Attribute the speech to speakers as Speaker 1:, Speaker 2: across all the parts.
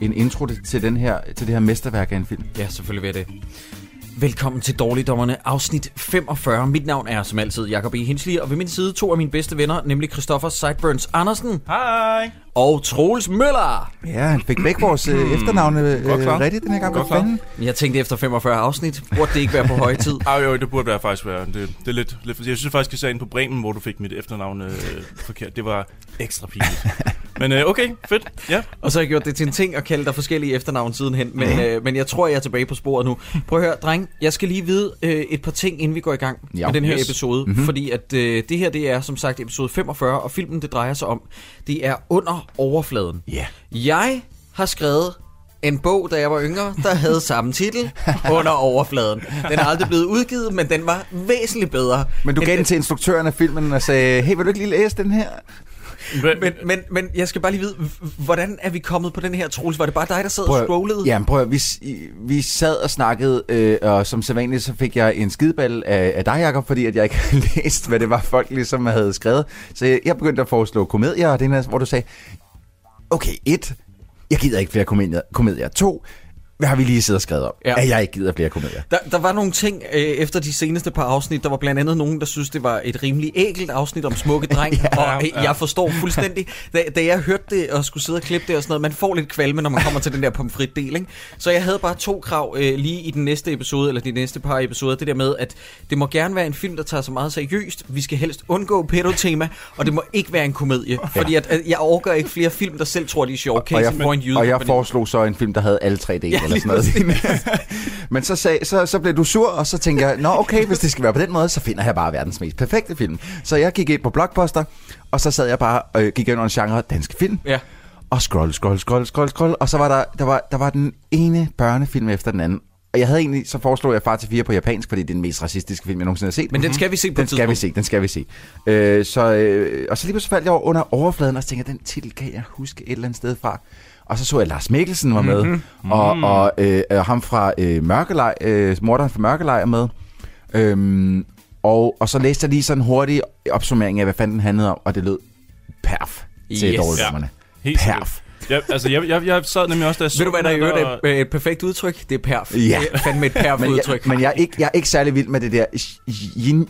Speaker 1: en intro til, den her, til det her mesterværk af en film?
Speaker 2: Ja, selvfølgelig vil jeg det. Velkommen til Dårligdommerne, afsnit 45. Mit navn er som altid Jakob E. Hensley, og ved min side to af mine bedste venner, nemlig Christoffer Sideburns Andersen
Speaker 3: Hej!
Speaker 2: Og Troels Møller.
Speaker 1: Ja, han fik begge vores øh, efternavne øh, rigtigt den her gang.
Speaker 3: Godt
Speaker 1: fanden?
Speaker 2: Jeg tænkte efter 45 afsnit, burde det ikke være på høje tid.
Speaker 3: Ah, jo, det burde være faktisk være. Det, det er lidt, lidt, jeg synes faktisk, sagde ind på Bremen, hvor du fik mit efternavn øh, forkert. Det var ekstra pinligt. Men øh, okay, fedt. Ja.
Speaker 2: Og så har jeg gjort det til en ting at kalde dig forskellige efternavn sidenhen. Men, øh, men jeg tror, jeg er tilbage på sporet nu. Prøv at høre, dreng. Jeg skal lige vide øh, et par ting, inden vi går i gang
Speaker 1: Ja.
Speaker 2: med den her
Speaker 3: Yes.
Speaker 2: episode. Mm-hmm. Fordi at øh, det her, det er som sagt episode 45, og filmen, det drejer sig om, det er under overfladen.
Speaker 1: Ja.
Speaker 2: Jeg har skrevet en bog, da jeg var yngre, der havde samme titel, Under overfladen. Den er aldrig blevet udgivet, men den var væsentligt bedre.
Speaker 1: Men du gav den til instruktøren af filmen og sagde, hey, vil du ikke lige læse den her?
Speaker 3: Men,
Speaker 2: Men, men, jeg skal bare lige vide, hvordan er vi kommet på den her, Troels? Var det bare dig, der sad
Speaker 1: Prøv
Speaker 2: og scrollede?
Speaker 1: Ja, men prøv at, vi, vi sad og snakkede, øh, og som sædvanligt, så fik jeg en skideball af, af dig, Jacob, fordi at jeg ikke havde læst, hvad det var, folk ligesom havde skrevet. Så jeg, jeg begyndte at foreslå komedier, og det er, hvor du sagde, okay, et, jeg gider ikke flere komedier. komedier. To, har vi lige siddet og skrevet om?
Speaker 2: Ja.
Speaker 1: Ja. At jeg ikke gider flere komedier.
Speaker 2: Der, der var nogle ting øh, efter de seneste par afsnit. Der var blandt andet nogen, der synes det var et rimelig ægelt afsnit om smukke dreng. ja, og øh, jeg forstår fuldstændig, da, da jeg hørte det og skulle sidde og klippe det og sådan noget, man får lidt kvalme, når man kommer til den der pomfritdel. Ikke? Så jeg havde bare to krav øh, lige i den næste episode, eller de næste par episoder. Det der med, at det må gerne være en film, der tager sig meget seriøst. Vi skal helst undgå pedotema, og det må ikke være en komedie. Fordi at, at jeg overgår ikke flere film, der selv tror, de er sjove.
Speaker 1: og
Speaker 2: Case
Speaker 1: jeg,
Speaker 2: in point,
Speaker 1: og jeg foreslog så en film, der havde alle tre dele
Speaker 2: Ja,
Speaker 1: eller sådan noget. Men så, sag, så, så blev du sur, og så tænkte jeg, nå okay, hvis det skal være på den måde, så finder jeg bare verdens mest perfekte film. Så jeg gik ind på Blockbuster, og så sad jeg bare og øh, gik ind under en genre danske film.
Speaker 2: Ja.
Speaker 1: Og scroll, scroll, scroll, scroll, scroll. Og så var der, der, var, der var den ene børnefilm efter den anden. Og jeg havde egentlig, så foreslog jeg Far til fire på japansk, fordi det er den mest racistiske film, jeg nogensinde har set.
Speaker 2: Men den skal vi se på
Speaker 1: Den skal vi se, den skal vi se. Øh, så, øh, og så lige pludselig faldt jeg over under overfladen, og så tænkte jeg, den titel kan jeg huske et eller andet sted fra. Og så så jeg, at Lars Mikkelsen var med, mm-hmm. og, og øh, øh, ham fra øh, Mørkelej, øh, morderen fra Mørkelej er med. Øhm, og, og så læste jeg lige sådan en hurtig opsummering af, hvad fanden den handlede om, og det lød perf til
Speaker 2: Yes.
Speaker 1: dårligdommerne.
Speaker 3: Helt
Speaker 1: Perf.
Speaker 3: Ja, altså, jeg, jeg, jeg sad nemlig også, da jeg så
Speaker 2: Ved du, hvad der i
Speaker 3: den,
Speaker 2: øvrigt
Speaker 3: og-
Speaker 2: er et, et perfekt udtryk? Det er perf.
Speaker 1: Ja.
Speaker 2: Det er fandme et perf
Speaker 1: Men,
Speaker 2: udtryk.
Speaker 1: jeg, men jeg, er ikke, jeg er ikke særlig vild med det der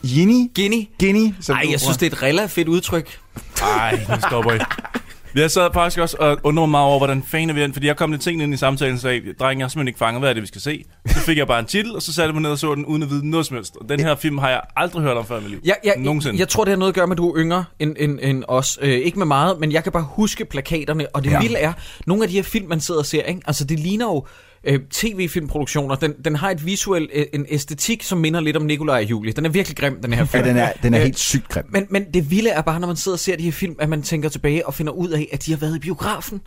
Speaker 1: Gini? Gini? Gini? Som
Speaker 2: Ej,
Speaker 1: du
Speaker 2: jeg synes, det er et relativt fedt udtryk.
Speaker 3: Ej, nu stopper I. Jeg sad faktisk også og undrede mig meget over, hvordan fanden er vi ind, fordi jeg kom lidt ting ind i samtalen og sagde, dreng, jeg har simpelthen ikke fanget, hvad er det, vi skal se. Så fik jeg bare en titel, og så satte jeg mig ned og så den, uden at vide noget som helst. Og den her film har jeg aldrig hørt om før i mit liv.
Speaker 2: Jeg, jeg,
Speaker 3: Nogensinde.
Speaker 2: jeg tror, det har noget at gøre med, at du er yngre end, end, end os. Øh, ikke med meget, men jeg kan bare huske plakaterne. Og det. Ja. vilde er, nogle af de her film, man sidder og ser, ikke? altså det ligner jo øh, tv-filmproduktioner. Den, den har et visuel, øh, en æstetik, som minder lidt om Nikolaj og Julie. Den er virkelig grim, den her
Speaker 1: Ja,
Speaker 2: film.
Speaker 1: den er, den er
Speaker 2: Øh,
Speaker 1: helt sygt grim.
Speaker 2: Men, men det vilde er bare, når man sidder og ser de her film, at man tænker tilbage og finder ud af, at de har været i biografen.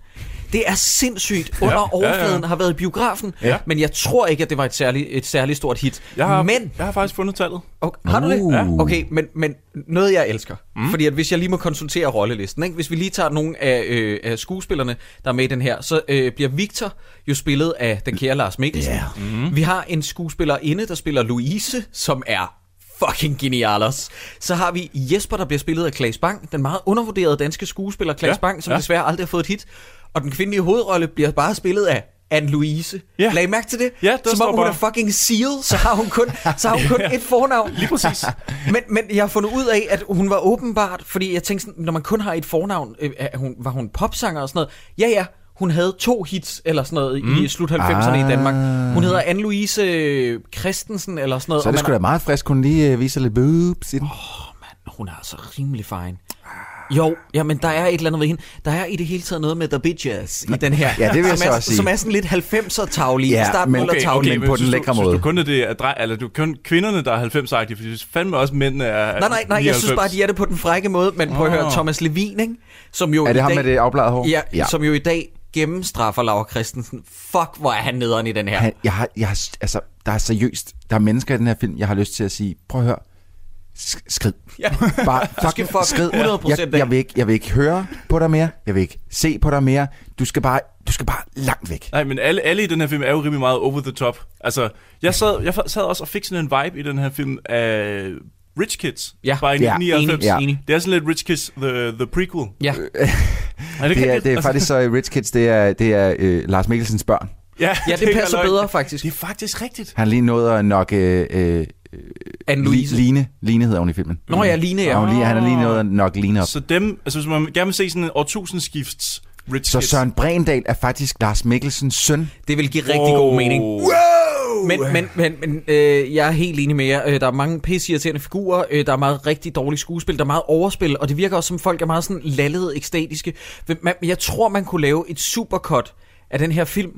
Speaker 2: Det er sindssygt. Under
Speaker 3: ja,
Speaker 2: overfladen
Speaker 3: ja.
Speaker 2: har været i biografen.
Speaker 3: Ja.
Speaker 2: Men jeg tror ikke, at det var et særligt, et særligt stort hit.
Speaker 3: jeg, har,
Speaker 2: Men
Speaker 3: jeg har faktisk fundet tallet.
Speaker 2: Okay, har du det?
Speaker 1: Uh.
Speaker 2: Ja. Okay, men, men noget jeg elsker. Mm. Fordi at hvis jeg lige må konsultere rollelisten, ikke? hvis vi lige tager nogle af, øh, af skuespillerne, der er med i den her, så øh, bliver Victor jo spillet af den kære Lars Mikkelsen.
Speaker 1: Ja.
Speaker 2: Mm. Vi har en skuespiller inde, der spiller Louise, som er fucking genialos. Så har vi Jesper, der bliver spillet af Klaas Bang, den meget undervurderede danske skuespiller Klaas
Speaker 3: Ja,
Speaker 2: Bang, som
Speaker 3: ja.
Speaker 2: desværre aldrig har fået et hit. Og den kvindelige hovedrolle bliver bare spillet af Anne-Louise.
Speaker 3: Ja.
Speaker 2: Lag I mærke til det?
Speaker 3: Ja, der
Speaker 2: Som om hun
Speaker 3: bare-
Speaker 2: er fucking seal, så har hun kun, så har hun kun et fornavn.
Speaker 3: Lige præcis.
Speaker 2: Men, men jeg har fundet ud af, at hun var åbenbart, fordi jeg tænkte sådan, når man kun har et fornavn, øh, hun, var hun popsanger og sådan noget? Ja, ja, hun havde to hits eller sådan noget mm. i slut 90'erne ah. i Danmark. Hun hedder Anne-Louise øh, Christensen eller sådan noget.
Speaker 1: Så det sgu da meget frisk, hun lige øh, viser lidt boobs i den.
Speaker 2: man, hun er altså rimelig fine. Jo, ja, men der er et eller andet ved hende. Der er i det hele taget noget med The Bitches i den her.
Speaker 1: Ja, det vil jeg
Speaker 2: som
Speaker 1: så
Speaker 2: er,
Speaker 1: også sige.
Speaker 2: Som er sådan lidt 90'er-taglig.
Speaker 1: Ja,
Speaker 2: start
Speaker 1: men-
Speaker 2: okay,
Speaker 1: okay, men på den lækre
Speaker 3: du, synes
Speaker 1: måde.
Speaker 3: du kun, at det er, drej, eller du kun kvinderne, der er 90-agtige, fordi jeg synes fandme også mændene er
Speaker 2: Nej, nej, nej, jeg synes
Speaker 3: 99.
Speaker 2: bare, de er det på den frække måde. Men prøv at høre. Thomas Levin, ikke? Som jo
Speaker 1: Er
Speaker 2: i
Speaker 1: det ham
Speaker 2: dag,
Speaker 1: med det afbladede hår?
Speaker 2: Ja, ja, som jo i dag gennemstraffer Laura Christensen. Fuck, hvor er han nederen i den her.
Speaker 1: Han, jeg har, jeg har, altså, der er seriøst, der er mennesker i den her film, jeg har lyst til at sige, prøv at høre, skrid.
Speaker 2: Ja.
Speaker 1: Bare
Speaker 2: skal
Speaker 1: fucking
Speaker 2: fuck
Speaker 1: skrid.
Speaker 2: 100%
Speaker 1: Jeg, jeg, vil ikke, jeg vil ikke høre på dig mere, jeg vil ikke se på dig mere, du skal bare, du skal bare langt væk.
Speaker 3: Nej, men alle, alle i den her film er jo rimelig meget over the top. Altså, jeg sad, jeg sad også og fik sådan en vibe i den her film af Rich Kids.
Speaker 2: Ja.
Speaker 3: I
Speaker 1: Ja,
Speaker 3: 99.
Speaker 1: enig,
Speaker 2: enig.
Speaker 3: Det er sådan lidt Rich Kids, the, the prequel.
Speaker 2: Ja.
Speaker 3: Er
Speaker 1: Det er,
Speaker 3: rigtigt?
Speaker 1: det er
Speaker 3: Altså,
Speaker 1: faktisk så i Rich Kids, det er, det er øh, Lars Mikkelsens børn.
Speaker 3: Ja,
Speaker 2: ja, det
Speaker 3: er
Speaker 2: passer bedre faktisk.
Speaker 3: Det er faktisk rigtigt.
Speaker 1: Han lige nået at nok øh, øh,
Speaker 2: Anne-Louise.
Speaker 1: Line, Line hedder hun i filmen.
Speaker 2: Nå ja, Line, ja.
Speaker 1: Og hun han har lige at nok Line op.
Speaker 3: Så dem, altså hvis man gerne vil se sådan en årtusindskifts Rich
Speaker 1: Så
Speaker 3: Kids.
Speaker 1: Søren Brendal er faktisk Lars Mikkelsens søn.
Speaker 2: Det vil give rigtig god mening.
Speaker 3: Wow.
Speaker 2: Men, men, men, men øh, jeg er helt enig med jer. Øh, Der er mange pissirriterende figurer. Øh, der er meget rigtig dårligt skuespil. Der er meget overspil. Og det virker også som folk er meget sådan lallede, ekstatiske. Men man, jeg tror, man kunne lave et supercut af den her film,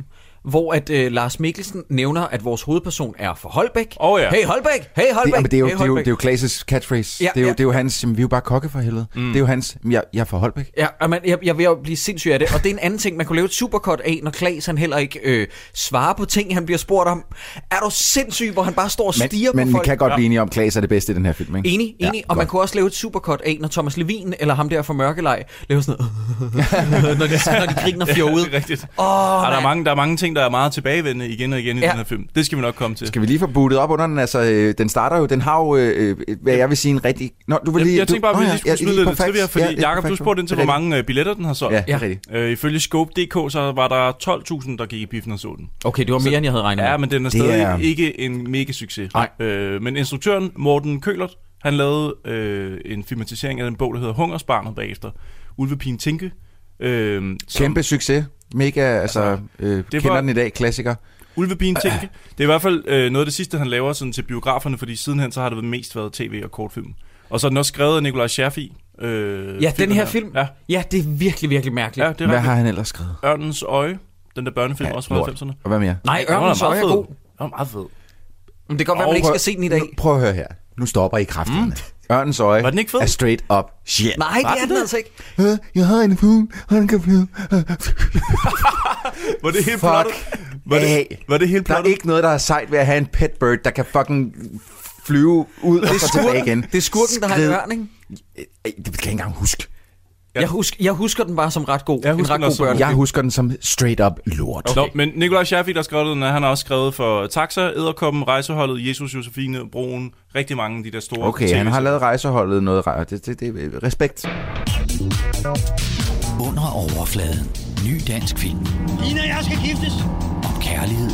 Speaker 2: hvor at øh, Lars Mikkelsen nævner, at vores hovedperson er for Holbæk.
Speaker 3: Åh, ja.
Speaker 2: Hey Holbæk! Hey Holbæk!
Speaker 1: Det, jamen, det, er jo,
Speaker 2: hey,
Speaker 1: det, er jo,
Speaker 2: Holbæk.
Speaker 1: det er jo Klaas' catchphrase.
Speaker 2: Ja,
Speaker 1: det, er jo,
Speaker 2: ja.
Speaker 1: det er jo hans, jamen, vi er jo bare kokke for helvede. Mm. Det er jo hans, jeg, jeg er fra Holbæk.
Speaker 2: Ja, og man, jeg, jeg vil jo blive sindssyg af det. Og det er en anden ting, man kunne lave et supercut af, når Klaas han heller ikke øh, svarer på ting, han bliver spurgt om. Er du sindssyg, hvor han bare står og stiger
Speaker 1: Men, men
Speaker 2: på
Speaker 1: vi
Speaker 2: folk?
Speaker 1: kan godt blive enige om, at Klaas er det bedste i den her film, ikke?
Speaker 2: Enig, enig. Ja, og man
Speaker 1: godt.
Speaker 2: kunne også lave et supercut af, når Thomas Levin eller ham der fra Mørkelej laver sådan noget, når, de, når de griner fjollet.
Speaker 3: det er rigtigt. Oh, der, er mange, der er mange ting, der er meget tilbagevendende igen og igen i
Speaker 2: Ja.
Speaker 3: den her film. Det skal vi nok komme til.
Speaker 1: Skal vi lige få bootet op under den? Altså, øh, den starter jo, den har jo, øh, øh, hvad jeg vil sige, en rigtig... Nå, du vil
Speaker 3: Jeg,
Speaker 1: lige...
Speaker 3: jeg tænkte bare, at vi lige skulle
Speaker 1: ja,
Speaker 3: smide lidt
Speaker 1: på
Speaker 3: trivia, fordi
Speaker 1: Ja,
Speaker 3: Jakob,
Speaker 1: facts.
Speaker 3: du spurgte ind til, hvor mange øh, billetter den har solgt.
Speaker 1: Ja, det er
Speaker 2: Ja.
Speaker 1: rigtigt.
Speaker 3: Øh, ifølge Scope.dk, så var der 12.000, der gik i biffen og så den.
Speaker 2: Okay, det var mere, end jeg havde regnet med.
Speaker 3: Ja, men den er
Speaker 1: Det
Speaker 3: stadig
Speaker 1: er-
Speaker 3: ikke en mega succes.
Speaker 2: Nej.
Speaker 3: Øh, men instruktøren Morten Kølert, han lavede øh, en filmatisering af den bog, der hedder Hungersbarnet bagefter. Ulvepin Tinke. Øh, som-
Speaker 1: Kæmpe succes. Mega, altså, øh, kender
Speaker 3: var-
Speaker 1: den i dag, klassiker.
Speaker 3: Ulvepin Tinke. Det er i hvert fald øh, noget af det sidste, han laver sådan til biograferne, fordi sidenhen så har det mest været tv og kortfilm. Og så er den også skrevet af Nikolaj Scherfi. Øh,
Speaker 2: Ja, den
Speaker 3: filmen
Speaker 2: her film.
Speaker 3: Ja,
Speaker 2: Ja, det er virkelig, virkelig mærkeligt.
Speaker 3: ja det er
Speaker 1: Hvad har han ellers skrevet?
Speaker 3: Ørnens Øje. Den der børnefilm,
Speaker 1: Ja,
Speaker 3: også fra
Speaker 1: lort.
Speaker 3: 90'erne.
Speaker 1: Og hvad mere?
Speaker 2: Nej, Ørnens øje er god.
Speaker 3: Den var meget fed.
Speaker 2: Men det kan godt være, man ikke skal se den i dag.
Speaker 1: Nu, prøv at høre her. Nu stopper I kræfterne. Mm. Ørnens øje
Speaker 3: Var den ikke fed?
Speaker 1: er straight up shit.
Speaker 2: Nej,
Speaker 3: Var
Speaker 2: det er
Speaker 3: den
Speaker 2: altså ikke.
Speaker 1: Øh, Jeg har en fugl, og den kan flyve.
Speaker 3: Var det helt
Speaker 1: Fuck
Speaker 3: plottet? Var det, var det helt
Speaker 1: Der er
Speaker 3: plottet?
Speaker 1: ikke noget, der er sejt ved at have en pet bird, der kan fucking flyve ud og så tilbage igen.
Speaker 2: Det er skurken, der har en
Speaker 1: Skrid.
Speaker 2: ørn, ikke?
Speaker 1: Ej, Det kan jeg ikke engang huske.
Speaker 2: Jeg, husker, jeg husker den bare som ret god.
Speaker 3: Jeg
Speaker 2: en
Speaker 3: husker
Speaker 2: ret
Speaker 3: den
Speaker 2: god.
Speaker 1: Jeg husker den som straight up lort.
Speaker 3: Okay. Nå, men Nikolaj Scherfi, der skrev den, han har også skrevet for Taxa, Æderkoppen, Rejseholdet, Jesus Josefine, Broen, rigtig mange af de der store
Speaker 1: Okay, han har lavet rejseholdet noget rejse. Det, det, det, respekt.
Speaker 4: Under overfladen. Ny dansk film.
Speaker 5: Ina jeg skal giftes.
Speaker 4: Om kærlighed,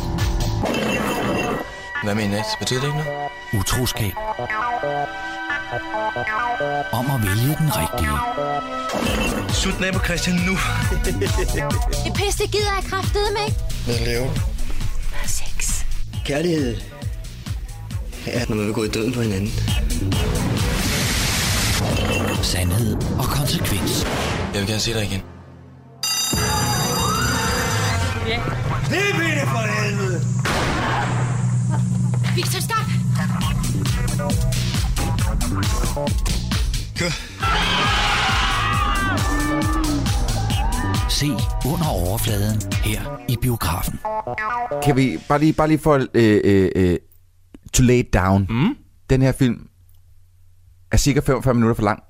Speaker 6: Hvad med i nat? Betyder det ikke noget?
Speaker 4: utroskab. Om at vælge den rigtige.
Speaker 5: Sut ned på Christian nu.
Speaker 7: Det pisse, gider jeg kraftedeme ikke.
Speaker 6: Hvad laver du?
Speaker 7: Sex.
Speaker 5: Kærlighed er, når man vil gå i døden på hinanden.
Speaker 4: Sandhed og konsekvens.
Speaker 6: Jeg vil gerne se dig igen.
Speaker 5: I det for helvede!
Speaker 7: Victor, stop!
Speaker 5: Kør.
Speaker 4: Se under overfladen her i biografen.
Speaker 1: Kan vi bare lige, bare lige få øh, øh, øh, to lay it down. Mm. Den her film er cirka 45 minutter for lang.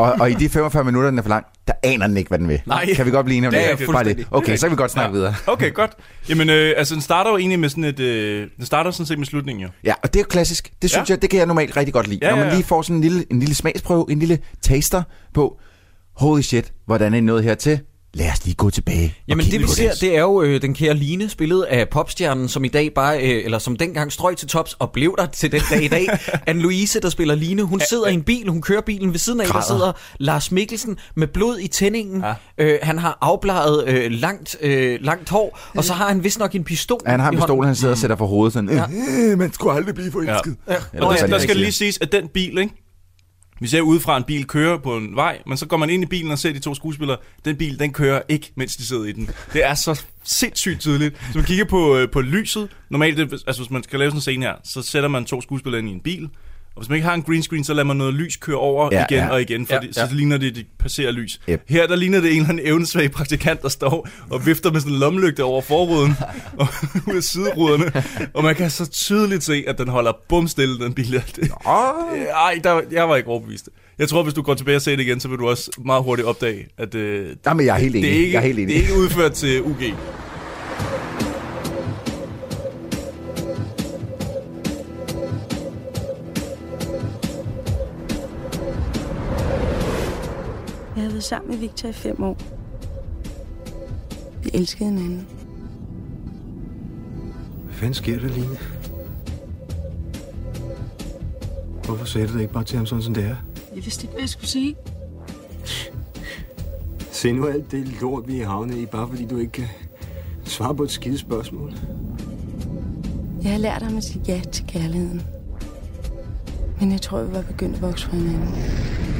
Speaker 1: Og, og i de 45 minutter, den er for lang, der aner den ikke, hvad den vil.
Speaker 3: Nej.
Speaker 1: Kan vi godt blive enige om
Speaker 2: Det er
Speaker 1: det? Bare det. Okay, så kan vi godt snakke videre.
Speaker 3: Okay, godt. Jamen, øh, altså, den starter jo egentlig med sådan et... Øh, den starter sådan set med slutningen, jo.
Speaker 1: Ja, og det er jo klassisk. Det synes
Speaker 3: Ja.
Speaker 1: ja. jeg, det kan jeg normalt rigtig godt lide.
Speaker 3: Ja,
Speaker 1: Når man
Speaker 3: ja, ja.
Speaker 1: lige får sådan en lille, en lille smagsprøve, en lille taster på, holy shit, hvordan er I nået hertil? Lad os lige gå tilbage.
Speaker 2: Jamen det vi ser, det er jo øh, den kære Line, spillet af popstjernen, som i dag bare, øh, eller som dengang strøg til tops og blev der til den dag i dag. Anne-Louise, der spiller Line, hun sidder i en bil, hun kører bilen ved siden af, der
Speaker 1: Græder.
Speaker 2: sidder Lars Mikkelsen med blod i tændingen.
Speaker 3: Ja.
Speaker 2: Øh, han har afbladet øh, langt, øh, langt hår, og så har han vist nok en pistol
Speaker 1: Han har en pistol, han sidder og sætter for hovedet sådan,
Speaker 2: Ja.
Speaker 1: øh, man skulle aldrig blive forelsket.
Speaker 2: Ja.
Speaker 1: Eller
Speaker 3: Og der, der skal lige siges, at den bil, ikke? Vi ser udefra en bil køre på en vej, men så går man ind i bilen og ser de to skuespillere. Den bil, den kører ikke, mens de sidder i den. Det er så sindssygt tydeligt. Så man kigger på, øh, på lyset. Normalt, det, altså hvis man skal lave sådan en scene her, så sætter man to skuespillere ind i en bil, og hvis man ikke har en green screen, så lader man noget lys køre over
Speaker 1: Ja,
Speaker 3: igen
Speaker 1: ja.
Speaker 3: og igen, for
Speaker 2: Ja,
Speaker 3: ja, så ligner det, at de passerer lys.
Speaker 1: Yep.
Speaker 3: Her der ligner det en eller anden evnesvag praktikant, der står og vifter med sådan en lommelygte over forruden og ud af sideruderne. Og man kan så tydeligt se, at den holder bumstille, den bil. Det, ej, der, jeg var ikke overbevist. Jeg tror, hvis du går tilbage og ser det igen, så vil du også meget hurtigt opdage, at øh,
Speaker 1: Jamen, jeg er helt
Speaker 3: det,
Speaker 1: enig.
Speaker 3: er ikke,
Speaker 1: jeg er helt enig.
Speaker 3: det er ikke udført til UG.
Speaker 8: Været sammen med Victor i fem år. Vi elskede hinanden.
Speaker 9: Hvad fanden sker der, Line? Hvorfor sagde du det ikke bare til ham sådan, som det er?
Speaker 8: Jeg vidste ikke, hvad jeg skulle sige.
Speaker 9: Se nu alt det lort, vi er havnet i, bare fordi du ikke kan svare på et skide spørgsmål.
Speaker 8: Jeg har lært ham at sige ja til kærligheden. Men jeg tror, vi var begyndt at vokse fra hinanden.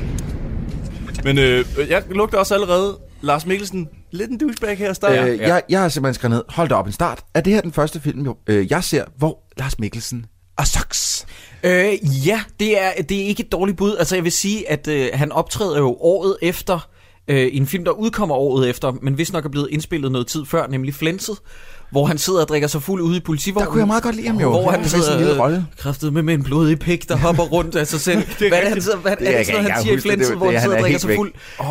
Speaker 3: Men øh, jeg lugter også allerede Lars Mikkelsen. Lidt en douchebag her, Steyer.
Speaker 1: Øh, jeg, jeg har simpelthen skrevet ned, hold da op en start. Er det her den første film, jo, øh, jeg ser, hvor Lars Mikkelsen er socks?
Speaker 2: Øh, ja, det er, det er ikke et dårligt bud. Altså, jeg vil sige, at øh, han optræder jo året efter, øh, i en film, der udkommer året efter, men hvis nok er blevet indspillet noget tid før, nemlig Flenset, hvor han sidder og drikker sig fuld ude i politivognen.
Speaker 1: Der kunne jeg meget godt lide ham jo.
Speaker 2: Hvor
Speaker 1: Han
Speaker 2: han
Speaker 1: er sådan en lille
Speaker 2: sidder
Speaker 1: rolle.
Speaker 2: øh, kræftet med, med en blodig pik, der hopper rundt af sig selv. hvad er det, han sidder, hvad,
Speaker 1: Det
Speaker 2: er
Speaker 1: er
Speaker 2: det sådan han siger i
Speaker 1: det. Det-
Speaker 2: hvor
Speaker 1: det-
Speaker 2: han sidder og
Speaker 1: er
Speaker 2: drikker sig fuld?
Speaker 3: Jeg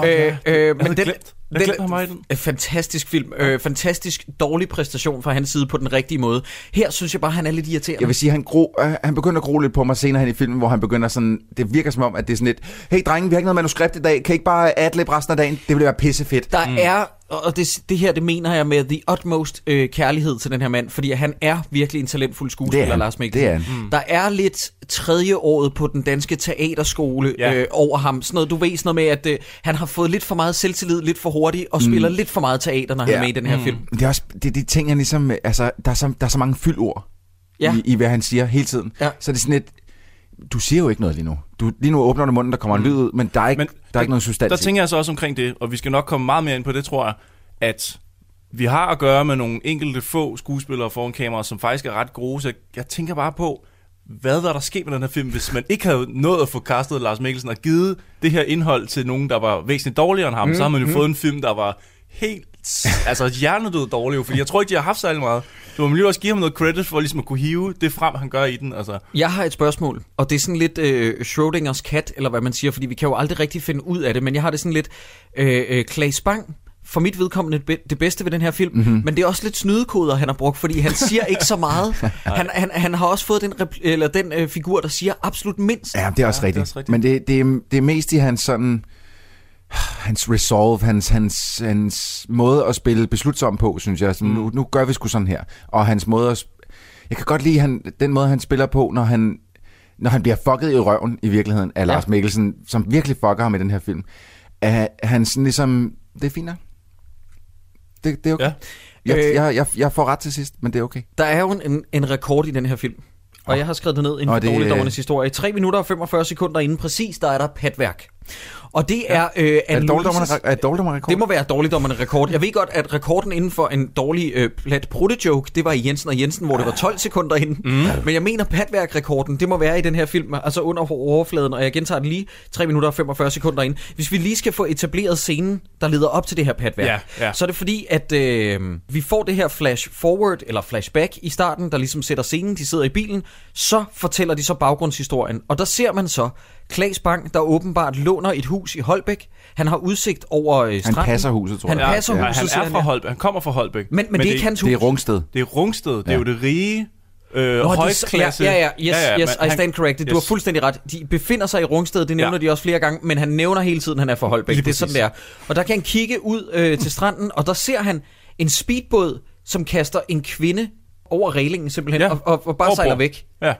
Speaker 3: havde
Speaker 2: men den.
Speaker 3: Jeg meget i den.
Speaker 2: Øh, Fantastisk film. Øh, fantastisk dårlig præstation fra hans side på den rigtige måde. Her synes jeg bare, han er lidt irriterende.
Speaker 1: Jeg vil sige, han, gro, øh, han begynder at gro lidt på mig senere hen i filmen, hvor han begynder sådan, det virker som om, at det er sådan lidt, hey drenge, vi har ikke noget manuskript i dag, kan I ikke bare adlib resten af dagen? Det ville være pissefedt.
Speaker 2: Der mm. er, og det, det her, det mener jeg med the utmost øh, kærlighed til den her mand, fordi han er virkelig en talentfuld
Speaker 1: Det
Speaker 2: skuespiller,
Speaker 1: er han.
Speaker 2: Lars Mikkelsen.
Speaker 1: Det er han.
Speaker 2: Mm. Der er lidt tredje året på den danske teaterskole ja. Øh, over ham. Sådan noget, du ved sådan noget med, at øh, han har fået lidt for meget selvtillid, lidt for hurtigt, og spiller lidt for meget teater, når han
Speaker 1: Ja.
Speaker 2: er med i den her mm. film.
Speaker 1: Det er også det er de ting, han ligesom, altså, der er så, der er så mange fyldord
Speaker 2: Ja.
Speaker 1: i, i, hvad han siger hele tiden.
Speaker 2: Ja.
Speaker 1: Så det er sådan lidt, du siger jo ikke noget lige nu. Du, lige nu åbner du munden, der kommer en lyd ud, men der er ikke, men, der er ikke noget substans
Speaker 3: Der tænker jeg så også omkring det, og vi skal nok komme meget mere ind på det, tror jeg, at vi har at gøre med nogle enkelte få skuespillere foran kamera, som faktisk er ret gode, så jeg, tænker bare på, hvad var der sket med den her film, hvis man ikke havde nået at få castet Lars Mikkelsen og givet det her indhold til nogen, der var væsentligt dårligere end ham, mm, så har man jo
Speaker 2: Mhm.
Speaker 3: fået en film, der var helt altså hjernedød dårlig, jo, fordi jeg tror ikke, de har haft særlig meget. Så man vil jo også give ham noget credit for ligesom at kunne hive det frem, han gør i den. Altså.
Speaker 2: Jeg har et spørgsmål, og det er sådan lidt øh, Schrödingers kat, eller hvad man siger, fordi vi kan jo aldrig rigtig finde ud af det, men jeg har det sådan lidt øh, øh, Claes Bang, for mit vedkommende det be- det bedste ved den her film,
Speaker 1: Mhm.
Speaker 2: mm-hmm. men det er også lidt snydekoder, han har brugt, fordi han siger ikke så meget. Han, han, han har også fået den, repl- eller den øh, figur, der siger absolut mindst.
Speaker 1: Ja, det er også
Speaker 3: Ja,
Speaker 1: rigtigt.
Speaker 3: det er også rigtigt.
Speaker 1: Men det, det, er, det er mest i hans sådan hans resolve, hans, hans, hans måde at spille beslutsom på, synes jeg. Sådan, mm. nu, nu gør vi sgu sådan her. Og hans måde at... Jeg kan godt lide han, den måde, han spiller på, når han, når han bliver fucket i røven i virkeligheden af Lars Mikkelsen, som virkelig fucker ham i den her film. Er han sådan ligesom... Det er fint nok. Det, det er okay.
Speaker 3: Ja.
Speaker 1: Jeg,
Speaker 2: Øh.
Speaker 1: jeg, jeg, jeg får ret til sidst, men det er okay.
Speaker 2: Der er jo en, en rekord i den her film, og jeg har skrevet det ned inden
Speaker 1: Nå,
Speaker 2: for
Speaker 1: det-
Speaker 2: dårligdommernes historie. 3 minutter og 45 sekunder inden præcis, der er der patværk. Og det er øh,
Speaker 1: Er
Speaker 2: Anne
Speaker 1: er dårligdommerne rekord?
Speaker 2: Det må være dårligdommerne rekord. Jeg ved godt, at rekorden inden for en dårlig øh, plat joke, det var i Jensen og Jensen, hvor det var 12 sekunder inden. Mm. Men jeg mener, patværk-rekorden, det må være i den her film, altså under overfladen, og jeg gentager den lige 3 minutter og 45 sekunder ind. Hvis vi lige skal få etableret scenen, der leder op til det her patværk,
Speaker 3: Ja, ja.
Speaker 2: så er det fordi, at øh, vi får det her flash forward, eller flashback i starten, der ligesom sætter scenen, de sidder i bilen, så fortæller de så baggrundshistorien, og der ser man så Klaas Bang, der åbenbart låner et hus i Holbæk. Han har udsigt over øh, stranden.
Speaker 1: passer huset, tror
Speaker 2: Han
Speaker 1: jeg.
Speaker 3: Ja,
Speaker 2: passer
Speaker 3: ja,
Speaker 2: huset,
Speaker 3: han
Speaker 2: siger
Speaker 3: er fra
Speaker 2: ja.
Speaker 3: Holbæk. Han kommer fra Holbæk.
Speaker 2: Men, men, det er ikke hans hus.
Speaker 1: Det er Rungsted.
Speaker 3: Det er Rungsted. Det er
Speaker 1: Ja.
Speaker 3: jo det rige, øh,
Speaker 2: Nå,
Speaker 3: højklasse.
Speaker 2: Ja, ja, ja, yes, ja, ja, yes,
Speaker 3: men
Speaker 2: I stand corrected. Du har
Speaker 3: yes.
Speaker 2: fuldstændig ret. De befinder sig i Rungsted, det nævner
Speaker 3: Ja.
Speaker 2: de også flere gange, men han nævner hele tiden, at han er fra Holbæk.
Speaker 3: Lige
Speaker 2: det er sådan, det er. Og der kan han kigge ud øh, til stranden, og der ser han en speedbåd, som kaster en kvinde over reglingen simpelthen,
Speaker 3: Ja.
Speaker 2: og, og, og bare
Speaker 3: Over
Speaker 2: sejler væk.
Speaker 3: Ja.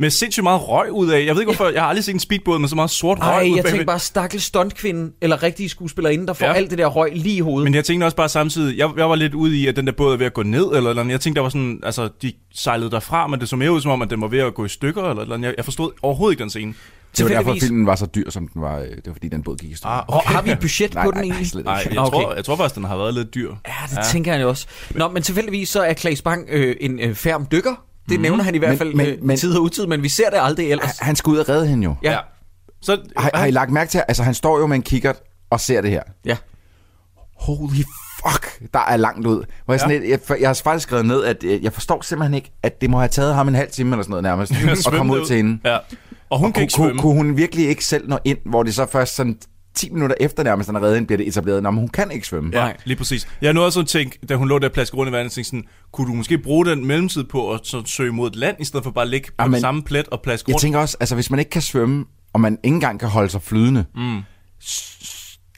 Speaker 3: Med sindssygt meget røg ud af. Jeg ved ikke hvorfor, jeg har aldrig set en speedbåd med så meget sort røg
Speaker 2: Ej,
Speaker 3: ud
Speaker 2: jeg
Speaker 3: bagved.
Speaker 2: tænker bare stakkels stuntkvinde, eller rigtige skuespillerinde, der får
Speaker 3: Ja.
Speaker 2: alt det der røg lige i hovedet.
Speaker 3: Men jeg tænkte også bare samtidig, jeg, jeg var lidt ude i, at den der båd er ved at gå ned, eller, eller jeg tænkte, der var sådan, altså, de sejlede derfra, men det så mere ud som om, at den var ved at gå i stykker, eller, eller jeg, jeg forstod overhovedet ikke den scene.
Speaker 1: Det var derfor,
Speaker 2: Tilfældigvis-
Speaker 1: filmen var så dyr, som den var. øh, Det var fordi, den båd gik i stykker.
Speaker 3: Ah,
Speaker 2: Og har vi et budget
Speaker 1: Nej,
Speaker 2: på
Speaker 1: nej,
Speaker 2: den
Speaker 1: nej,
Speaker 2: egentlig?
Speaker 1: ikke.
Speaker 3: Nej, jeg,
Speaker 2: Okay.
Speaker 3: tror, jeg tror faktisk, den har været lidt dyr.
Speaker 2: Ja, det ja. tænker jeg også. Nå, men tilfældigvis så er Klaas Bang øh, en øh, færm dykker, Det nævner han i hvert
Speaker 1: Men-
Speaker 2: fald
Speaker 1: men-
Speaker 2: øh,
Speaker 1: men-
Speaker 2: tid og utid, men vi ser det aldrig ellers.
Speaker 1: Han skal ud og redde hende jo.
Speaker 2: Ja.
Speaker 3: Så,
Speaker 1: Har, har I lagt mærke til, altså han står jo med en kikkert og ser det her.
Speaker 2: Ja.
Speaker 1: Holy fuck, der er langt ud. Hvor jeg, sådan
Speaker 3: Ja.
Speaker 1: lidt, jeg, jeg har faktisk skrevet ned, at øh, jeg forstår simpelthen ikke, at det må have taget ham en halv time eller sådan noget nærmest, at komme ud til hende.
Speaker 3: Ja. Og hun
Speaker 1: og
Speaker 3: kan ikke
Speaker 1: kunne,
Speaker 3: svømme.
Speaker 1: kunne hun virkelig ikke selv nå ind, hvor det så først sådan 10 minutter efter nærmest, han er reddet bliver det etableret, Nå, men hun kan ikke svømme.
Speaker 3: Ja, lige præcis. Jeg nåede også at tænke, da hun lå der plads rundt i vandet, sådan, kunne du måske bruge den mellemtid på at så søge mod et land, i stedet for bare at ligge på
Speaker 1: Jamen,
Speaker 3: den samme plet og plads
Speaker 1: Jeg
Speaker 3: rundt?
Speaker 1: tænker også, altså hvis man ikke kan svømme, og man ikke engang kan holde sig flydende,
Speaker 3: Mm.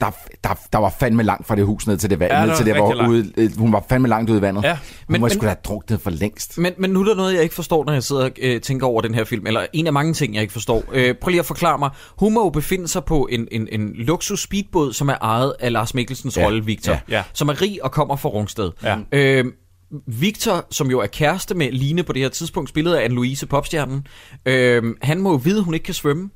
Speaker 1: Der, der, der var fandme langt fra det hus ned til det vand,
Speaker 3: Ja,
Speaker 1: ned til
Speaker 3: var
Speaker 1: det, hvor ude, øh, hun var fandme langt ude i vandet.
Speaker 3: Ja.
Speaker 1: Hun
Speaker 2: Men-
Speaker 1: må
Speaker 2: men-
Speaker 1: sgu da druknet for længst.
Speaker 2: Men, men nu er der noget, jeg ikke forstår, når jeg sidder og øh, tænker over den her film. Eller en af mange ting, jeg ikke forstår. Øh, prøv lige at forklare mig. Hun må jo befinde sig på en, en, en luksus speedbåd, som er ejet af Lars Mikkelsens
Speaker 1: Ja.
Speaker 2: rolle, Victor.
Speaker 3: Ja. Ja.
Speaker 2: Som er rig og kommer fra Rungsted.
Speaker 3: Ja.
Speaker 2: Øh, Victor, som jo er kæreste med Line på det her tidspunkt, spillet af Anne-Louise Popstjernen, øh, han må jo vide, at hun ikke kan svømme.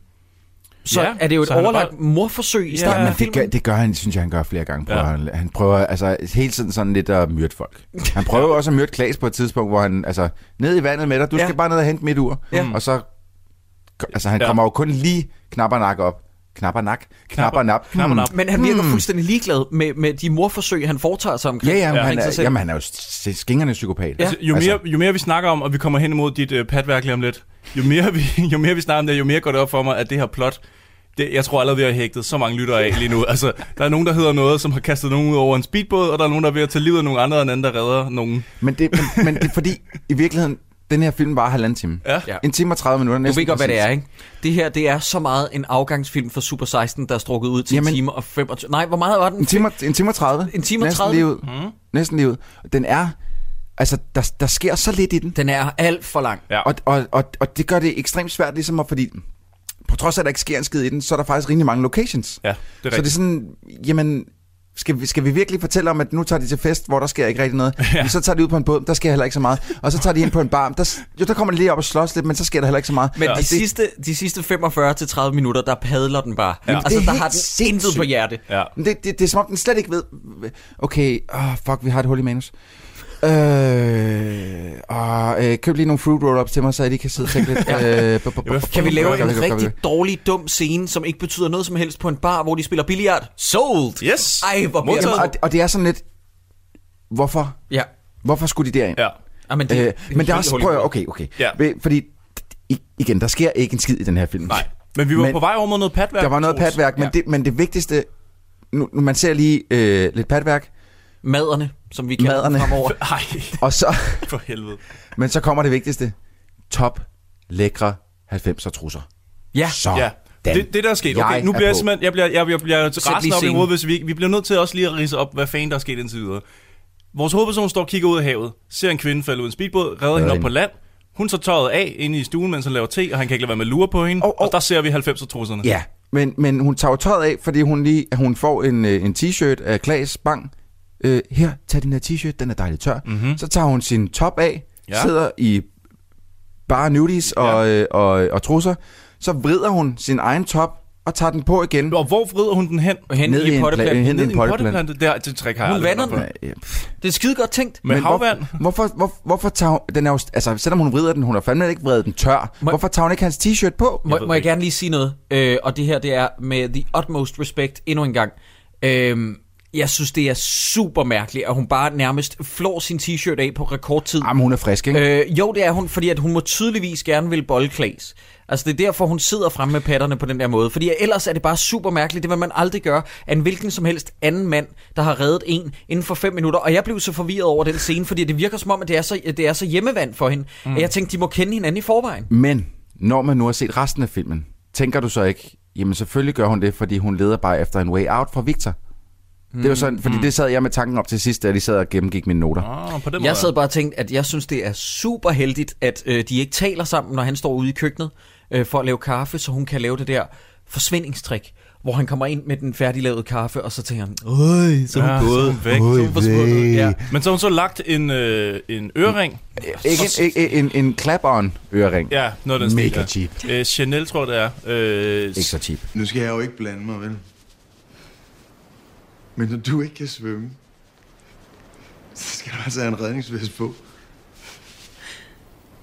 Speaker 2: Så
Speaker 3: Ja,
Speaker 2: ja, er det jo et
Speaker 3: han er
Speaker 2: overlagt
Speaker 3: bare-
Speaker 2: morforsøg i
Speaker 3: Ja,
Speaker 2: starten
Speaker 1: Ja,
Speaker 2: af
Speaker 1: men det gør,
Speaker 2: filmen.
Speaker 1: det gør han, synes jeg, han gør flere gange. Prøver.
Speaker 3: Ja.
Speaker 1: Ja. Han, han prøver altså hele tiden sådan lidt at myrde folk. Han prøver også at myrde Klaas på et tidspunkt, hvor han, altså, ned i vandet med dig, du
Speaker 2: Ja.
Speaker 1: skal bare ned og hente mit ur.
Speaker 2: Ja.
Speaker 1: Og så, altså han
Speaker 3: Ja.
Speaker 1: kommer jo kun lige knapper nak op. Knapper nak? Knapper nap.
Speaker 3: Knapper nap.
Speaker 2: Men han virker
Speaker 1: Hmm.
Speaker 2: fuldstændig ligeglad med, med de morforsøg, han foretager sig
Speaker 1: Ja,
Speaker 2: omkring,
Speaker 1: ja, men, han
Speaker 2: omkring sig
Speaker 1: er, jamen, han er jo s- skingerne psykopat.
Speaker 2: Ja.
Speaker 3: Altså, jo, mere, jo mere vi snakker om, og vi kommer hen imod dit øh, patværk lige om lidt, jo mere, vi, jo mere vi snakker om det, jo mere går det op for mig, at det her plot, det, jeg tror allerede, vi har hægtet så mange lyttere af lige nu. Altså, der er nogen, der hedder noget, som har kastet nogen ud over en speedbåd, og der er nogen, der er ved at tage livet af nogle andre, og en anden, der redder nogen.
Speaker 1: Men, det, men, men det er fordi, i virkeligheden, den her film var halvanden time.
Speaker 3: Ja.
Speaker 1: En time og 30 minutter.
Speaker 2: Du
Speaker 1: næsten
Speaker 2: ved godt, hvad det er, ikke? Det her, det er så meget en afgangsfilm for Super 16, der er strukket ud til
Speaker 1: Jamen-
Speaker 2: en time og 25... Nej, hvor meget var den?
Speaker 1: En time, og- en time og 30.
Speaker 2: En time og
Speaker 1: Næsten
Speaker 2: 30?
Speaker 1: Lige ud. Mm. Næsten lige ud. Den er... Altså, der, der sker så lidt i den.
Speaker 2: Den er alt for lang.
Speaker 3: Ja.
Speaker 1: Og, og, og, og det gør det ekstremt svært, ligesom at, fordi på trods af, at der ikke sker en skid i den, så er der faktisk rimelig mange locations.
Speaker 3: Ja, det er
Speaker 1: så det er
Speaker 3: rigtigt.
Speaker 1: sådan, jamen, skal vi, skal vi virkelig fortælle om, at nu tager de til fest, hvor der sker ikke rigtig noget?
Speaker 3: Ja.
Speaker 1: Ja. Så tager de ud på en båd, der sker heller ikke så meget. Og så tager de ind på en bar, der, jo, der kommer de lige op og slås lidt, men så sker der heller ikke så meget.
Speaker 2: Men
Speaker 1: Og
Speaker 2: de,
Speaker 1: det-
Speaker 2: sidste, de sidste 45-30 minutter, der padler den bare.
Speaker 1: Ja.
Speaker 2: Altså,
Speaker 1: Det er
Speaker 2: der har den intet
Speaker 1: sindssygt.
Speaker 2: på hjerte.
Speaker 3: Ja.
Speaker 1: Men Det, det, det er som om, den slet ikke ved... Okay, oh, fuck, vi har et hul i manus. Øh, og, øh, køb lige nogle fruit roll-ups til mig, så jeg lige kan sidde og tænke lidt. øh,
Speaker 2: Kan vi lave en
Speaker 1: det, det,
Speaker 2: rigtig
Speaker 1: det.
Speaker 2: dårlig, dum scene, som ikke betyder noget som helst på en bar, hvor de spiller billiard? Sold!
Speaker 3: Yes!
Speaker 2: Ej, hvor bliver
Speaker 1: Jamen,
Speaker 2: det...
Speaker 1: og, det- og det er sådan lidt... Hvorfor?
Speaker 2: Ja.
Speaker 1: Hvorfor skulle de derind?
Speaker 3: Ja.
Speaker 2: Ah, men
Speaker 1: Det,
Speaker 2: det,
Speaker 1: øh, men det er også... Prøv at, okay, okay.
Speaker 3: Ja.
Speaker 1: Fordi, i- igen, der sker ikke en skid i den her film.
Speaker 3: Nej. Men vi var
Speaker 1: Men-
Speaker 3: på vej over mod noget patværk.
Speaker 1: Der var noget patværk, men,
Speaker 2: Ja.
Speaker 1: det, men det vigtigste... Nu, nu man ser lige øh, lidt patværk,
Speaker 2: Maderne, som vi dem
Speaker 1: Maderne.
Speaker 2: fremover.
Speaker 3: Ej,
Speaker 1: og så...
Speaker 3: for helvede.
Speaker 1: Men så kommer det vigtigste. Top, lækre 90'er trusser.
Speaker 2: Ja.
Speaker 1: Så
Speaker 3: Ja.
Speaker 1: den.
Speaker 3: Det, det der er sket. Okay,
Speaker 1: Jeg
Speaker 3: nu
Speaker 1: er
Speaker 3: bliver jeg simpelthen, jeg bliver, jeg bliver, jeg bliver resten op i hovedet, hvis vi, vi bliver nødt til også lige at rise op, hvad fanden der er sket indtil videre. Vores hovedperson står og kigger ud af havet, ser en kvinde falde ud af en speedbåd, redder hende op på land. Hun tager tøjet af inde i stuen, mens han laver te, og han kan ikke lade være med at lure på hende. Og,
Speaker 1: Og- og-
Speaker 3: der ser vi 90'er trusserne.
Speaker 1: Ja, men, men hun tager tøjet af, fordi hun lige hun får en, øh, en t-shirt af Klaas Bang. Øh, her, tag den her t-shirt, den er dejligt tør. Mm-hmm. Så tager hun sin top af,
Speaker 3: Ja.
Speaker 1: ja. sidder i bare nudies og, øh, og, og trusser. Så vrider hun sin egen top og tager den på igen.
Speaker 3: Og hvor vrider hun den hen?
Speaker 2: Hen
Speaker 1: Ned i
Speaker 2: i
Speaker 1: en
Speaker 2: potteplanten.
Speaker 1: hen
Speaker 3: Ned i en
Speaker 1: potteplante.
Speaker 3: potteplante. Det, trick har jeg
Speaker 2: Hun vander den.
Speaker 1: Ja.
Speaker 2: Det er skide godt tænkt.
Speaker 3: Med
Speaker 1: Men
Speaker 3: havvand.
Speaker 1: Hvorfor, hvor, hvorfor tager hun, den er jo, altså, selvom hun vrider den, hun har fandme ikke vredet den tør.
Speaker 2: Må-
Speaker 1: Hvorfor tager hun ikke hans t-shirt på?
Speaker 2: Må,
Speaker 3: ved
Speaker 2: må jeg gerne lige sige noget? Øh, og det her, det er med the utmost respect endnu en gang. Øh, jeg synes, det er super mærkeligt, at hun bare nærmest flår sin t-shirt af på rekordtid.
Speaker 1: Jamen, hun er frisk, ikke?
Speaker 2: Øh, jo, det er hun, fordi at hun må tydeligvis gerne vil bolle Klaas. Altså, det er derfor, hun sidder fremme med patterne på den der måde. Fordi ellers er det bare super mærkeligt. Det vil man aldrig gøre af en hvilken som helst anden mand, der har reddet en inden for fem minutter. Og jeg blev så forvirret over den scene, fordi det virker som om, at det er så, det er så hjemmevand for hende. Mm. At jeg tænkte, de må kende hinanden i forvejen.
Speaker 1: Men når man nu har set resten af filmen, tænker du så ikke, jamen selvfølgelig gør hun det, fordi hun leder bare efter en way out fra Victor. Mm. Det er jo sådan, fordi det sad jeg med tanken op til sidst, da jeg lige sad og gennemgik mine noter.
Speaker 3: Ah, på den måde.
Speaker 2: Jeg sad bare og tænkte, at jeg synes, det er super heldigt, at øh, de ikke taler sammen, når han står ude i køkkenet øh, for at lave kaffe, så hun kan lave det der forsvindingstrik, hvor han kommer ind med den færdiglavede kaffe, og så tænker han, Øj, så er hun
Speaker 3: Ja,
Speaker 2: gået.
Speaker 3: så er hun væk.
Speaker 2: Så er hun forsvundet. Ja.
Speaker 3: Men så har hun så lagt en, øh, en ørering.
Speaker 1: Ikke en, ikke en, en clap-on ørering.
Speaker 3: Ja, noget af den stil,
Speaker 1: Mega
Speaker 3: ja.
Speaker 1: cheap.
Speaker 3: Øh, Chanel, tror jeg, det er. Øh,
Speaker 1: Ikke så cheap.
Speaker 6: Nu skal jeg jo ikke blande mig, vel? Men når du ikke kan svømme, så skal du altså have en redningsvest på.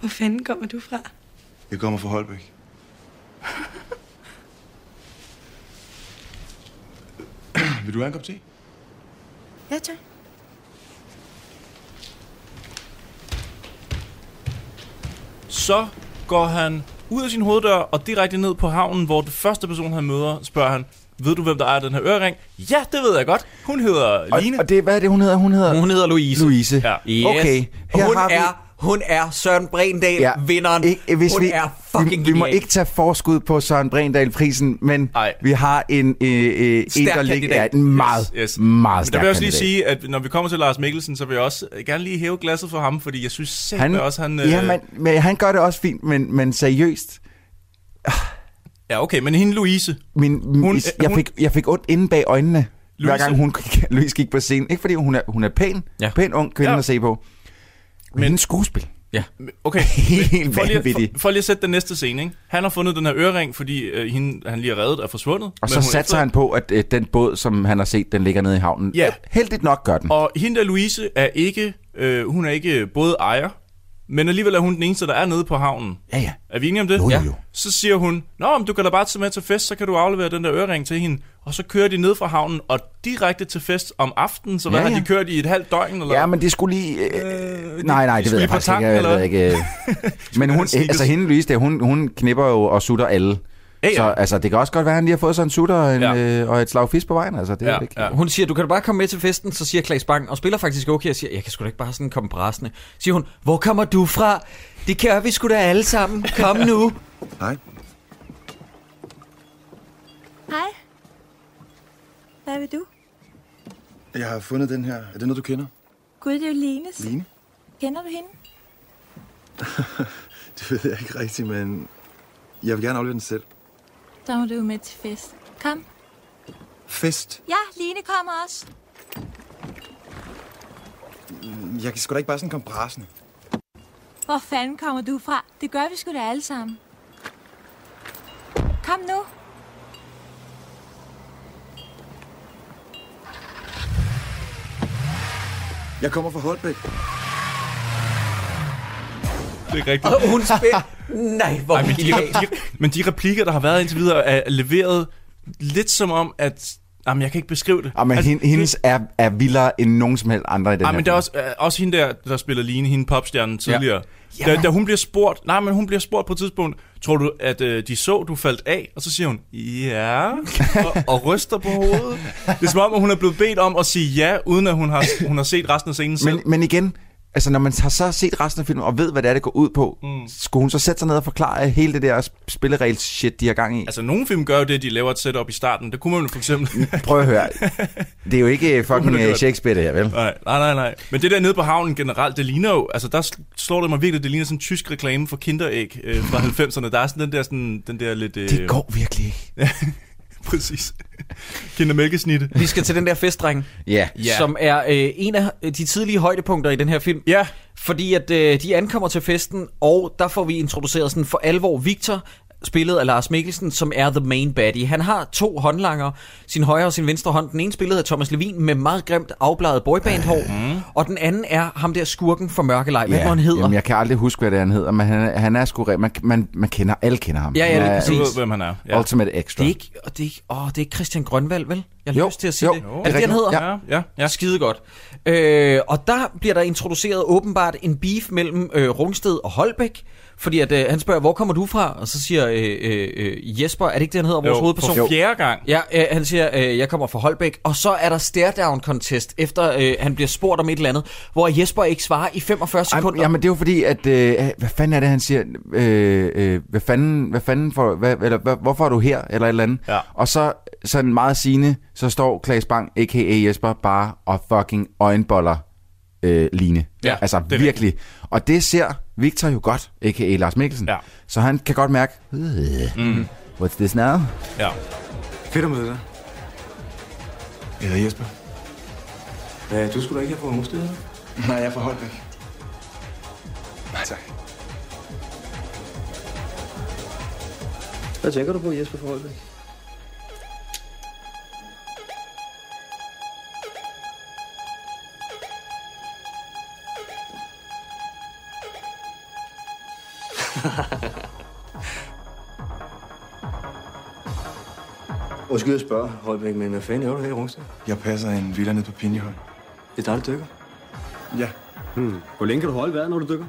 Speaker 8: Hvor fanden kommer du fra?
Speaker 6: Jeg kommer fra Holbæk. Vil du have en kop te?
Speaker 8: Ja, tak.
Speaker 3: Så går han ud af sin hoveddør og direkte ned på havnen, hvor det første person, han møder, spørger han, ved du, hvem der er den her ørering? Ja, det ved jeg godt. Hun hedder
Speaker 1: Og,
Speaker 3: Line.
Speaker 1: og det, hvad er det, hun hedder? Hun hedder
Speaker 2: Hun hedder Louise.
Speaker 1: Louise.
Speaker 3: Ja.
Speaker 2: Yes.
Speaker 1: Okay, her
Speaker 2: hun
Speaker 1: har vi-
Speaker 2: er hun er Søren Brendal, ja. vinderen.
Speaker 1: Ikke, hvis
Speaker 2: hun
Speaker 1: vi,
Speaker 2: er fucking
Speaker 1: vi, vi må ikke tage forskud på Søren Brendal-prisen, men
Speaker 3: Ej.
Speaker 1: vi har en, øh, øh, en
Speaker 2: Stærk
Speaker 1: der ligger ja, en meget,
Speaker 3: Yes, yes.
Speaker 1: meget
Speaker 3: Men der
Speaker 1: stærk
Speaker 3: vil jeg også lige sige, at når vi kommer til Lars Mikkelsen, så vil jeg også gerne lige hæve glasset for ham, fordi jeg synes selv
Speaker 1: han,
Speaker 3: også, han...
Speaker 1: ja,
Speaker 3: øh,
Speaker 1: men, men han gør det også fint, men, men seriøst,
Speaker 3: ja, okay, men hende Louise,
Speaker 1: min,
Speaker 3: Hun-
Speaker 1: hun, jeg,
Speaker 3: hun-
Speaker 1: fik, jeg fik ondt inde bag øjnene, hver
Speaker 3: Louise-
Speaker 1: gang hun, Louise gik på scenen. Ikke fordi hun er, hun er pæn,
Speaker 2: Ja.
Speaker 1: pæn ung kvinde
Speaker 3: Ja.
Speaker 1: at se på, men, men hendes skuespil.
Speaker 2: Ja.
Speaker 3: okay,
Speaker 1: Helt
Speaker 3: for lige, for, for lige at sætte den næste scene, ikke? Han har fundet den her ørering, fordi øh, hende, han lige har reddet, er forsvundet.
Speaker 1: Og så satser
Speaker 3: efter-
Speaker 1: han på, at øh, den båd, som han har set, den ligger nede i havnen.
Speaker 3: Ja.
Speaker 1: Heldigt nok gør den.
Speaker 3: Og hende der Louise er ikke, øh, hun er ikke både ejer, men alligevel er hun den eneste, der er nede på havnen.
Speaker 1: Ja, ja.
Speaker 3: Er vi enige om det?
Speaker 1: Jo, jo, jo.
Speaker 3: Så siger hun, Nå, men du kan da bare tage med til fest, så kan du aflevere den der ørering til hende. Og så kører de ned fra havnen og direkte til fest om aftenen. Så hvad
Speaker 1: Ja,
Speaker 3: har de
Speaker 1: ja.
Speaker 3: kørt i et halvt døgn? Eller?
Speaker 1: Ja, men det skulle lige... Øh, nej, nej,
Speaker 3: de
Speaker 1: det ved jeg faktisk ikke.
Speaker 3: tanken,
Speaker 1: Jeg
Speaker 3: eller
Speaker 1: ved ikke. øh. Men hun, altså hende, Louise, der, hun, hun knipper jo og sutter alle.
Speaker 3: Ja, ja.
Speaker 1: Så altså, det kan også godt være, at han lige har fået sig en sutter og, en,
Speaker 3: Ja.
Speaker 1: øh, og et slag fisk på vejen. Altså, det er
Speaker 3: Ja,
Speaker 1: jo ikke.
Speaker 3: ja.
Speaker 2: Hun siger, du kan da bare komme med til festen, så siger Klaas Bang, og spiller faktisk okay, og siger, jeg kan sgu da ikke bare sådan komme bræsende. Siger hun, hvor kommer du fra? Det gør vi sgu da alle sammen. Kom nu.
Speaker 6: Hej.
Speaker 7: Hej. Hvad vil du?
Speaker 6: Jeg har fundet den her. Er det noget, du kender?
Speaker 7: Gud, det er jo Lines.
Speaker 6: Line?
Speaker 7: Kender du hende?
Speaker 6: Det ved jeg ikke rigtigt, men jeg vil gerne aflevere den selv.
Speaker 7: Så må du med til fest. Kom.
Speaker 6: Fest.
Speaker 7: Ja, Line kommer også.
Speaker 6: Jeg kan sgu da ikke bare sådan komme brasende.
Speaker 7: Hvor fanden kommer du fra? Det gør vi sgu da alle sammen. Kom nu.
Speaker 6: Jeg kommer fra Holbæk.
Speaker 3: Det er rigtigt.
Speaker 2: Og hun spiller... Nej, hvor
Speaker 3: Ej, men, de, de, men de replikker, der har været indtil videre, er leveret lidt som om, at... Jamen, jeg kan ikke beskrive det.
Speaker 1: Og men
Speaker 3: Altså,
Speaker 1: hendes er, er vildere end nogen som helst andre i den
Speaker 3: Ej,
Speaker 1: her
Speaker 3: men der er også, øh, også hende der, der spiller Line, hende popstjernen tidligere.
Speaker 1: Ja.
Speaker 3: Da, da hun bliver spurgt, nej, men hun bliver spurgt på et tidspunkt, tror du, at øh, de så, du faldt af? Og så siger hun, ja, og, og ryster på hovedet. Det er som om, at hun er blevet bedt om at sige ja, uden at hun har, hun har set resten af scenen selv.
Speaker 1: Men, men igen, altså når man har så set resten af filmen og ved, hvad det er, det går ud på, mm. skulle hun så sætte sig ned og forklare hele det der spilleregels shit, de har gang i?
Speaker 3: Altså, nogle film gør jo det, de laver et setup i starten. Det kunne man jo for eksempel...
Speaker 1: Prøv at høre. Det er jo ikke fucking øh. Shakespeare, det her, vel?
Speaker 3: Nej, nej, nej, nej. Men det der nede på havnen generelt, det ligner jo, altså der slår det mig virkelig, det ligner sådan en tysk reklame for kinderæg øh, fra 90'erne. Der er sådan den der, sådan, den der lidt... Øh,
Speaker 1: Det går virkelig ikke.
Speaker 3: Præcis. Kindermælkesnitte.
Speaker 2: Vi skal til den der festdreng,
Speaker 1: Ja.
Speaker 3: Ja.
Speaker 2: som er øh, en af de tidlige højdepunkter i den her film.
Speaker 3: Ja,
Speaker 2: Fordi at øh, de ankommer til festen, og der får vi introduceret sådan for alvor Victor, spillet af Lars Mikkelsen, som er the main baddie. Han har to håndlanger, sin højre og sin venstre hånd. Den ene spillet af Thomas Levin med meget grimt afbladet boybandhår, mm. og den anden er ham der skurken fra Mørkelej. Hvad ja, han hedder?
Speaker 1: Jamen, jeg kan aldrig huske, hvad det er, han hedder, men han, er- han er sgu... Man, man, man kender, alle kender ham.
Speaker 2: Ja, ja, lige
Speaker 1: er
Speaker 2: præcis.
Speaker 3: du ved, hvem han er. Ja.
Speaker 1: Ultimate Extra.
Speaker 2: Det er ikke, og det er ikke, åh, det er ikke Christian Grønvald, vel? Jeg har
Speaker 1: Jo,
Speaker 2: lyst til at sige
Speaker 1: jo,
Speaker 2: det.
Speaker 1: jo.
Speaker 2: Er
Speaker 1: Det
Speaker 2: det
Speaker 1: er
Speaker 2: det, han hedder?
Speaker 3: Ja, ja, ja.
Speaker 2: Skide godt. Øh, og der bliver der introduceret åbenbart en beef mellem øh, Rungsted og Holbæk. Fordi at, øh, han spørger, hvor kommer du fra? Og så siger øh, øh, øh, Jesper, er det ikke det, han hedder, vores
Speaker 3: Jo,
Speaker 2: hovedperson?
Speaker 3: for fjerde gang.
Speaker 2: Ja, øh, han siger, øh, jeg kommer fra Holbæk. Og så er der stare-down contest, efter øh, han bliver spurgt om et eller andet, hvor Jesper ikke svarer i 45
Speaker 1: Ej,
Speaker 2: sekunder.
Speaker 1: jamen, det er jo fordi, at... Øh, hvad fanden er det, han siger? Øh, øh, hvad fanden, hvad fanden for, hvad, eller, hvad, hvorfor er du her? Eller et eller andet.
Speaker 3: Ja.
Speaker 1: Og så sådan meget sigende, så står Klaas Bang, a.k.a. Jesper, bare og fucking øjenboller øh, Line.
Speaker 3: Ja,
Speaker 1: altså
Speaker 3: det
Speaker 1: virkelig. Og det ser Victor jo godt, a.k.a. Lars Mikkelsen.
Speaker 3: Ja.
Speaker 1: Så han kan godt mærke, øh,
Speaker 3: Mm.
Speaker 1: what's this now?
Speaker 3: Ja.
Speaker 9: Fedt at møde dig.
Speaker 6: Jeg hedder Jesper.
Speaker 9: Ja, du skulle da ikke have fået Rungsted,
Speaker 6: Nej, jeg er fra Holbæk. Nej, tak.
Speaker 9: Hvad tænker du på, Jesper fra Holbæk? Undskyld at spørge, Holbæk, men hvad fanden er du her i Rungsted?
Speaker 6: Jeg passer en villa nede på Pinjeholm.
Speaker 9: Det er dig, der dykker.
Speaker 6: Ja.
Speaker 9: Hmm. Hvor længe kan du holde vejret, når du dykker?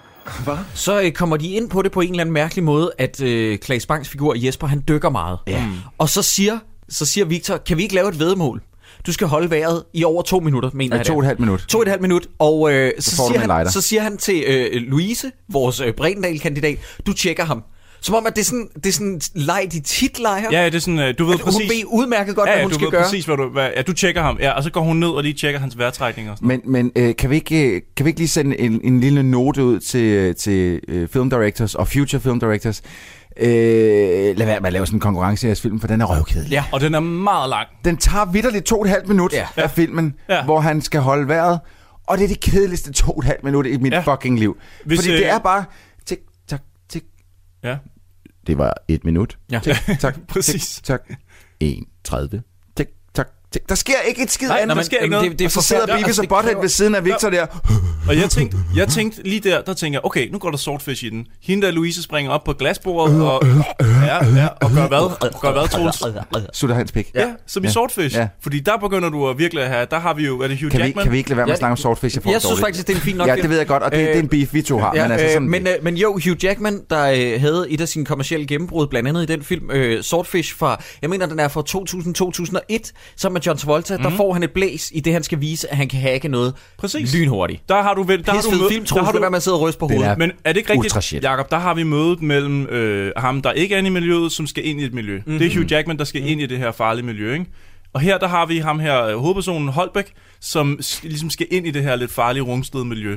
Speaker 6: Hvad?
Speaker 2: Så øh, kommer de ind på det på en eller anden mærkelig måde, at øh, Klaas Bangs figur Jesper, han dykker meget.
Speaker 1: Ja.
Speaker 2: Og så siger, så siger Victor, kan vi ikke lave et vedmål? Du skal holde vejret i over to minutter, mener
Speaker 1: Ja,
Speaker 2: jeg
Speaker 1: to og et halvt minut.
Speaker 2: To og et halvt minut, og øh, så,
Speaker 1: du
Speaker 2: siger han, så siger han til øh, Louise, vores øh, Bredendal-kandidat, du tjekker ham. Som om, at det er sådan, det er sådan leg, de tit leger.
Speaker 3: Ja, det er sådan, øh, du ved
Speaker 2: At hun
Speaker 3: præcis...
Speaker 2: ved udmærket godt,
Speaker 3: ja,
Speaker 2: hvad
Speaker 3: ja,
Speaker 2: hun
Speaker 3: du
Speaker 2: skal
Speaker 3: ved
Speaker 2: gøre.
Speaker 3: præcis, hvad du... Hvad, ja, du tjekker ham, ja, og så går hun ned og lige tjekker hans vejrtrækning og sådan
Speaker 1: Men, men øh, kan, vi ikke, øh, kan vi ikke lige sende en, en lille note ud til, øh, til øh, film directors og future film directors? Øh, lad være med at lave sådan en konkurrence i jeres film, for den er røvkedelig.
Speaker 2: Ja.
Speaker 3: Og den er meget lang.
Speaker 1: Den tager vidderligt to og et halvt minut
Speaker 2: Ja.
Speaker 1: af filmen,
Speaker 3: Ja.
Speaker 1: hvor han skal holde vejret. Og det er det kedeligste to og et halvt minut i mit
Speaker 3: Ja.
Speaker 1: fucking liv.
Speaker 3: Hvis,
Speaker 1: Fordi
Speaker 3: øh,
Speaker 1: det er bare... Tik, tak, tik.
Speaker 3: Ja.
Speaker 1: Det var et minut.
Speaker 2: Ja.
Speaker 1: Tik, tak,
Speaker 3: Præcis.
Speaker 1: Tik, tak. 1.30. Der sker ikke et skid
Speaker 3: Nej,
Speaker 1: andet.
Speaker 3: der sker ikke noget.
Speaker 2: Det, det er
Speaker 1: og så sidder. Beavis
Speaker 2: Altså,
Speaker 1: og Butthead ved siden af Victor der.
Speaker 3: Og jeg tænkte, jeg tænkte lige der, der tænker jeg, okay, nu går der swordfish i den. Hende der Louise springer op på glasbordet og, ja, ja, og gør hvad? Gør hvad, Troels?
Speaker 1: Sutter hans pik.
Speaker 3: Ja, som i
Speaker 1: Ja.
Speaker 3: swordfish.
Speaker 1: Ja.
Speaker 3: Fordi der begynder du at virkelig at have, der har vi jo, er det Hugh
Speaker 1: Kan vi,
Speaker 3: Jackman?
Speaker 1: kan vi ikke lade være med at snakke om Swordfish? Jeg,
Speaker 2: Jeg synes
Speaker 1: dårligt.
Speaker 2: faktisk, det er en fin nok
Speaker 1: Ja, det ved jeg godt, og det,
Speaker 2: Øh,
Speaker 1: det er en beef, vi to har.
Speaker 2: Ja,
Speaker 1: men, altså sådan,
Speaker 2: øh, men, øh, men jo, Hugh Jackman, der øh, havde et af sine kommercielle gennembrud, blandt andet i den film øh, Swordfish fra, jeg mener, den er fra 2000-2001, sammen med John Travolta, mm. der får han et blæs i det, han skal vise, at han kan hacke noget
Speaker 3: Præcis.
Speaker 2: lynhurtigt.
Speaker 3: Der har du vel, der har
Speaker 2: Pisse
Speaker 3: du
Speaker 2: fed
Speaker 3: mød-
Speaker 2: film,
Speaker 3: der har du,
Speaker 2: være med at sidde og ryste på hovedet.
Speaker 1: er-
Speaker 3: Men er det ikke rigtigt. Jacob, der har vi mødet mellem øh, ham, der ikke er i miljøet, som skal ind i et miljø. Mm-hmm. Det er Hugh Jackman, der skal ind i det her farlige miljø, ikke? Og her der har vi ham her, øh, hovedpersonen Holbæk, som ligesom skal ind i det her lidt farlige rungsted miljø.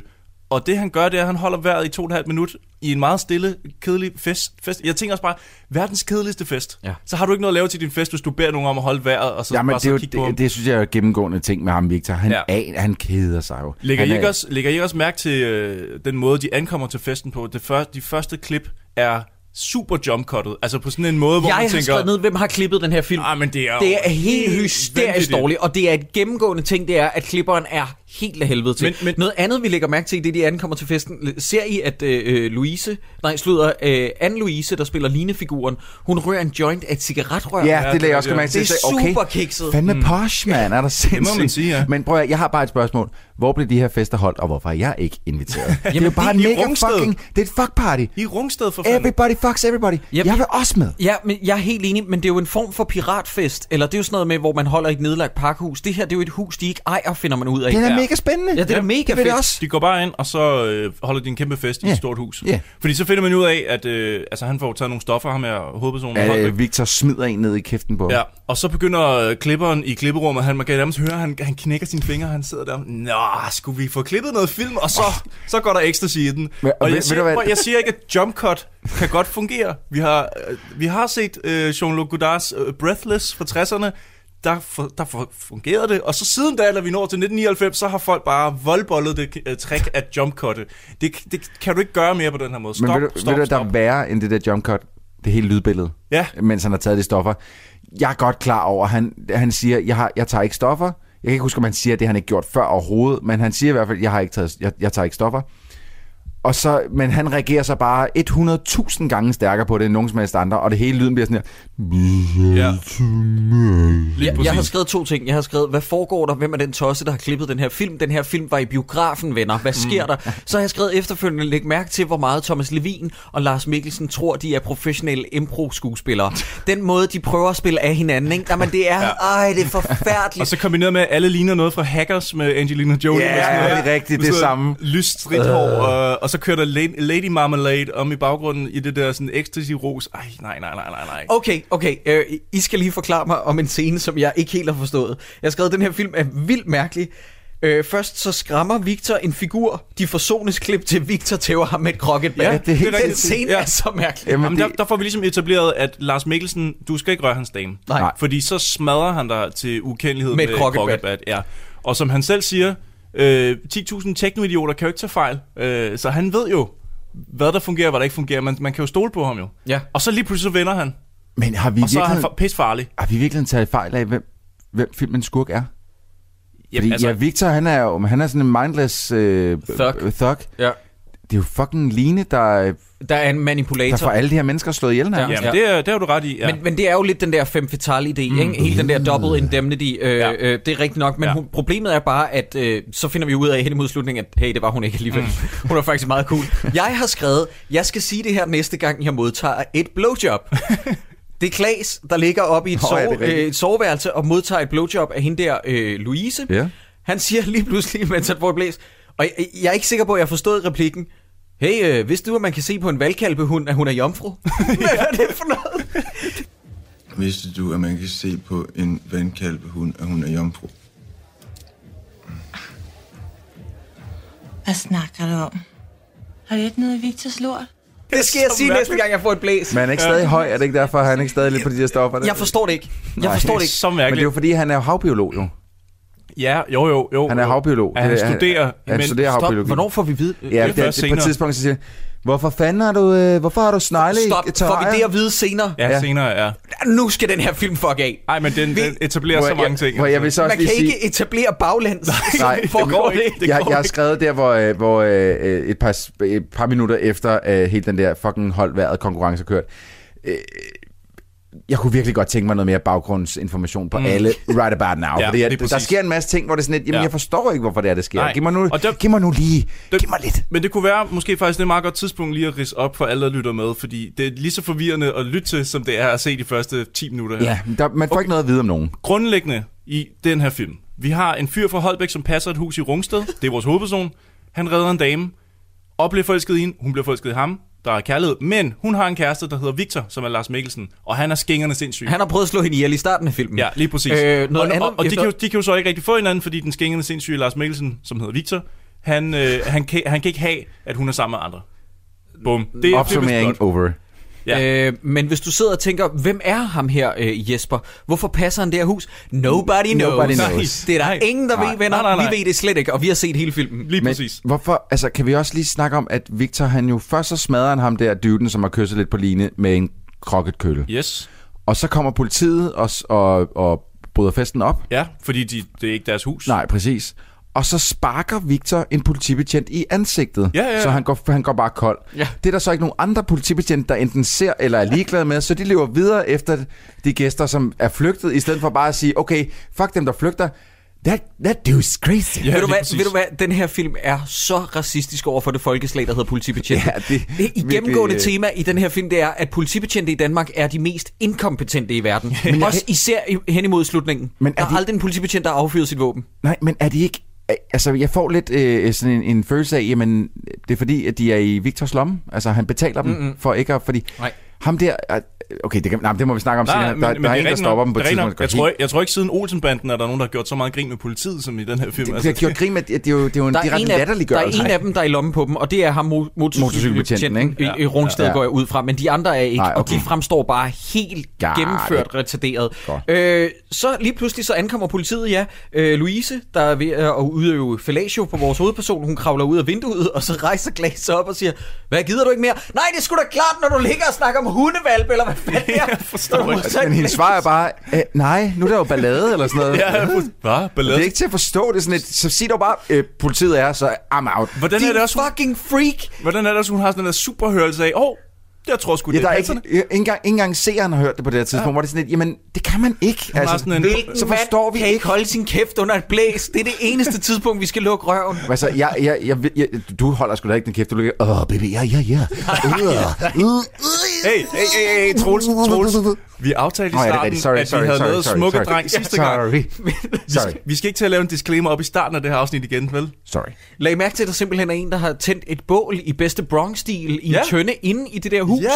Speaker 3: Og det han gør, det er, at han holder vejret i to og et halvt minut i en meget stille, kedelig fest. fest. Jeg tænker også bare, verdens kedeligste fest.
Speaker 2: Ja.
Speaker 3: Så har du ikke noget at lave til din fest, hvis du beder nogen om at holde vejret, og så
Speaker 1: Ja, men
Speaker 3: bare
Speaker 1: det, er
Speaker 3: så
Speaker 1: jo,
Speaker 3: kigge på ham.
Speaker 1: det, det, synes jeg er gennemgående ting med ham, Victor. Han,
Speaker 3: Ja.
Speaker 1: er, han keder sig jo.
Speaker 3: Lægger
Speaker 1: han
Speaker 3: I,
Speaker 1: er-
Speaker 3: ikke også, lægger I ikke også mærke til øh, den måde, de ankommer til festen på? Det før, de første klip er super jumpcuttet. Altså på sådan en måde, hvor
Speaker 2: Jeg
Speaker 3: man
Speaker 2: har
Speaker 3: tænker...
Speaker 2: skrevet ned, hvem har klippet den her film.
Speaker 3: Ah, men det er,
Speaker 2: Det er helt hysterisk dårligt, og det er et gennemgående ting, det er, at klipperen er helt af helvede til.
Speaker 3: Men- men-
Speaker 2: Noget andet, vi lægger mærke til, det er, de ankommer til festen. Ser I, at øh, Louise, nej, slutter, øh, Anne-Louise, der spiller Line-figuren, hun rører en joint af et cigaretrør.
Speaker 1: Ja,
Speaker 3: Ja,
Speaker 1: det
Speaker 3: det
Speaker 1: lagde jeg
Speaker 3: er
Speaker 1: også
Speaker 3: det.
Speaker 1: mærke til.
Speaker 2: Det er
Speaker 1: Jeg sagde,
Speaker 2: super kikset.
Speaker 1: Fandme mm. posh, man. Er der sindssygt.
Speaker 3: man sige, ja.
Speaker 1: Men prøv at, jeg har bare et spørgsmål. Hvor blev de her fester holdt, og hvorfor er jeg ikke inviteret? det er jo bare
Speaker 3: det
Speaker 1: en mega
Speaker 3: Rungsted.
Speaker 1: fucking... Det er et fuck party.
Speaker 3: I Rungsted for fanden.
Speaker 1: Everybody fucks everybody.
Speaker 2: Jamen,
Speaker 1: Jeg vil også med.
Speaker 2: Ja, men jeg er helt enig, men det er jo en form for piratfest, eller det er jo sådan noget med, hvor man holder i et nedlagt pakkehus. Det her, det er jo et hus, de ikke ejer, finder man ud af.
Speaker 1: Det er
Speaker 3: Ja.
Speaker 1: Mega spændende.
Speaker 2: Ja, det er da mega
Speaker 1: det
Speaker 2: fedt.
Speaker 1: også.
Speaker 3: De går bare ind, og så øh, holder de en kæmpe fest i
Speaker 1: Ja.
Speaker 3: et stort hus.
Speaker 1: Ja.
Speaker 3: Fordi så finder man ud af, at øh, altså, han får taget nogle stoffer, ham her hovedpersonen.
Speaker 1: Ja, øh, Victor smider en ned i kæften på.
Speaker 3: Ja, og så begynder øh, klipperen i klipperummet, han, man kan nærmest høre, han, han knækker sine fingre, han sidder der, Nå, skulle vi få klippet noget film? Og så, så går der ecstasy i den.
Speaker 1: Men-
Speaker 3: og
Speaker 1: ved-
Speaker 3: jeg
Speaker 1: ved
Speaker 3: siger, prøv, jeg siger ikke, at jump cut kan godt fungere. Vi har, øh, vi har set øh, Jean-Luc Godards øh, Breathless fra 60'erne, der, for, der for, fungerede det. Og så siden da, da vi når til 1999, så har folk bare voldbollet det uh, trick at jump cutte. Det, det kan du ikke gøre mere på den her måde. Stop,
Speaker 1: Men ved du,
Speaker 3: stop,
Speaker 1: ved du, der
Speaker 3: stop.
Speaker 1: er værre end det der jump cut? Det hele lydbillede.
Speaker 3: Ja.
Speaker 1: Mens han har taget de stoffer. Jeg er godt klar over, han, han siger, jeg, har, jeg tager ikke stoffer. Jeg kan ikke huske, om han siger, det han ikke gjort før overhovedet. Men han siger i hvert fald, jeg, har ikke taget, jeg, jeg tager ikke stoffer. Og så, men han reagerer så bare 100.000 gange stærkere på det, end nogen som helst andre. Og det hele lyden bliver sådan her.
Speaker 3: Ja.
Speaker 2: Jeg, har skrevet to ting. Jeg har skrevet, hvad foregår der? Hvem er den tosse, der har klippet den her film? Den her film var i biografen, venner. Hvad sker der? Så har jeg skrevet efterfølgende, læg mærke til, hvor meget Thomas Levin og Lars Mikkelsen tror, de er professionelle impro-skuespillere. Den måde, de prøver at spille af hinanden, ikke? Jamen, det er, ej, det er forfærdeligt.
Speaker 3: Og så kombineret med, at alle ligner noget fra Hackers med Angelina Jolie.
Speaker 1: Ja,
Speaker 3: med sådan noget-
Speaker 1: det er rigtigt,
Speaker 3: med
Speaker 1: det er
Speaker 3: sådan
Speaker 1: samme.
Speaker 3: Lyst stridt hår, og, og så kører der La- Lady Marmalade om i baggrunden i det der sådan ecstasy-ros. Ej, nej, nej, nej, nej, nej.
Speaker 2: Okay, okay. Øh, I skal lige forklare mig om en scene, som jeg ikke helt har forstået. Jeg har skrevet, at den her film er vildt mærkelig. Øh, først så skræmmer Victor en figur. De forsones klip til Victor tæver ham med et kroketbad.
Speaker 3: Ja, det er helt
Speaker 2: Den scene
Speaker 3: Ja.
Speaker 2: er så mærkelig.
Speaker 1: Jamen,
Speaker 3: Jamen, der,
Speaker 1: det-
Speaker 3: der får vi ligesom etableret, at Lars Mikkelsen, du skal ikke røre hans dame.
Speaker 2: Nej.
Speaker 3: Fordi så smadrer han dig til ukendelighed
Speaker 2: Med et kroketbat.
Speaker 3: Ja. Og som han selv siger, øh, 10.000 teknoidioter kan jo ikke tage fejl. Øh, så han ved jo, hvad der fungerer og hvad der ikke fungerer. Man, man kan jo stole på ham jo.
Speaker 2: Ja.
Speaker 3: Og så lige pludselig så vender han.
Speaker 1: Men har vi
Speaker 3: Og så er han for, pis farlig.
Speaker 1: har vi virkelig taget fejl af, hvem, hvem filmens skurk er? Fordi,
Speaker 3: Jamen,
Speaker 1: altså, ja, Victor, han er jo han er sådan en mindless øh,
Speaker 2: Thug.
Speaker 1: thug.
Speaker 2: Ja.
Speaker 1: det er jo fucking Line, der,
Speaker 2: Der er en
Speaker 1: der
Speaker 2: manipulator.
Speaker 1: får alle de her mennesker slået ihjel
Speaker 2: Ja.
Speaker 3: Jamen, det, er, det har du ret i. Ja.
Speaker 2: Men, men det er jo lidt den der femme fatale idé, mm. ikke? Hele den der double indemnity, øh,
Speaker 3: Ja.
Speaker 2: ja. øh, det er rigtigt nok, men
Speaker 3: Ja.
Speaker 2: ja. hun, problemet er bare, at øh, så finder vi ud af hen imod slutningen, at hey, det var hun ikke alligevel. Mm. Hun er faktisk meget cool. Jeg har skrevet, jeg skal sige det her næste gang, jeg modtager et blowjob. Det er Klaas, der ligger oppe i et,
Speaker 1: Nå,
Speaker 2: sove, øh, et soveværelse og modtager et blowjob af hende der, øh, Louise.
Speaker 1: Ja.
Speaker 2: Han siger lige pludselig, mens han får et blæs, og jeg, jeg er ikke sikker på, at jeg har forstået replikken. Hey, øh, vidste du, at man kan se på en valgkalpehund, at hun er jomfru? Hvad er det for noget?
Speaker 6: Vidste du, at man kan se på en vandkalvehund, at hun er jomfru?
Speaker 10: Hvad snakker du om? Har du ikke noget i Victors lort?
Speaker 2: Det skal jeg sige næste gang, jeg får et blæs.
Speaker 1: Men han er ikke stadig høj, er det ikke derfor, han er ikke stadig lidt på de der stoffer? Der?
Speaker 2: Jeg forstår det ikke. Jeg forstår det ikke.
Speaker 3: Så
Speaker 1: Men det er
Speaker 3: mærkeligt.
Speaker 1: jo fordi, han er havbiolog jo.
Speaker 3: Ja, jo, jo, jo.
Speaker 1: Han er havbiolog.
Speaker 3: Ja, han
Speaker 1: er-
Speaker 3: studerer.
Speaker 1: Han
Speaker 3: men-
Speaker 1: studerer
Speaker 2: Stop.
Speaker 1: havbiologi.
Speaker 2: Hvornår får vi vide?
Speaker 1: Ja,
Speaker 3: Det er
Speaker 1: det, det, på et tidspunkt så siger han, hvorfor fanden har du, øh, hvorfor har du snegle i
Speaker 2: Stop. Får
Speaker 1: terrarier?"
Speaker 2: vi det at vide senere?
Speaker 3: Ja,
Speaker 1: Ja.
Speaker 3: senere, ja.
Speaker 2: Nu skal den her film fuck af.
Speaker 3: Ej, men den,
Speaker 2: Vi-
Speaker 3: den etablerer så
Speaker 1: jeg-
Speaker 3: mange ting.
Speaker 1: hvor jeg vil så også
Speaker 2: Man kan
Speaker 1: sige,
Speaker 2: ikke etablere baglæns.
Speaker 1: Nej,
Speaker 3: det går ikke. Det
Speaker 1: jeg,
Speaker 3: går
Speaker 1: jeg har skrevet der, hvor, øh, hvor øh, et, par, et par minutter efter øh, hele den der fucking holdt vejret konkurrence kørt, øh, jeg kunne virkelig godt tænke mig noget mere baggrundsinformation på mm. alle right about now.
Speaker 3: Ja,
Speaker 1: fordi at, der sker en masse ting, hvor det er sådan lidt, jamen
Speaker 3: Ja.
Speaker 1: jeg forstår ikke, hvorfor det er, det sker.
Speaker 3: Nej.
Speaker 1: Giv mig nu,
Speaker 3: Og der-
Speaker 1: giv mig nu lige,
Speaker 3: Det-
Speaker 1: giv mig lidt.
Speaker 3: Men det kunne være måske faktisk et meget godt tidspunkt lige at rise op for alle, der lytter med, fordi det er lige så forvirrende at lytte til, som det er at se de første 10 minutter her.
Speaker 1: Ja, der, man får ikke noget at vide om nogen.
Speaker 3: Grundlæggende i den her film. Vi har en fyr fra Holbæk, som passer et hus i Rungsted. Det er vores hovedperson. Han redder en dame. Og bliver forelsket i hende. Hun bliver forelsket i ham. Der er kærlighed. Men hun har en kæreste, der hedder Victor, som er Lars Mikkelsen. Og han er skængerne sindssyg.
Speaker 2: Han har prøvet at slå hende ihjel i starten af filmen.
Speaker 3: Ja, lige præcis.
Speaker 2: Øh, noget
Speaker 3: og,
Speaker 2: andet,
Speaker 3: og, og de, kan jo, de kan jo så ikke rigtig få hinanden, fordi den skængende sindssyge Lars Mikkelsen, som hedder Victor, han, øh, han, kan, han kan ikke have, at hun er sammen med andre. Bum. Det, er- er
Speaker 1: Opsummering over.
Speaker 3: Ja.
Speaker 2: Øh, men hvis du sidder og tænker, hvem er ham her, øh, Jesper? Hvorfor passer han det her hus? Nobody knows.
Speaker 1: Nobody
Speaker 2: Nej,
Speaker 1: knows.
Speaker 2: Det er der
Speaker 3: Nej.
Speaker 2: ingen, der
Speaker 1: Nej.
Speaker 2: ved, venner.
Speaker 3: Nej, nej, nej.
Speaker 2: Vi ved det slet ikke, og vi har set hele filmen.
Speaker 3: Lige
Speaker 1: Men
Speaker 3: præcis.
Speaker 1: hvorfor, altså kan vi også lige snakke om, at Victor, han jo først så smadrer han ham der dyden, som har kysset lidt på line med en krokket kølle.
Speaker 3: Yes.
Speaker 1: Og så kommer politiet og, og, og bryder festen op.
Speaker 3: Ja, fordi de, det er ikke deres hus.
Speaker 1: Nej, præcis. Og så sparker Victor en politibetjent i ansigtet,
Speaker 3: Ja, ja, ja.
Speaker 1: så han går, han går bare kold.
Speaker 2: Ja.
Speaker 1: Det er der så ikke nogen andre politibetjente, der enten ser eller er ligeglade med, så de lever videre efter de gæster, som er flygtet, i stedet for bare at sige, okay, fuck dem, der flygter. That, that dude's crazy.
Speaker 3: Ja,
Speaker 2: ved, du hvad,
Speaker 3: præcis.
Speaker 2: ved du hvad, den her film er så racistisk over for det folkeslag, der hedder politibetjente.
Speaker 1: Ja, det-
Speaker 2: det I gennemgående
Speaker 1: virkelig, øh,
Speaker 2: tema i den her film, det er, at politibetjente i Danmark er de mest inkompetente i verden. Men Også især hen imod slutningen.
Speaker 1: Men
Speaker 2: Men
Speaker 1: er
Speaker 2: der er
Speaker 1: de-
Speaker 2: aldrig en politibetjent, der har affyret sit våben.
Speaker 1: Nej, men er de ikke... Altså, jeg får lidt øh, sådan en, en følelse af, jamen, det er fordi, at de er i Victors lomme. Altså, han betaler dem
Speaker 2: Mm-mm.
Speaker 1: for ikke at... Fordi
Speaker 2: Nej.
Speaker 1: ham der... Okay, det, kan, nej, men det må vi snakke om senere. Der, der er
Speaker 3: det
Speaker 1: en, der stopper
Speaker 3: nok.
Speaker 1: dem på et
Speaker 3: Det
Speaker 1: tidspunkt.
Speaker 3: Jeg tror, ikke, jeg tror ikke siden Olsenbanden er der nogen, der har gjort så meget grin med politiet, som i den her film.
Speaker 1: det, det har gjort grin med, det er jo, det er jo en
Speaker 2: Der er,
Speaker 1: direkte
Speaker 2: en af, der
Speaker 1: latterliggørelse.
Speaker 2: er en af dem, der er i lommen på dem, og det er ham mo-
Speaker 1: Motorcykelbetjenten, ikke?
Speaker 2: i, i Rungsted,
Speaker 1: Ja.
Speaker 2: går jeg ud fra. Men de andre er ikke,
Speaker 1: Nej,
Speaker 2: og
Speaker 1: okay.
Speaker 2: de fremstår bare helt
Speaker 1: Got
Speaker 2: gennemført
Speaker 1: it.
Speaker 2: retarderet. Øh, så lige pludselig så ankommer politiet, ja. Øh, Louise, der er ved at udøve fellatio på vores hovedperson, hun kravler ud af vinduet, og så rejser Glas op og siger, hvad gider du ikke mere? Nej, det er sgu da klart, når du ligger og snakker om hundevalp, eller hvad det.
Speaker 3: Jeg forstår ikke.
Speaker 1: Men hendes svar er bare, nej, nu er der jo ballade eller sådan noget.
Speaker 3: Ja, Hvad?
Speaker 1: Det
Speaker 3: Ballade?
Speaker 1: er ikke til at forstå det. er Sådan et, så sig dog bare, øh, politiet er, så I'm out.
Speaker 3: Hvordan er det også,
Speaker 2: fucking freak!
Speaker 3: hvordan er det også, hun har sådan en superhørelse af, åh, oh, jeg tror sgu,
Speaker 1: Ja,
Speaker 3: det
Speaker 1: der
Speaker 3: er
Speaker 1: ikke, ikke engang, ikke engang seeren har hørt det på det her tidspunkt, ja. hvor det er sådan lidt, jamen, det kan man ikke.
Speaker 3: Har sådan en-
Speaker 2: Hvilken
Speaker 1: så forstår vi
Speaker 2: kan
Speaker 1: ikke.
Speaker 2: holde sin kæft under et blæs? Det er det eneste tidspunkt, vi skal lukke røven.
Speaker 1: Altså, jeg, jeg, jeg, jeg, du holder sgu da ikke den kæft, du ligger, åh, baby, ja, ja, ja. Uh, uh,
Speaker 3: Hey, hey, hey, hey, Troels, Troels. Vi aftalte i starten.
Speaker 1: Sorry,
Speaker 3: at
Speaker 1: sorry,
Speaker 3: vi havde
Speaker 1: sorry,
Speaker 3: lavet
Speaker 1: sorry,
Speaker 3: smukke
Speaker 1: sorry.
Speaker 3: dreng sidste gang.
Speaker 1: Sorry.
Speaker 3: Vi skal, vi skal ikke til at lave en disclaimer op i starten af det her afsnit igen, vel?
Speaker 1: Sorry.
Speaker 2: Lag mærke til, at der simpelthen er en, der har tændt et bål i bedste Bronx-stil i
Speaker 3: Ja.
Speaker 2: en tønde inde i det der hus.
Speaker 3: Ja.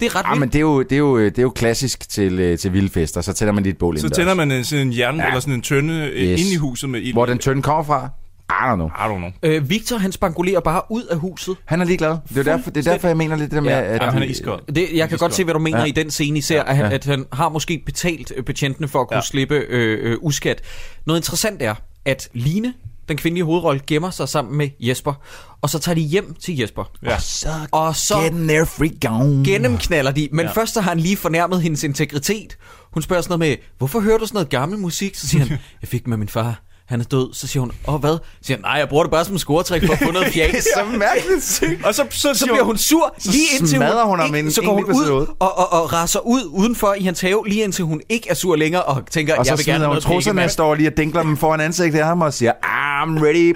Speaker 2: Det er ret
Speaker 1: Ja,
Speaker 2: vildt.
Speaker 1: men det er jo, det er jo, det er jo klassisk til, øh, til vilde fester. Så tænder man lige et bål
Speaker 3: Så tænder man en, sådan en jern
Speaker 1: Ja.
Speaker 3: eller sådan en tønde yes.
Speaker 1: Yes.
Speaker 3: inde i huset med ild.
Speaker 1: Hvor den tønde kommer fra, I don't know.
Speaker 3: I don't know.
Speaker 2: Øh, Victor, han spangulerer bare ud af huset.
Speaker 1: Han er ligeglad. Det er, derfor, det er derfor, jeg mener lidt det der med,
Speaker 2: Ja.
Speaker 1: at...
Speaker 3: Ja, han er iskold.
Speaker 2: Det, jeg kan godt se, hvad du mener
Speaker 1: Ja.
Speaker 2: i den scene især, at, han,
Speaker 1: Ja.
Speaker 2: at han har måske betalt øh, betjentene for at kunne
Speaker 3: Ja.
Speaker 2: slippe øh, øh, uskat. Noget interessant er, at Line, den kvindelige hovedrolle, gemmer sig sammen med Jesper, og så tager de hjem til Jesper.
Speaker 3: Ja.
Speaker 1: Så
Speaker 2: Og så
Speaker 1: get in there, freak on.
Speaker 2: gennemknaller de, men
Speaker 3: Ja.
Speaker 2: først så har han lige fornærmet hendes integritet. Hun spørger sådan noget med, hvorfor hører du sådan noget gammel musik? Så siger han, jeg fik med min far. Han er død. Så siger hun, åh hvad? Så siger han, nej, jeg bruger det bare som scoretræk for at få noget fjæs.
Speaker 1: Det er så mærkeligt sygt.
Speaker 3: Og så, så,
Speaker 2: så bliver hun sur
Speaker 1: Så
Speaker 2: lige indtil hun,
Speaker 1: hun ham
Speaker 2: ikke,
Speaker 1: en-
Speaker 2: så går hun ud og, og, og raser ud udenfor i hans have, lige indtil hun ikke er sur længere og tænker,
Speaker 1: Og så
Speaker 2: jeg vil gerne
Speaker 1: smider
Speaker 2: have
Speaker 1: hun
Speaker 2: noget
Speaker 1: trusserne,
Speaker 2: pikkemand.
Speaker 1: står lige og dinkler dem foran ansigtet af ham og siger, I'm ready.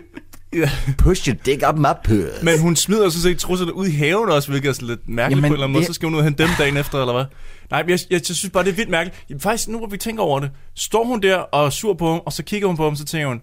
Speaker 1: Push your dick up my puss.
Speaker 3: Men hun smider sådan set trusserne ud i haven også, hvilket er sådan lidt mærkeligt
Speaker 1: Jamen,
Speaker 3: på en eller anden måde. Så skal hun ud og hente dem dagen efter, eller hvad? Nej, men jeg, jeg, jeg synes bare, det er vildt mærkeligt. Faktisk, nu hvor vi tænker over det, står hun der og er sur på ham, og så kigger hun på ham, så tænker hun,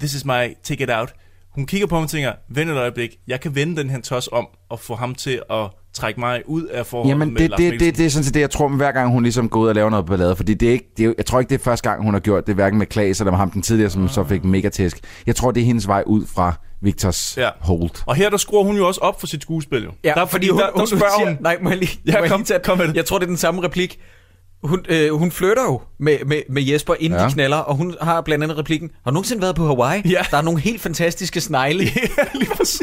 Speaker 3: this is my ticket out. Hun kigger på ham og tænker, vent et øjeblik, jeg kan vende den her tos om og få ham til at trække mig ud af forholdet
Speaker 1: Jamen,
Speaker 3: med
Speaker 1: det,
Speaker 3: Lars
Speaker 1: det, det, det er sådan set det, jeg tror, hver gang hun ligesom går ud og laver noget ballade. Fordi det er ikke, det er, jeg tror ikke, det er første gang, hun har gjort det, hverken med Klaas eller med ham den tidligere, som så fik megatæsk. Jeg tror, det er hendes vej ud fra Victors
Speaker 3: Ja.
Speaker 1: hold.
Speaker 3: Og her der skruer hun jo også op for sit skuespil, jo.
Speaker 2: Ja,
Speaker 3: der,
Speaker 2: fordi hun,
Speaker 3: der, der
Speaker 2: hun,
Speaker 3: spørger
Speaker 2: siger,
Speaker 3: hun,
Speaker 2: Nej, må jeg lige,
Speaker 3: Ja,
Speaker 2: må jeg
Speaker 3: kom-
Speaker 2: lige tage,
Speaker 3: kom med det.
Speaker 2: Jeg tror, det er den samme replik. Hun, øh, hun flytter jo med, med, med Jesper, inden
Speaker 1: Ja.
Speaker 2: ja. de knaller, og hun har blandt andet replikken, har du nogensinde været på Hawaii?
Speaker 3: Ja.
Speaker 2: Der er nogle helt fantastiske snegle.
Speaker 3: lige præcis.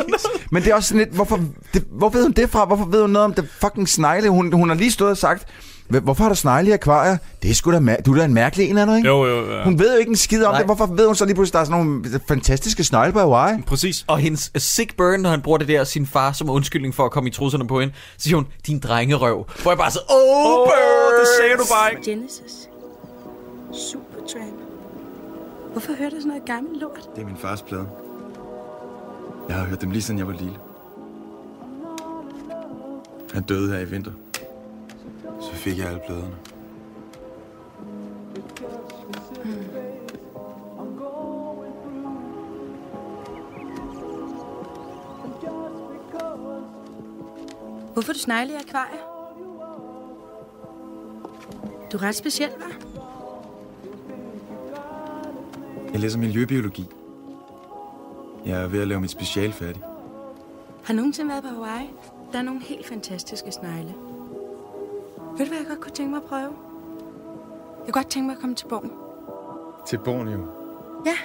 Speaker 1: Men det er også sådan lidt, hvorfor, det, hvor ved hun det fra? Hvorfor ved hun noget om det fucking snegle? Hun, hun har lige stået og sagt, "Hvor- hvorfor har du snegle i akvarier? Det er sgu da, mær- du er da en mærkelig en eller anden, ikke?
Speaker 3: Jo, jo, ja.
Speaker 1: Hun ved jo ikke en skid om
Speaker 2: Nej.
Speaker 1: det. Hvorfor ved hun så lige pludselig, der er sådan nogle fantastiske snegle på Hawaii?
Speaker 3: Præcis.
Speaker 2: Og hendes uh, sick burn, når han bruger det der, sin far som undskyldning for at komme i trusserne på hende, så siger hun, din drengerøv. Hvor jeg bare så, oh,
Speaker 3: Åh,
Speaker 2: birds!
Speaker 3: det sagde du bare ikke.
Speaker 8: Genesis. Supertramp. Hvorfor hører du sådan noget gammelt lort?
Speaker 6: Det er min fars plade. Jeg har hørt dem lige siden jeg var lille. Han døde her i vinter. Så fik jeg alle pladerne.
Speaker 8: Hvorfor du snegle i akvarier? Du er ret speciel, hva'?
Speaker 6: Jeg læser miljøbiologi. Jeg er ved at lave mit special færdig.
Speaker 8: Har nogensinde været på Hawaii? Der er nogle helt fantastiske snegle. Ved du, hvad jeg godt kunne tænke mig at prøve? Jeg kunne godt tænke mig at komme til Borgen.
Speaker 6: Til Borneo.
Speaker 8: Ja,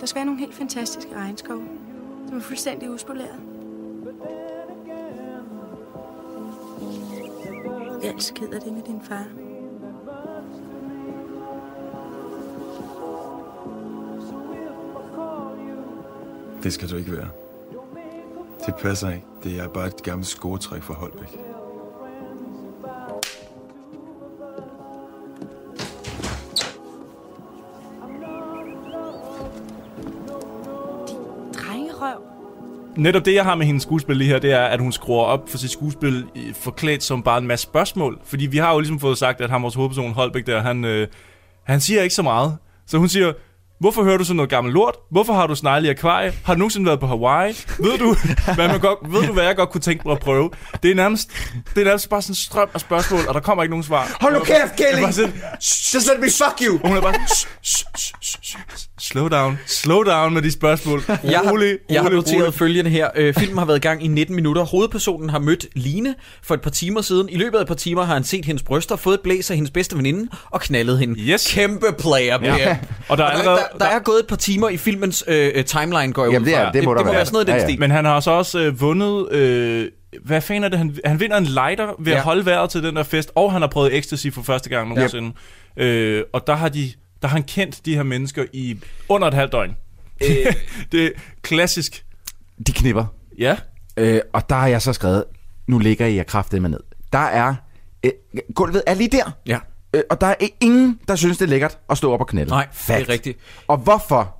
Speaker 8: der skal være nogle helt fantastiske regnskove, som er fuldstændig uspoleret. Jeg er ked af det med din far.
Speaker 6: Det skal du ikke være. Det passer ikke. Det er bare et gammelt scoretræk fra Holbæk.
Speaker 3: Netop det, jeg har med hendes skuespil lige her, det er, at hun skruer op for sit skuespil forklædt som bare en masse spørgsmål. Fordi vi har jo ligesom fået sagt, at ham vores hovedperson Holbæk der, han, øh, han siger ikke så meget. Så hun siger, hvorfor hører du sådan noget gammelt lort? Hvorfor har du snegle i akvarie? Har du nogensinde været på Hawaii? Ved du, hvad, man godt, ved du, hvad jeg godt kunne tænke mig at prøve? Det er nærmest, det er nærmest bare sådan en strøm af spørgsmål, og der kommer ikke nogen svar.
Speaker 1: Hold nu kæft, Kelly!
Speaker 3: Det er bare sådan,
Speaker 1: Just let me fuck you!
Speaker 3: og hun er bare, "Shh, shh, shh, shh, shh. slow down, slow down med de spørgsmål.
Speaker 2: Jeg har,
Speaker 3: Rolig,
Speaker 2: jeg har
Speaker 3: rolig,
Speaker 2: noteret
Speaker 3: rolig.
Speaker 2: følgende her. Øh, filmen har været i gang i 19 minutter. Hovedpersonen har mødt Line for et par timer siden. I løbet af et par timer har han set hendes bryster, fået et blæs af hendes bedste veninde og knaldet hende.
Speaker 3: Yes.
Speaker 2: Kæmpe player,
Speaker 3: Ja. Og der er allerede-
Speaker 2: der, der, er gået et par timer i filmens øh, øh, timeline, går jeg
Speaker 1: Jamen,
Speaker 2: ud
Speaker 1: det er-
Speaker 2: fra.
Speaker 1: det må der
Speaker 2: det må
Speaker 1: være.
Speaker 2: sådan noget den
Speaker 1: Ja, ja.
Speaker 2: stil.
Speaker 3: Men han har så også øh, vundet... Øh, hvad fanden er det? Han, han vinder en lighter ved ja.
Speaker 2: Ja.
Speaker 3: at holde vejret til den der fest, og han har prøvet ecstasy for første gang nogensinde. Øh, og der har, de, der har han kendt de her mennesker i under et halvt døgn. Øh. det er klassisk.
Speaker 1: De knipper.
Speaker 3: Ja.
Speaker 1: Øh, og der har jeg så skrevet, nu ligger I jer kraftet med ned. Der er, øh, gulvet er lige der.
Speaker 2: Ja.
Speaker 1: Øh, og der er ingen, der synes, det er lækkert at stå op og knælde.
Speaker 2: Nej,
Speaker 1: Fact.
Speaker 2: det er rigtigt.
Speaker 1: Og hvorfor?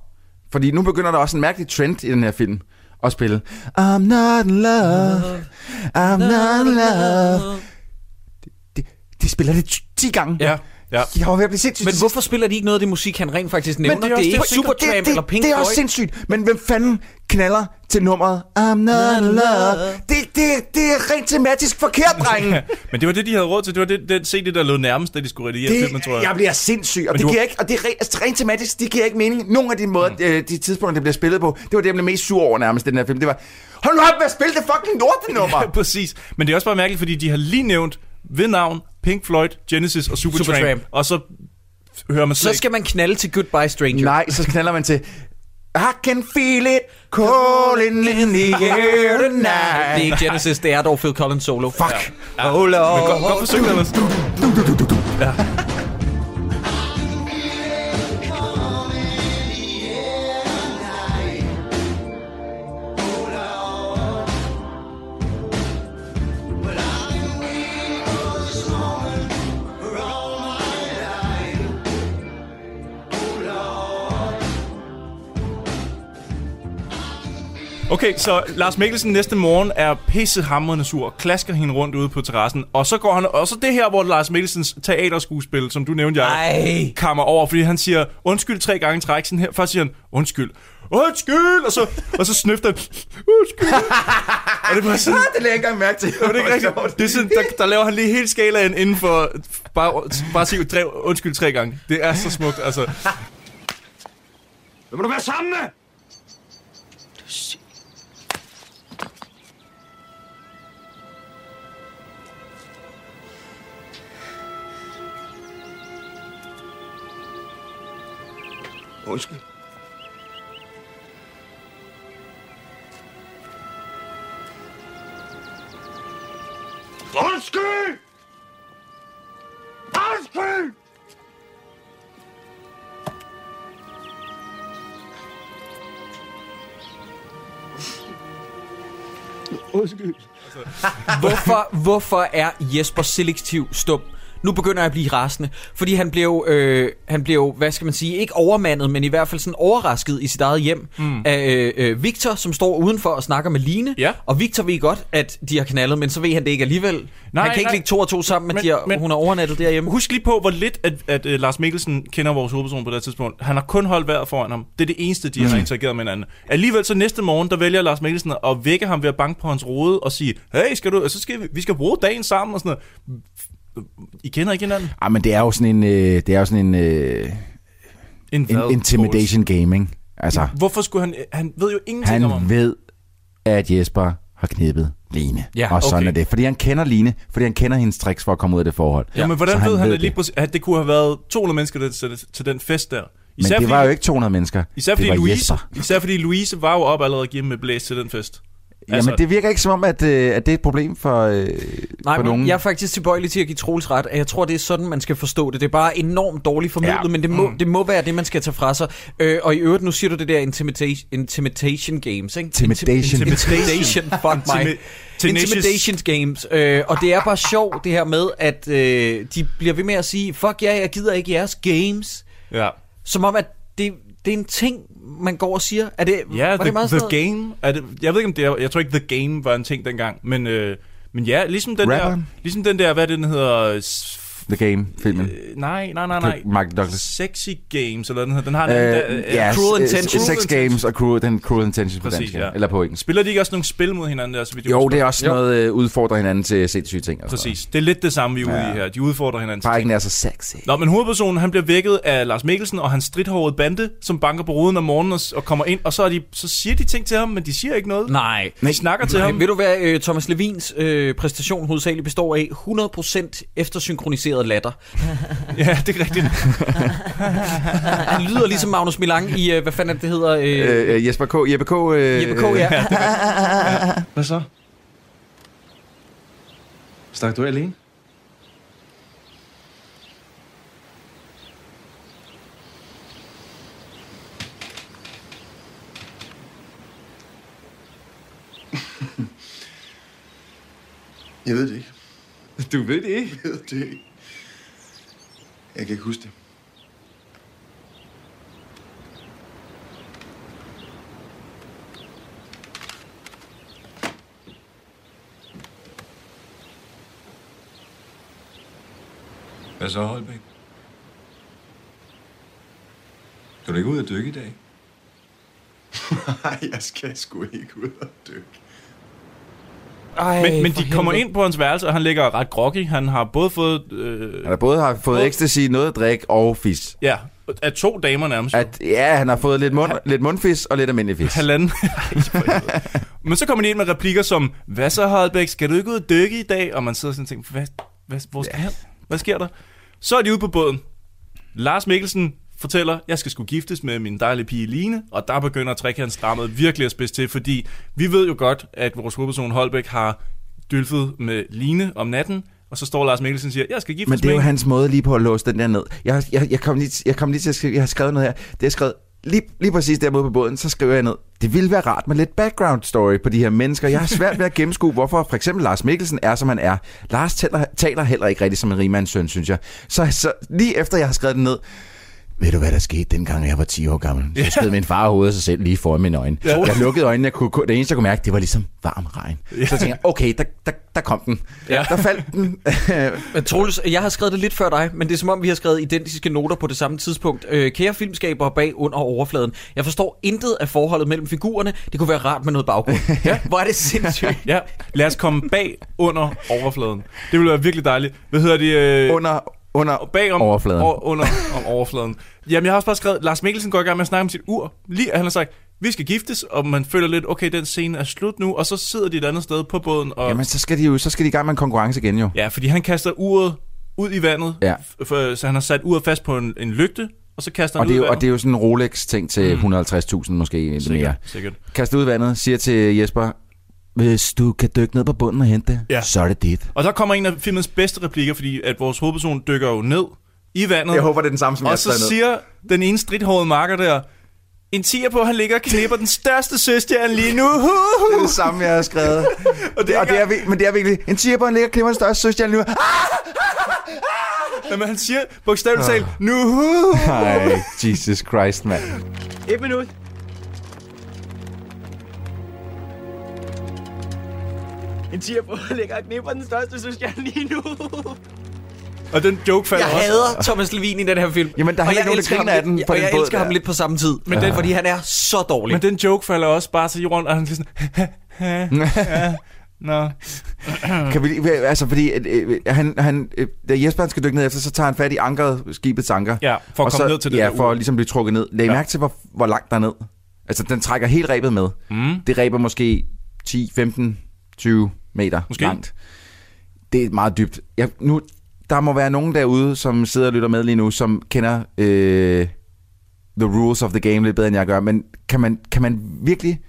Speaker 1: Fordi nu begynder der også en mærkelig trend i den her film at spille I'm not in love, I'm not in love. De, de, de spiller det 10 gange.
Speaker 3: Ja. Ja.
Speaker 1: Jeg var ved at blive sindssygt.
Speaker 2: Men hvorfor spiller de ikke noget af det musik, han rent faktisk nævner? det er,
Speaker 1: også
Speaker 2: ikke
Speaker 1: det-
Speaker 2: Supertramp
Speaker 1: det, det,
Speaker 2: eller Pink
Speaker 1: Det er også sindssygt. Men hvem fanden knaller til nummeret I'm not in love? Det, det, det er rent tematisk forkert, drengen.
Speaker 3: Men det var det, de havde råd til. Det var det, den CD, der lå nærmest, da de skulle redigere
Speaker 1: Det,
Speaker 3: filmen, tror jeg.
Speaker 1: jeg bliver sindssyg, og
Speaker 3: Men
Speaker 1: det,
Speaker 3: du-
Speaker 1: giver ikke, og det er rent, altså, rent tematisk, det giver ikke mening. Nogle af de måder, mm. øh, de tidspunkter, det bliver spillet på, det var det, jeg blev mest sur over nærmest, den her film. Det var, hold nu op med at spille det fucking lortenummer.
Speaker 3: Ja, præcis. Men det er også bare mærkeligt, fordi de har lige nævnt ved navn Pink Floyd, Genesis og Supertramp.
Speaker 2: Supertramp.
Speaker 3: Og så hører man slet
Speaker 2: Så skal man knalde til Goodbye Stranger.
Speaker 1: Nej, så knaller man til, I can feel it calling in the air tonight.
Speaker 2: Det er ikke Genesis, det er dog Phil Collins solo.
Speaker 1: Fuck.
Speaker 2: Ja. Oh, Lord.
Speaker 3: Men godt, godt forsøgt, Anders. Ja. Okay, så Lars Mikkelsen næste morgen er pissehammerende sur, klasker hende rundt ude på terrassen, og så går han, og så det her, hvor Lars Mikkelsens teaterskuespil, som du nævnte, jeg kammer over, fordi han siger undskyld tre gange træk, sådan her. Først siger han undskyld, undskyld, og så, og så snøfter han, undskyld. og det er bare sådan,
Speaker 1: det lægger jeg ikke engang mærke til.
Speaker 3: det er ikke rigtigt. Det er sådan, der, der laver han lige hele skalaen inden for bare, bare sige undskyld tre gange. Det er så smukt, altså.
Speaker 9: Hvem må du være sammen med? Undskyld. Undskyld! Undskyld! Undskyld.
Speaker 2: Hvorfor, hvorfor er Jesper selektiv stum? Nu begynder jeg at blive rasende, fordi han blev, øh, han blev, hvad skal man sige, ikke overmandet, men i hvert fald sådan overrasket i sit eget hjem mm. af øh, øh, Victor, som står udenfor og snakker med Line.
Speaker 3: Ja.
Speaker 2: Og Victor ved godt, at de har knaldet, men så ved han det ikke alligevel.
Speaker 3: Nej,
Speaker 2: han kan ikke
Speaker 3: nej.
Speaker 2: lægge to og to sammen, men,
Speaker 3: Men-
Speaker 2: de har,
Speaker 3: men-
Speaker 2: hun har overnattet derhjemme.
Speaker 3: Husk lige på, hvor lidt at, at uh, Lars Mikkelsen kender vores hovedperson på det tidspunkt. Han har kun holdt vejret foran ham. Det er det eneste, de har interageret med hinanden. Alligevel så næste morgen, der vælger Lars Mikkelsen at vække ham ved at banke på hans rode og sige, hey, skal du, så skal vi, vi skal bruge dagen sammen og sådan noget. I kender ikke hinanden?
Speaker 1: Ej, men det er jo sådan en, øh, det er jo sådan en, øh,
Speaker 3: En,
Speaker 1: en intimidation gaming. Altså?
Speaker 3: Hvorfor skulle han... Han ved jo ingenting om ham.
Speaker 1: han ved, at Jesper har knippet Line.
Speaker 2: Ja,
Speaker 1: og sådan
Speaker 3: okay.
Speaker 1: er det. Fordi han kender Line, fordi han kender hendes tricks for at komme ud af det forhold.
Speaker 3: Ja, men hvordan
Speaker 1: Så
Speaker 3: ved han,
Speaker 1: ved
Speaker 3: at lige
Speaker 1: det.
Speaker 3: præcis, at det kunne have været 200 mennesker der, til, til den fest der?
Speaker 1: Men det var jo ikke 200 mennesker.
Speaker 3: Især
Speaker 1: det
Speaker 3: fordi, Louise,
Speaker 1: Jesper.
Speaker 3: især fordi Louise var jo op allerede og give med blæs til den fest.
Speaker 1: Jamen, det virker ikke som om, at, øh, at det er et problem for, øh,
Speaker 2: Nej,
Speaker 1: for nogen.
Speaker 2: jeg er faktisk tilbøjelig til at give Troels ret, at jeg tror, det er sådan, man skal forstå det. Det er bare enormt dårligt formidlet,
Speaker 1: Ja.
Speaker 2: men det må, mm. det må være det, man skal tage fra sig. Øh, og i øvrigt, nu siger du det der intimidation, intimidation games, ikke?
Speaker 1: Intimidation.
Speaker 2: Intimidation, fuck mig. Intimidation games. Øh, og det er bare sjovt, det her med, at øh, de bliver ved med at sige, fuck ja, jeg gider ikke jeres games.
Speaker 3: Ja.
Speaker 2: Som om, at det, det er en ting, man går og siger. Er det,
Speaker 3: Ja,
Speaker 2: var
Speaker 3: the,
Speaker 2: det meget
Speaker 3: the
Speaker 2: noget?
Speaker 3: Game. Er det, jeg ved ikke, om det er... Jeg tror ikke, The Game var en ting dengang. Men, øh, men ja, ligesom den
Speaker 1: Rapperen?
Speaker 3: der... Ligesom den der, hvad det, den hedder...
Speaker 1: The Game-filmen.
Speaker 3: Øh, nej, nej, nej, nej.
Speaker 1: Michael Douglas.
Speaker 3: Sexy Games, eller den hedder. Den har en
Speaker 1: Øh,
Speaker 3: der- øh,
Speaker 1: ja,
Speaker 2: Cruel
Speaker 1: s-
Speaker 2: Intentions.
Speaker 1: Sex Games og cruel, den Cruel Intentions på
Speaker 3: Præcis,
Speaker 1: dansk.
Speaker 3: ja.
Speaker 1: Eller på engelsk.
Speaker 3: Spiller de ikke også nogle spil mod hinanden der, jeg
Speaker 1: Jo, det er også
Speaker 2: Jo.
Speaker 1: noget øh, udfordrer hinanden til sindssyge ting. og
Speaker 3: Præcis. Det er lidt det samme, vi er ude
Speaker 1: Ja.
Speaker 3: i her. De udfordrer hinanden. til
Speaker 1: Bare ikke nær så sexy.
Speaker 3: Nå, men hovedpersonen, han bliver vækket af Lars Mikkelsen og hans stridthårede bande, som banker på ruden om morgenen og, og kommer ind, og så, er de, så siger de ting til ham, men de siger ikke noget.
Speaker 2: Nej.
Speaker 3: De snakker til
Speaker 2: Nej,
Speaker 3: ham.
Speaker 2: ved du hvad øh, Thomas Levins øh, præstation hovedsageligt består af? 100% eftersynkroniseret latter.
Speaker 3: Ja, det er rigtigt.
Speaker 2: Han lyder ligesom Magnus Milang i, øh, hvad fanden er det, det hedder? Øh,
Speaker 1: Øh, øh, Jesper K. Jeppe K. Øh,
Speaker 2: Jeppe K. Ja.
Speaker 6: Hvad så? Stak du alene? Jeg ved det ikke.
Speaker 1: Du ved det ikke.
Speaker 6: Jeg ved det ikke. Jeg kan ikke huske det.
Speaker 11: Hvad så, Holbæk? Skal du ikke ud og dykke i dag?
Speaker 6: Nej, jeg skal sgu ikke ud og dykke.
Speaker 2: Ej,
Speaker 3: Men, men de kommer
Speaker 2: helvede.
Speaker 3: ind på hans værelse, og han ligger ret groggy. Han har både fået... Øh,
Speaker 1: Han har både har fået ecstasy, noget at drikke og fis.
Speaker 3: ja, af to damer nærmest.
Speaker 1: At, ja, han har fået lidt, mund, lidt mundfis og lidt almindelig fis.
Speaker 3: Halvanden. Men så kommer de ind med replikker som, hvad så Holbæk, skal du ikke ud og dykke i dag? Og man sidder sådan og tænker, hvad, hvad, hvor skal ja. Hvad sker der? Så er de ude på båden. Lars Mikkelsen fortæller, jeg skal sgu giftes med min dejlige pige Line, og der begynder trekantsdrammet virkelig at spidse til, fordi vi ved jo godt, at vores hovedperson Holbæk har dylfet med Line om natten, og så står Lars Mikkelsen og siger, jeg skal giftes
Speaker 1: Men det er
Speaker 3: med
Speaker 1: jo
Speaker 3: hende."
Speaker 1: hans måde lige på at låse den der ned. Jeg, jeg, jeg, kom, lige, jeg kom lige til at skrive, jeg har skrevet noget her. Det er skrevet lige, lige præcis der på båden, så skriver jeg ned. Det ville være rart med lidt background story på de her mennesker. Jeg har svært ved at gennemskue, hvorfor for eksempel Lars Mikkelsen er, som han er. Lars taler, taler heller ikke rigtig som en rigmandssøn, synes jeg. Så, så lige efter jeg har skrevet det ned, ved du hvad der skete dengang jeg var 10 år gammel? Så skød min far hovedet af sig selv lige foran mine øjne.
Speaker 3: Ja.
Speaker 1: Jeg lukkede øjnene, jeg kunne, det eneste jeg kunne mærke, det var ligesom varm regn. Så tænkte jeg, okay, der, der, der kom den.
Speaker 2: Ja.
Speaker 1: Der faldt den.
Speaker 2: Men Troels, jeg har skrevet det lidt før dig, men det er som om, vi har skrevet identiske noter på det samme tidspunkt. Øh, kære filmskaber bag under overfladen. Jeg forstår intet af forholdet mellem figurerne. Det kunne være rart med noget baggrund. ja. Hvor er det sindssygt.
Speaker 3: Ja, lad os komme bag under overfladen. Det ville være virkelig dejligt. Hvad hedder det? Øh,
Speaker 1: under, under
Speaker 3: bag om,
Speaker 1: overfladen.
Speaker 3: Over, under om overfladen. Jamen, jeg har også bare skrevet, Lars Mikkelsen går i gang med at snakke om sit ur. Lige, han har sagt, vi skal giftes, og man føler lidt, okay, den scene er slut nu, og så sidder de et andet sted på båden. Og,
Speaker 1: Jamen, så skal de jo så skal de i gang med en konkurrence igen jo.
Speaker 3: Ja, fordi han kaster uret ud i vandet,
Speaker 1: Ja.
Speaker 3: f- så han har sat uret fast på en, en lygte, og så kaster han
Speaker 1: Og det, er
Speaker 3: ud
Speaker 1: jo, og det er jo sådan en Rolex-ting til
Speaker 3: Mm.
Speaker 1: 150.000 måske
Speaker 3: Sikkert,
Speaker 1: mere.
Speaker 3: sikkert.
Speaker 1: Kaster ud i vandet, siger til Jesper, hvis du kan dykke ned på bunden og hente det,
Speaker 3: Ja.
Speaker 1: så er det dit.
Speaker 3: Og så kommer en af filmens bedste replikker, fordi at vores hovedperson dykker jo ned i vandet.
Speaker 1: Jeg håber, det er den samme, som
Speaker 3: Og
Speaker 1: jeg
Speaker 3: så
Speaker 1: har skrevet ned.
Speaker 3: siger den ene stridthårede marker der, en tiger på, han ligger og knipper den største søstjerne lige nu.
Speaker 1: Det er det samme, jeg har skrevet. og det, og det er, men det er virkelig, en tiger ligger og klipper den største søstjerne nu.
Speaker 3: Jamen, han siger bogstaveligt talt, nu.
Speaker 1: Nej, Jesus Christ, mand.
Speaker 12: Et minut. En tiger på ligger og knipper den største søstjerne lige nu.
Speaker 3: Og den joke falder
Speaker 2: Jeg
Speaker 3: også.
Speaker 2: hader Thomas Levin i den her film.
Speaker 1: Jamen, der er
Speaker 2: Og
Speaker 1: heller
Speaker 2: jeg
Speaker 1: ikke nogen,
Speaker 2: elsker ham
Speaker 1: af den på
Speaker 2: Og
Speaker 1: den
Speaker 2: jeg
Speaker 1: båd
Speaker 2: elsker ham
Speaker 1: der.
Speaker 2: lidt på samme tid.
Speaker 3: Men
Speaker 2: Men
Speaker 3: den-
Speaker 2: fordi han er så dårlig.
Speaker 3: Men den joke falder også bare til jorden, og han sådan, ja, nå.
Speaker 1: Kan vi lige, altså fordi øh, øh, han, han, øh, da Jesper han skal dykke ned efter, så tager han fat i ankeret, skibets anker.
Speaker 3: Ja, for at
Speaker 1: og
Speaker 3: komme
Speaker 1: så,
Speaker 3: ned til det
Speaker 1: Ja, for
Speaker 3: ur.
Speaker 1: at ligesom blive trukket ned. Læg
Speaker 3: Ja.
Speaker 1: mærke til, hvor, hvor langt der er ned. Altså, den trækker helt rebet med.
Speaker 3: Mm.
Speaker 1: Det reber måske 10, 15, 20 meter
Speaker 3: Måske.
Speaker 1: langt. Det er meget dybt. Jeg, nu, der må være nogen derude, som sidder og lytter med lige nu, som kender øh, the rules of the game lidt bedre, end jeg gør. Men kan man, kan man virkelig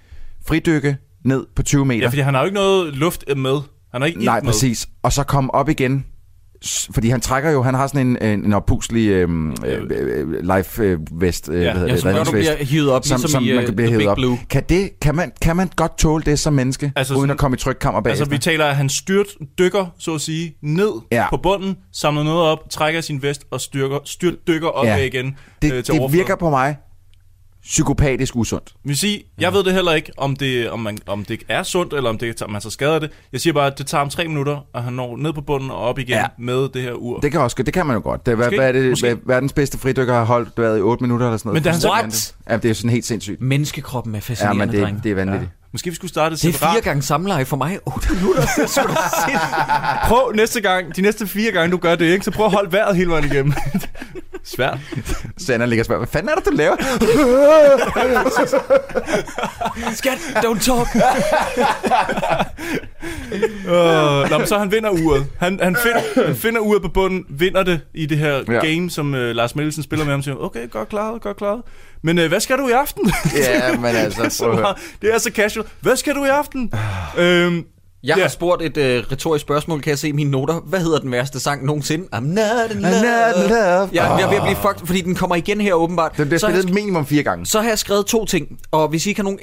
Speaker 1: fridykke ned på 20 meter?
Speaker 3: Ja, fordi han har jo ikke noget luft med. Han har ikke
Speaker 1: Nej,
Speaker 3: med.
Speaker 1: præcis. Og så komme op igen. Fordi han trækker jo, han har sådan en, en, en oppuslig øhm, øh, øh, life øh, vest, øh,
Speaker 2: Ja,
Speaker 1: hvad hedder
Speaker 2: ja,
Speaker 1: det,
Speaker 2: som du bliver hivet op,
Speaker 1: som,
Speaker 2: ligesom
Speaker 1: som
Speaker 2: i,
Speaker 1: man
Speaker 2: øh,
Speaker 1: kan blive
Speaker 2: Big
Speaker 1: op.
Speaker 2: Blue.
Speaker 1: Kan, det, kan, man, kan man godt tåle det som menneske,
Speaker 3: Altså
Speaker 1: uden
Speaker 3: sådan-
Speaker 1: at komme i trykkammer bagefter?
Speaker 3: Altså, vi taler, at han styrt, dykker, så at sige, ned
Speaker 1: Ja.
Speaker 3: på bunden, samler noget op, trækker sin vest og styrker, styrt dykker op
Speaker 1: ja.
Speaker 3: igen
Speaker 1: det,
Speaker 3: øh, til
Speaker 1: det
Speaker 3: overfladen.
Speaker 1: virker på mig psykopatisk usundt.
Speaker 3: vil sige, jeg ved det heller ikke, om det, om man, om det er sundt, eller om det, om man så skader det. Jeg siger bare, at det tager ham tre minutter, og han når ned på bunden og op igen
Speaker 1: Ja.
Speaker 3: ja. med det her ur.
Speaker 1: Det kan, også, det kan man jo godt. Det, hvad, hvad er det,
Speaker 3: Måske.
Speaker 1: hvad, verdens bedste fridykker har holdt været i 8 minutter eller sådan noget?
Speaker 3: Men da han så-
Speaker 1: vanvittigt. Ja, det er sådan helt sindssygt.
Speaker 2: Menneskekroppen er
Speaker 1: Ja,
Speaker 2: fascinerende,
Speaker 1: men det, det er vanvittigt.
Speaker 3: Måske vi skulle starte
Speaker 2: Det er
Speaker 3: separat.
Speaker 2: fire gange samleje for mig. 8 minutter. Det er da sindssygt.
Speaker 3: Prøv næste gang, de næste fire gange, du gør det, ikke? så prøv at holde vejret hele vejen igennem. Svært.
Speaker 1: Sander ligger og spørger, hvad fanden er det, du laver?
Speaker 2: Skat, don't talk.
Speaker 3: Uh, nå, men så han vinder uret. Han, han, finder, han finder uret på bunden, vinder det i det her
Speaker 1: Ja.
Speaker 3: ja. game, som uh, Lars Mikkelsen spiller med ham, siger, okay, godt klaret, godt klaret. Men uh, hvad skal du i aften?
Speaker 1: Ja, men altså,
Speaker 3: det, er så meget, det er så casual. Hvad skal du i aften? øhm,
Speaker 2: Jeg
Speaker 3: Ja.
Speaker 2: har spurgt et øh, retorisk spørgsmål, kan jeg se i mine noter. Hvad hedder den værste sang nogensinde? I'm not in
Speaker 1: I'm
Speaker 2: love.
Speaker 1: not in love.
Speaker 2: Ja, jeg er ved at blive fucked, fordi den kommer igen her åbenbart.
Speaker 1: Den bliver
Speaker 2: så, jeg,
Speaker 1: spillet minimum fire gange.
Speaker 2: så har jeg skrevet to ting, og hvis I ikke har nogen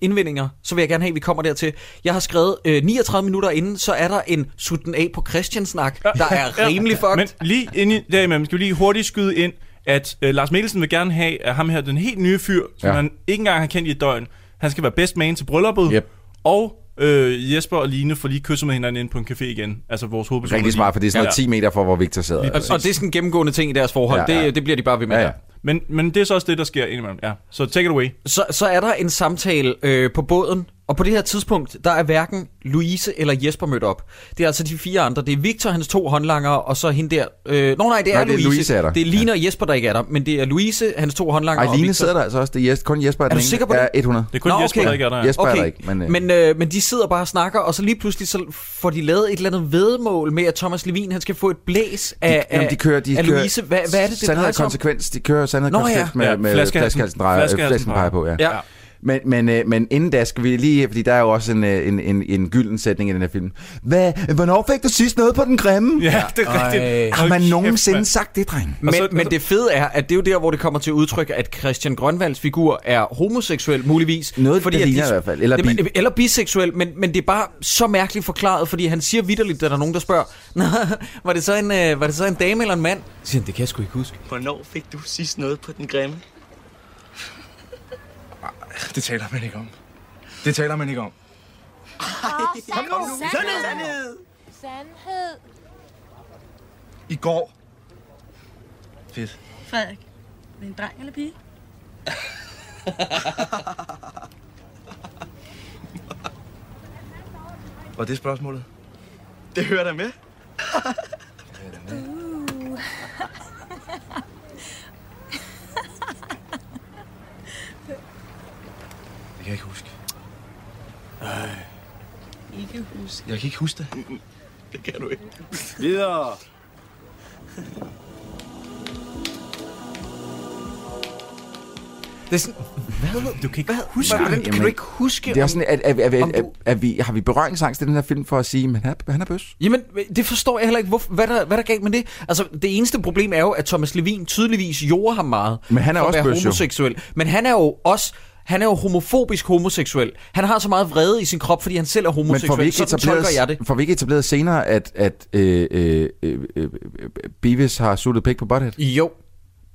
Speaker 2: indvendinger, så vil jeg gerne have, at vi kommer dertil. Jeg har skrevet øh, 39 minutter inden, så er der en sutten af på Christian-snak, der er rimelig fucked.
Speaker 3: Men lige inden i- derimellem skal vi lige hurtigt skyde ind, at uh, Lars Mikkelsen vil gerne have, at ham her, den helt nye fyr, som
Speaker 1: Ja.
Speaker 3: han ikke engang har kendt i et døgn, han skal være best man til brylluppet,
Speaker 1: Yep.
Speaker 3: og øh, Jesper og Line får lige kysset med hinanden ind på en café igen. Altså vores hovedperson.
Speaker 1: Rigtig smart, for det er sådan noget 10 meter fra, hvor Victor sidder.
Speaker 2: og, og det er sådan en gennemgående ting i deres forhold.
Speaker 1: Ja, ja.
Speaker 2: Det, det bliver de bare ved med.
Speaker 1: Ja, ja.
Speaker 3: Men, men det er så også det, der sker indimellem. Ja. Så take it away.
Speaker 2: Så, så er der en samtale øh, på båden, og på det her tidspunkt, der er hverken Louise eller Jesper mødt op. Det er altså de fire andre. Det er Victor, hans to håndlanger, og så hende der. Øh, nå nej, det er,
Speaker 1: Nej, det er
Speaker 2: Louise.
Speaker 1: Louise er der.
Speaker 2: Det er Line og Jesper, der ikke er der. Men det er Louise, hans to håndlanger
Speaker 1: Ej,
Speaker 2: og
Speaker 1: Line
Speaker 2: Victor.
Speaker 1: sidder der altså også. Det er Jes- kun Jesper, er den
Speaker 2: du sikker på det?
Speaker 1: Ja, 100.
Speaker 3: Det er kun
Speaker 2: Nå,
Speaker 3: Jesper,
Speaker 2: okay.
Speaker 3: der ikke er der.
Speaker 1: Jesper er
Speaker 2: Okay,
Speaker 1: der ikke, men, øh,
Speaker 2: men, øh, men de sidder bare og snakker, og så lige pludselig så får de lavet et eller andet vedmål med, at Thomas Levin han skal få et blæs af,
Speaker 1: de, jamen, de kører, de
Speaker 2: af
Speaker 1: kører,
Speaker 2: Louise. Hvad, hvad er det, det
Speaker 1: Sandhed
Speaker 2: drejer
Speaker 1: og
Speaker 2: sig om?
Speaker 1: konsekvens. De kører sandhed og
Speaker 2: ja.
Speaker 1: konsekvens med,
Speaker 3: Ja,
Speaker 1: med
Speaker 3: flaskehalsen-
Speaker 1: flaskehalsen drejer, på.
Speaker 2: Ja.
Speaker 1: Men, men, øh, men inden da skal vi lige, fordi der er jo også en, øh, en, en, en gylden sætning i den her film. Hvad, hvornår fik du sidst noget på den grimme?
Speaker 3: Ja, det er rigtigt.
Speaker 2: Ej.
Speaker 1: Har man nogensinde
Speaker 3: mand.
Speaker 1: sagt det, dreng?
Speaker 2: Men,
Speaker 3: så-
Speaker 2: men det fede er, at det er jo der, hvor det kommer til udtryk, at Christian Grønvalds figur er homoseksuel, muligvis.
Speaker 1: Noget, det
Speaker 2: at
Speaker 1: ligner i hvert fald. Eller
Speaker 2: det,
Speaker 1: bi.
Speaker 2: eller biseksuel, men, men det er bare så mærkeligt forklaret, fordi han siger vidderligt, da der er nogen, der spørger, "Nå, var det, så en, øh, var det så en dame eller en mand? Så siger han, det kan jeg sgu ikke huske.
Speaker 12: Hvornår fik du sidst noget på den grimme?
Speaker 6: Det taler man ikke om. Det taler man ikke om.
Speaker 7: Kom nu.
Speaker 12: Sandhed! Sandhed!
Speaker 7: Sandhed.
Speaker 6: I går. Fedt.
Speaker 8: Frederik, er det en dreng eller pige?
Speaker 6: Var det spørgsmålet?
Speaker 12: Det hører der med.
Speaker 6: Det kan jeg ikke huske.
Speaker 8: Ikke huske.
Speaker 6: Jeg kan ikke huske det.
Speaker 12: Det kan du ikke.
Speaker 9: Videre.
Speaker 2: Det er sådan, hvad?
Speaker 3: Du kan ikke
Speaker 2: Husk, hvordan kan
Speaker 1: Jamen,
Speaker 2: du ikke huske?
Speaker 1: Det er sådan, at, at, at, at, at, at vi, har vi berøringsangst til den her film for at sige, men han er, han er bøs?
Speaker 2: Jamen, det forstår jeg heller ikke. Hvor, hvad, der, hvad der er galt med det? Altså, det eneste problem er jo, at Thomas Levin tydeligvis jorder ham meget.
Speaker 1: Men han er
Speaker 2: for
Speaker 1: også
Speaker 2: at være
Speaker 1: bøs, jo.
Speaker 2: homoseksuel. Men han er jo også... Han er jo homofobisk homoseksuel. Han har så meget vrede i sin krop, fordi han selv er
Speaker 1: Men får
Speaker 2: homoseksuel.
Speaker 1: vi, ikke
Speaker 2: Sådan
Speaker 1: etableret,
Speaker 2: jeg det.
Speaker 1: får vi ikke etableret senere, at, at øh, øh, øh, øh, Beavis har suttet pik på Butthead?
Speaker 2: Jo.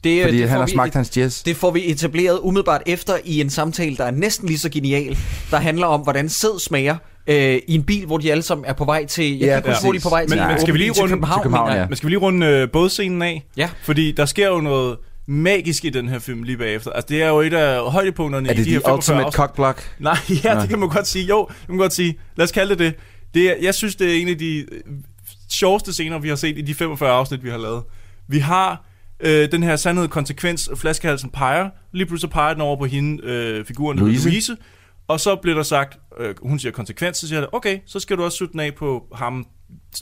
Speaker 2: Det,
Speaker 1: Fordi
Speaker 2: det
Speaker 1: han har
Speaker 2: vi-
Speaker 1: smagt hans jazz.
Speaker 2: Det får vi etableret umiddelbart efter i en samtale, der er næsten lige så genial, der handler om, hvordan sæd smager øh, i en bil, hvor de alle sammen er på vej til... Jeg
Speaker 1: Ja,
Speaker 2: kan ikke huske, hvor de er på vej
Speaker 1: præcis.
Speaker 2: til.
Speaker 3: Men, men skal vi lige
Speaker 2: til
Speaker 3: runde
Speaker 2: København,
Speaker 1: til København,
Speaker 2: mener jeg.
Speaker 1: ja.
Speaker 3: Men skal vi lige runde øh, bådscenen af?
Speaker 2: Ja.
Speaker 3: Fordi der sker jo noget magisk i den her film lige bagefter. Altså, det er jo et af højdepunkterne
Speaker 1: Er
Speaker 3: i
Speaker 1: det
Speaker 3: de her
Speaker 1: the
Speaker 3: 45
Speaker 1: ultimate
Speaker 3: afsnit.
Speaker 1: cockblock?
Speaker 3: Nej, ja,
Speaker 1: Nå.
Speaker 3: det kan man godt sige. Jo, det kan man godt sige. Lad os kalde det det. det er, jeg synes, det er en af de øh, sjoveste scener, vi har set i de 45 afsnit, vi har lavet. Vi har øh, den her sandhed, konsekvens, flaskehalsen peger. Lige pludselig peger den over på hende, øh, figuren
Speaker 1: Louise.
Speaker 3: Louise. Og så bliver der sagt, øh, hun siger konsekvens, så siger jeg, okay, så skal du også sutte den af på ham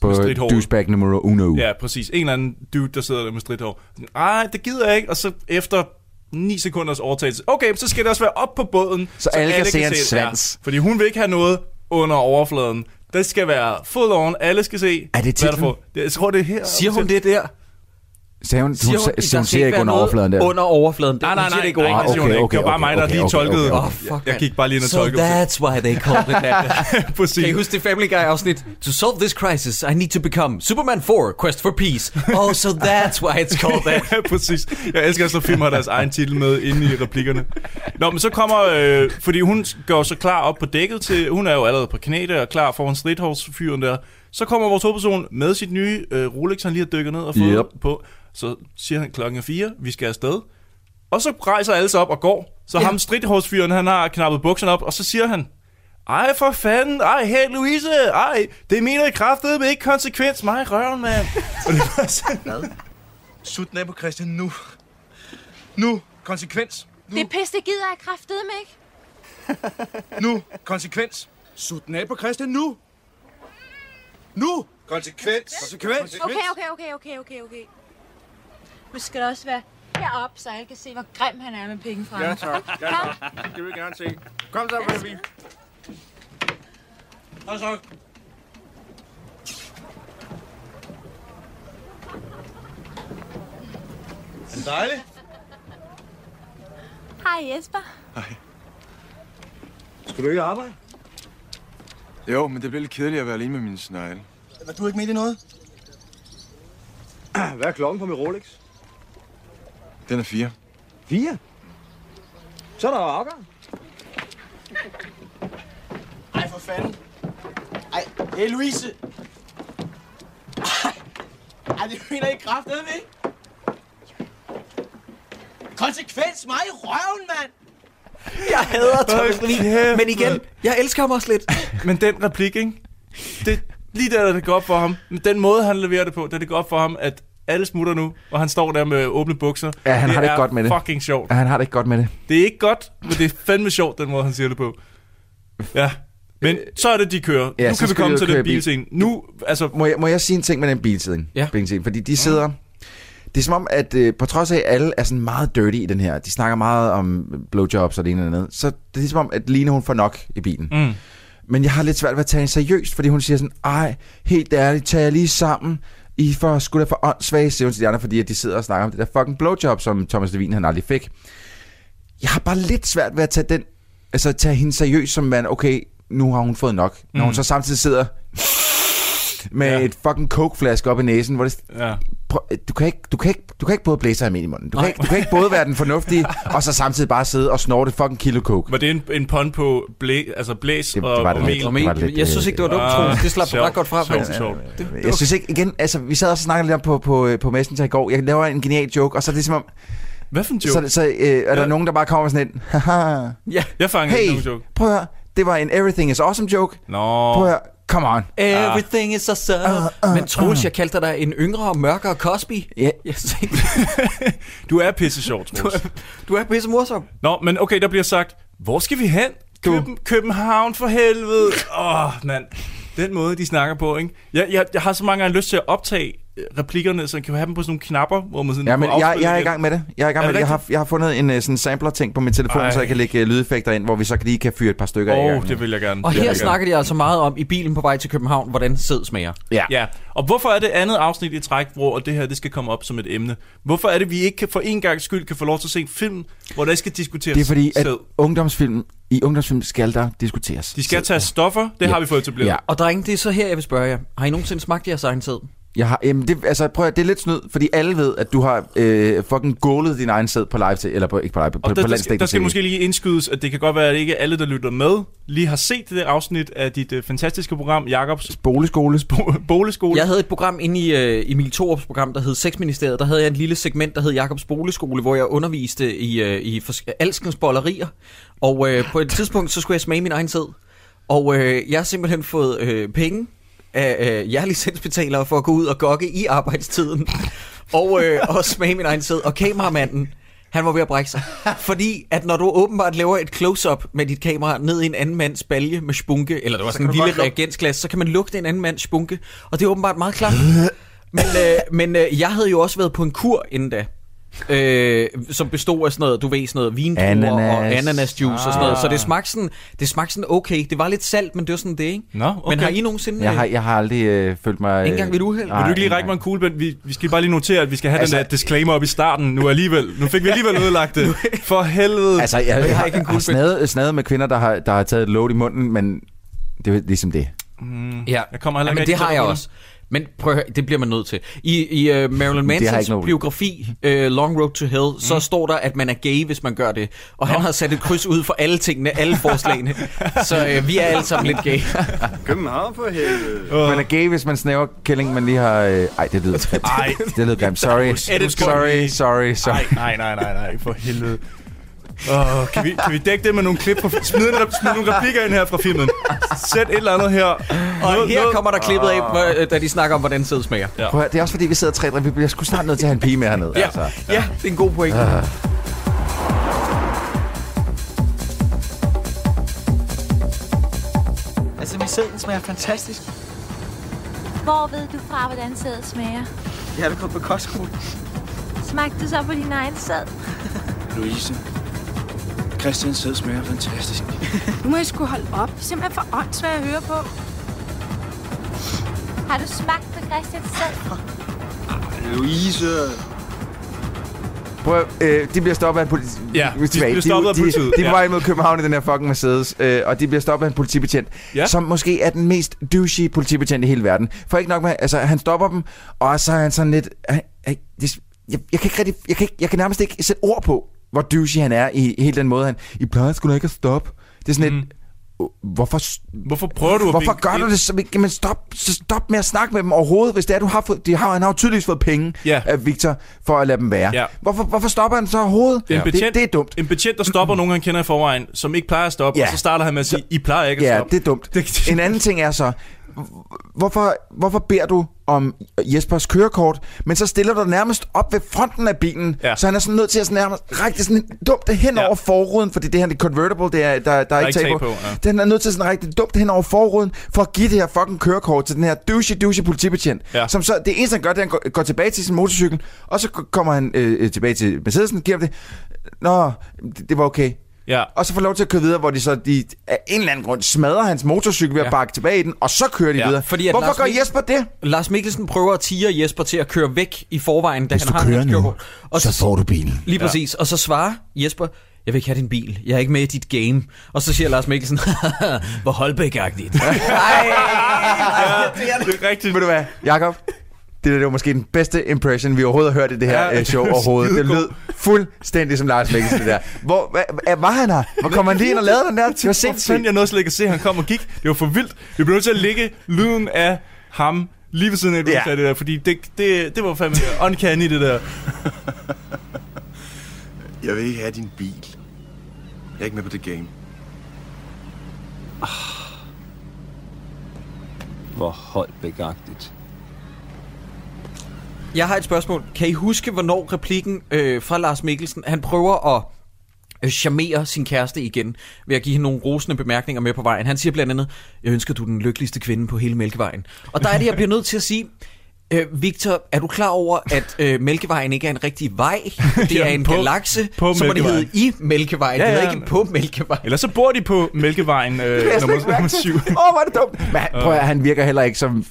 Speaker 1: På douchebag nummer uno.
Speaker 3: Ja, præcis. En eller anden dude, der sidder der med stridthår. Ej, det gider jeg ikke. Og så efter 9 sekunders overtagelse, okay, så skal det også være op på båden.
Speaker 1: Så alle kan se hans svans.
Speaker 3: fordi hun vil ikke have noget under overfladen. Det skal være full on. Alle skal se,
Speaker 1: Er det
Speaker 3: hvad der
Speaker 1: titlen?
Speaker 3: får. Jeg tror, det er her.
Speaker 2: Siger hun det der?
Speaker 1: Sagde hun,
Speaker 2: Siger
Speaker 1: hun, hun,
Speaker 2: skal
Speaker 1: hun ser ikke under overfladen der.
Speaker 2: Under overfladen.
Speaker 3: Nej, nej,
Speaker 2: siger
Speaker 3: nej,
Speaker 2: det ikke
Speaker 3: nej, siger hun
Speaker 1: okay,
Speaker 3: ikke. Det var
Speaker 1: okay,
Speaker 3: bare mig, der
Speaker 1: okay,
Speaker 3: lige
Speaker 1: okay,
Speaker 3: tolkede.
Speaker 1: okay,
Speaker 2: Åh, fuck,
Speaker 3: jeg, gik bare lige ind og
Speaker 2: So
Speaker 3: tolkede.
Speaker 2: that's why they call it that.
Speaker 3: Præcis.
Speaker 2: Kan I huske det Family Guy afsnit? To solve this crisis, I need to become Superman 4, Quest for Peace. Oh, so that's why it's called that.
Speaker 3: Ja, præcis. Jeg elsker også, når film har deres egen titel med inde i replikkerne. Nå, men så kommer... Øh, fordi hun går så klar op på dækket til... Hun er jo allerede på knæ der, og klar foran stridthårsfyren der. Så kommer vores hovedperson med sit nye øh, Rolex, han lige har dykket ned og fået
Speaker 1: Yep.
Speaker 3: på. Så siger han klokken er fire, vi skal afsted. Og så rejser alle sig op og går. Så
Speaker 2: Ja.
Speaker 3: ham stridthårsfyren, han har knappet bukserne op, og så siger han... Ej, for fanden. Ej, hey, Louise. Ej, det mener i kraftet med ikke konsekvens. Mig røven, mand. Og det var sådan...
Speaker 6: Hvad? Sut den af på Christian nu. Nu. Konsekvens.
Speaker 7: Det er pisse, det gider jeg kraftedeme ikke.
Speaker 6: Nu. Konsekvens. Sut den af på Christian nu. Nu. Konsekvens. Konsekvens.
Speaker 7: Okay, okay, okay, okay, okay, okay. Nu skal det også være herop, så alle kan se, hvor grim han er med penge fra.
Speaker 9: Ja, tak. Ja, tak. Det vil jeg gerne se. Kom så, baby.
Speaker 6: Og så. Er det dejligt?
Speaker 7: Hej Jesper.
Speaker 9: Skal du ikke arbejde?
Speaker 6: Jo, men det bliver lidt kedeligt at være alene med mine snegle.
Speaker 9: Var du ikke med i noget? Hvad er klokken på min Rolex?
Speaker 6: Den er fire.
Speaker 9: Fire? Så er der afgang.
Speaker 12: Ej, for fanden. Ej, hey Louise. Ej, Ej det mener I kraftedeme ikke. Konsekvens mig i røven, mand.
Speaker 2: Jeg hader Thomas
Speaker 3: kæft,
Speaker 2: Men igen, jeg elsker ham også lidt.
Speaker 3: Men den replik, ikke? Det, lige der, da det går op for ham. Men den måde, han leverer det på, da det går op for ham, at alle smutter nu, og han står der med åbne bukser.
Speaker 1: Ja, han har det ikke
Speaker 3: er
Speaker 1: godt med det.
Speaker 3: fucking sjovt.
Speaker 1: Ja, han har det ikke godt med det.
Speaker 3: Det er ikke godt, men det er fandme sjovt, den måde, han siger det på. Ja. Men så er det, de kører.
Speaker 1: Ja,
Speaker 3: nu kan vi komme til den
Speaker 1: bil.
Speaker 3: bilscene. Nu, altså...
Speaker 1: Må jeg, må jeg sige en ting med den bilscene?
Speaker 2: Ja.
Speaker 1: Bilscene, fordi de sidder... Det er som om, at øh, på trods af, at alle er sådan meget dirty i den her, de snakker meget om blowjobs og det ene det andet, så det er som om, at Line hun får nok i bilen.
Speaker 3: Mm.
Speaker 1: Men jeg har lidt svært ved at tage hende seriøst, fordi hun siger sådan, ej, helt ærligt, tag jer lige sammen. I for skulle da for åndssvage, siger hun til de andre, fordi at de sidder og snakker om det der fucking blowjob, som Thomas Levin han aldrig fik. Jeg har bare lidt svært ved at tage den, altså tage hende seriøst som man, okay, nu har hun fået nok. Når hun
Speaker 3: Mm.
Speaker 1: så samtidig sidder med ja. et fucking coke-flaske op i næsen, hvor det,
Speaker 3: Ja.
Speaker 1: prøv, du, kan ikke, du, kan ikke, du kan ikke både blæse ham ind i munden. Du kan, ikke, du kan ikke både være den fornuftige, og så samtidig bare sidde og snorte fucking kilo coke.
Speaker 3: Var det en, en pun på blæ, altså blæs
Speaker 1: Det- det
Speaker 3: og,
Speaker 1: var
Speaker 3: og
Speaker 1: lidt.
Speaker 3: mel?
Speaker 1: Det var lidt,
Speaker 2: Jeg synes ikke, det var dumt,
Speaker 3: Ah,
Speaker 2: Troels. Det slap du ret godt fra.
Speaker 3: sjovt,
Speaker 2: men-
Speaker 3: sjovt.
Speaker 2: Det- det
Speaker 1: Jeg synes ikke, igen, altså vi sad også og snakkede lidt om på, på, på Messenger i går, jeg laver en genial joke, og så er det som om,
Speaker 3: Hvad for en
Speaker 1: så,
Speaker 3: joke?
Speaker 1: så øh, er der
Speaker 3: Ja.
Speaker 1: nogen, der bare kommer sådan en, haha,
Speaker 2: Ja.
Speaker 3: Jeg fanger ikke
Speaker 1: hey,
Speaker 3: nogen joke.
Speaker 1: prøv at høre, det var en everything is awesome joke,
Speaker 3: Nå.
Speaker 1: prøv at høre, come on.
Speaker 2: Everything is awesome.
Speaker 1: uh,
Speaker 2: Men Troels, jeg kaldte dig en yngre og mørkere Cosby.
Speaker 1: Ja.
Speaker 2: Jeg tænkte,
Speaker 3: Du er pisse sjov,
Speaker 2: du,
Speaker 3: Troels.
Speaker 2: er, du er pisse morsom.
Speaker 3: Nå, men okay, der bliver sagt, hvor skal vi hen? Køben, København for helvede. Åh, oh, mand. Den måde, de snakker på, ikke? Jeg, jeg, jeg har så mange gange lyst til at optage replikkerne, så kan vi have dem på sådan nogle knapper, hvor man sådan
Speaker 1: Ja, men jeg, jeg er i gang med det. Jeg er i gang
Speaker 3: Er
Speaker 1: med
Speaker 3: det.
Speaker 1: Jeg har, jeg har fundet en uh, sådan sampler-ting på min telefon,
Speaker 3: Ej.
Speaker 1: så jeg kan lægge uh, lydeffekter ind, hvor vi så lige kan fyre et par stykker af. i
Speaker 3: Åh, oh, det vil jeg gerne.
Speaker 2: Og her snakker de altså meget om i bilen på vej til København, hvordan sæd smager.
Speaker 1: Ja.
Speaker 3: Ja, og hvorfor er det andet afsnit i træk, hvor det her det skal komme op som et emne? Hvorfor er det, vi ikke kan for en gang skyld kan få lov til at se en film, hvor der skal diskuteres
Speaker 1: Det er fordi, at
Speaker 3: sæd?
Speaker 1: ungdomsfilm, i ungdomsfilm skal der diskuteres.
Speaker 3: De skal tage stoffer, det
Speaker 1: Ja.
Speaker 3: har vi fået etableret.
Speaker 1: Ja.
Speaker 2: Og drenge, det er så her, jeg vil spørge jer. Har I nogensinde smagt jeres egen sæd?
Speaker 1: Jeg har, jamen det, altså, prøv at, det er lidt snyd, fordi alle ved, at du har øh, fucking gålet din egen sæd på live til, eller på, ikke på live, på,
Speaker 3: Og
Speaker 1: på
Speaker 3: der, der, skal, der skal måske lige indskydes, at det kan godt være, at ikke alle, der lytter med, lige har set det der afsnit af dit uh, fantastiske program, Jakobs
Speaker 1: Boleskole.
Speaker 3: Boleskole.
Speaker 2: Jeg havde et program inde i uh, Emil Thorups program, der hed Sexministeriet. Der havde jeg et lille segment, der hed Jakobs Boligskole, hvor jeg underviste i, uh, i fors- alskens bollerier. Og uh, på et tidspunkt, så skulle jeg smage min egen sæd. Og uh, jeg har simpelthen fået uh, penge af uh, jer licensbetalere for at gå ud og gokke i arbejdstiden. og, uh, og smage min egen sæd. Og kameramanden, han var ved at brække sig. Fordi at når du åbenbart laver et close-up med dit kamera ned i en anden mands balje med spunke, eller det var
Speaker 1: Så
Speaker 2: sådan en lille reagensglas, så kan man lugte en anden mands spunke. Og det er åbenbart meget klart. Men, øh, men øh, jeg havde jo også været på en kur inden da. Øh, som bestod af sådan noget, du ved, sådan noget vindruer
Speaker 1: Ananas.
Speaker 2: og ananasjuice og sådan noget. Så
Speaker 3: Ah.
Speaker 2: det smagte sådan, det smagte sådan okay. Det var lidt salt, men det var sådan det, ikke?
Speaker 3: Nå, okay.
Speaker 2: Men har I nogensinde...
Speaker 1: Jeg har,
Speaker 2: øh,
Speaker 1: jeg har aldrig øh, følt mig...
Speaker 2: Ikke engang ved et uheld?
Speaker 3: Vil du ikke lige række mig en kuglepen? Vi, vi skal bare lige notere, at vi skal have
Speaker 1: Altså-
Speaker 3: den der disclaimer op i starten nu alligevel. Nu fik vi alligevel ødelagt det. For helvede.
Speaker 1: Altså, jeg, jeg,
Speaker 2: har
Speaker 1: jeg
Speaker 2: ikke en
Speaker 1: har
Speaker 2: kuglepen.
Speaker 1: snadet, snadet med kvinder, der har, der har taget et load i munden, men det er ligesom det.
Speaker 3: Mm,
Speaker 2: Ja,
Speaker 3: jeg kommer heller
Speaker 2: ja, men det har jeg også. Men prøv høre, det bliver man nødt til. I, i uh, Marilyn Mansons biografi, uh, Long Road to Hell, mm. så står der, at man er gay, hvis man gør det. Og han har sat et kryds ud for alle tingene, alle forslagene. så uh, vi er alle sammen lidt gay.
Speaker 6: København for helvede.
Speaker 1: Man er gay, hvis man snæver kælling, man lige har... Øh, ej, det lyder.
Speaker 3: Ej.
Speaker 1: Det lyder grimt. Sorry. Sorry, sorry, sorry.
Speaker 3: Nej, nej, nej, nej, nej, for helvede. Oh, kan, vi, kan vi dække det med nogle klip? Fra, smid, en, smid nogle replikker ind her fra filmen. Sæt et eller andet her.
Speaker 2: Og
Speaker 3: Noget-
Speaker 2: her
Speaker 3: noget-
Speaker 2: kommer der klippet af, hvor, øh, da de snakker om, hvordan sæd smager.
Speaker 3: Ja.
Speaker 1: Høre, det er også fordi, vi sidder tre drenge. Vi bliver sgu snart nødt til at have en pige med hernede.
Speaker 2: Ja,
Speaker 1: Altså.
Speaker 2: ja, det er en god point.
Speaker 1: Uh,
Speaker 12: Altså, min sæden smager fantastisk.
Speaker 7: Hvor ved du fra, hvordan sædet smager?
Speaker 12: Jeg har da gået på kostskole.
Speaker 7: Smagte du så på din egen sæd?
Speaker 9: Louise. Christians sæd smager fantastisk.
Speaker 8: Nu må I sgu holde op. Det er simpelthen for åndssvagt at høre på.
Speaker 7: Har du smagt på Christians sæd?
Speaker 9: Louise.
Speaker 1: Prøv, øh, de bliver stoppet af en politi...
Speaker 3: Ja,
Speaker 1: er
Speaker 3: de bliver stoppet af
Speaker 1: de,
Speaker 3: politiet,
Speaker 1: De, de er
Speaker 3: ja.
Speaker 1: på vej mod København i den her fucking Mercedes, øh, og de bliver stoppet af en politibetjent,
Speaker 3: Ja.
Speaker 1: som måske er den mest douchey politibetjent i hele verden. For ikke nok med, altså han stopper dem, og så er han sådan lidt... Det, jeg, jeg, kan ikke rigtig, jeg, kan ikke, jeg kan nærmest ikke sætte ord på, hvor douchey han er i, i hele den måde. Han, I plejer sgu da ikke at stoppe. Det er sådan
Speaker 3: Mm.
Speaker 1: lidt... Hvorfor,
Speaker 3: Hvorfor prøver du at
Speaker 1: hvorfor gør du det? Så, jamen stop, stop med at snakke med dem overhovedet, hvis det er, du har fået... De har, han har jo tydeligvis fået penge
Speaker 3: Ja.
Speaker 1: af Victor for at lade dem være.
Speaker 3: Ja.
Speaker 1: Hvorfor, hvorfor stopper han så overhovedet?
Speaker 3: En betjent,
Speaker 1: det, det er dumt.
Speaker 3: En betjent, der stopper nogen, han kender i forvejen, som ikke plejer at stoppe,
Speaker 1: Ja.
Speaker 3: og så starter han med at sige, I plejer ikke at
Speaker 1: Ja,
Speaker 3: stoppe.
Speaker 1: det er dumt. En anden ting er så, hvorfor, hvorfor beder du om Jespers kørekort, men så stiller du dig nærmest op ved fronten af bilen, ja. så han er sådan nødt til at sådan nærmest række det sådan dumt hen ja. over forruden, fordi det her det er convertible, det er, der, der, der er ikke tag på. på ja. Den er nødt til at sådan række det dumt hen over forruden, for at give det her fucking kørekort til den her douche, douche politibetjent, ja. som så, det eneste han gør, det er, han går, går tilbage til sin motorcykel, og så kommer han øh, tilbage til Mercedesen, giver det, Nå, det, det var okay.
Speaker 3: Ja.
Speaker 1: Og så får lov til at køre videre, hvor de så de, af en eller anden grund smadrer hans motorcykel ved ja. at bakke tilbage i den, og så kører de
Speaker 2: Ja,
Speaker 1: videre.
Speaker 2: fordi at
Speaker 1: Hvorfor
Speaker 2: Lars
Speaker 1: gør Jesper det?
Speaker 2: Lars Mikkelsen prøver at tire Jesper til at køre væk i forvejen, da
Speaker 1: Hvis
Speaker 2: han
Speaker 1: du
Speaker 2: har
Speaker 1: kører nu.
Speaker 2: Og
Speaker 1: så får du bilen.
Speaker 2: Lige præcis. Og så svarer Jesper, jeg vil ikke have din bil. Jeg er ikke med i dit game. Og så siger Lars Mikkelsen, hvor Holbæk-agtigt.
Speaker 3: det er rigtigt.
Speaker 1: Ved du hvad, Jakob? Det, der, det var måske den bedste impression, vi overhovedet har hørt i det her
Speaker 3: Ja,
Speaker 1: ja, show overhovedet. Det lød fuldstændig som Lars Mikkelsen, det der. Hvor, hvad, hvad, var han her? Hvor kom han lige ind og lavede den der? Det var sindssygt.
Speaker 3: jeg nåede slet ikke at se, han kom og gik. Det var for vildt. Vi blev nødt til at lægge lyden af ham lige ved siden af,
Speaker 1: Ja.
Speaker 3: ja. det der, fordi det, det, det var fandme uncanny, det der.
Speaker 6: Jeg vil ikke have din bil. Jeg er ikke med på det game.
Speaker 9: Hvor holdbegagtigt.
Speaker 2: Jeg har et spørgsmål. Kan I huske, hvornår replikken øh, fra Lars Mikkelsen, han prøver at øh, charmere sin kæreste igen, ved at give hende nogle rosende bemærkninger med på vejen. Han siger blandt andet, jeg ønsker, du er den lykkeligste kvinde på hele Mælkevejen. Og der er det, jeg bliver nødt til at sige, øh, Victor, er du klar over, at øh, Mælkevejen ikke er en rigtig vej? Det er en
Speaker 3: på-
Speaker 2: galakse,
Speaker 3: på
Speaker 2: så må det hedde
Speaker 3: Mælkevejen.
Speaker 2: i Mælkevejen.
Speaker 3: Ja,
Speaker 2: Det
Speaker 3: ja.
Speaker 2: hedder ikke på Mælkevejen.
Speaker 3: Eller så bor de på Mælkevejen øh,
Speaker 1: Det er
Speaker 3: nummer,
Speaker 1: ikke mærke
Speaker 3: nummer
Speaker 1: til.
Speaker 3: 7.
Speaker 1: Åh, oh, er det dumt. Men han, prøv at, han virker heller ikke som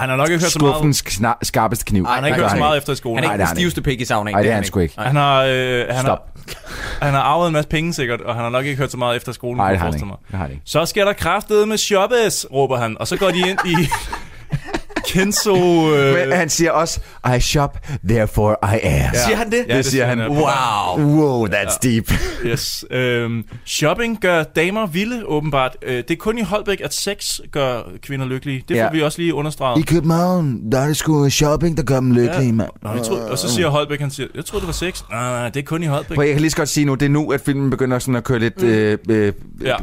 Speaker 3: Han har nok ikke hørt så meget.
Speaker 1: skuffens skarpeste kniv.
Speaker 3: Han har ikke hørt så meget efter i skolen.
Speaker 2: Han er ikke
Speaker 1: det
Speaker 2: den
Speaker 1: han
Speaker 2: stiveste pik i saunaen.
Speaker 1: Nej, det er han sgu ikke.
Speaker 3: Han har, øh, han, har,
Speaker 1: Stop.
Speaker 3: han har arvet en masse penge sikkert, og han har nok ikke hørt så meget efter skolen.
Speaker 1: Nej, det har han ikke. har.
Speaker 3: Så skal der kraftet med shoppes, råber han. Og så går de ind i Kenzo... Øh,
Speaker 1: Men han siger også, I shop, therefore I am.
Speaker 2: Siger han det?
Speaker 3: Ja,
Speaker 1: det siger han.
Speaker 2: Wow.
Speaker 1: Wow, that's deep.
Speaker 3: Yes. Øhm, shopping gør damer vilde, åbenbart. Øh, det er kun i Holbæk, at sex gør kvinder lykkelige. Det får
Speaker 1: Ja.
Speaker 3: vi også lige understreget.
Speaker 1: I København, der er det sgu shopping, der gør dem lykkelige, mand.
Speaker 3: Nå, jeg troede, og så siger Holbæk, han siger, jeg troede, det var sex. Nej, nej, det er kun i Holbæk.
Speaker 1: Prøv, jeg kan lige så godt sige nu, det er nu, at filmen begynder sådan at køre lidt, øh, øh,
Speaker 3: Ja.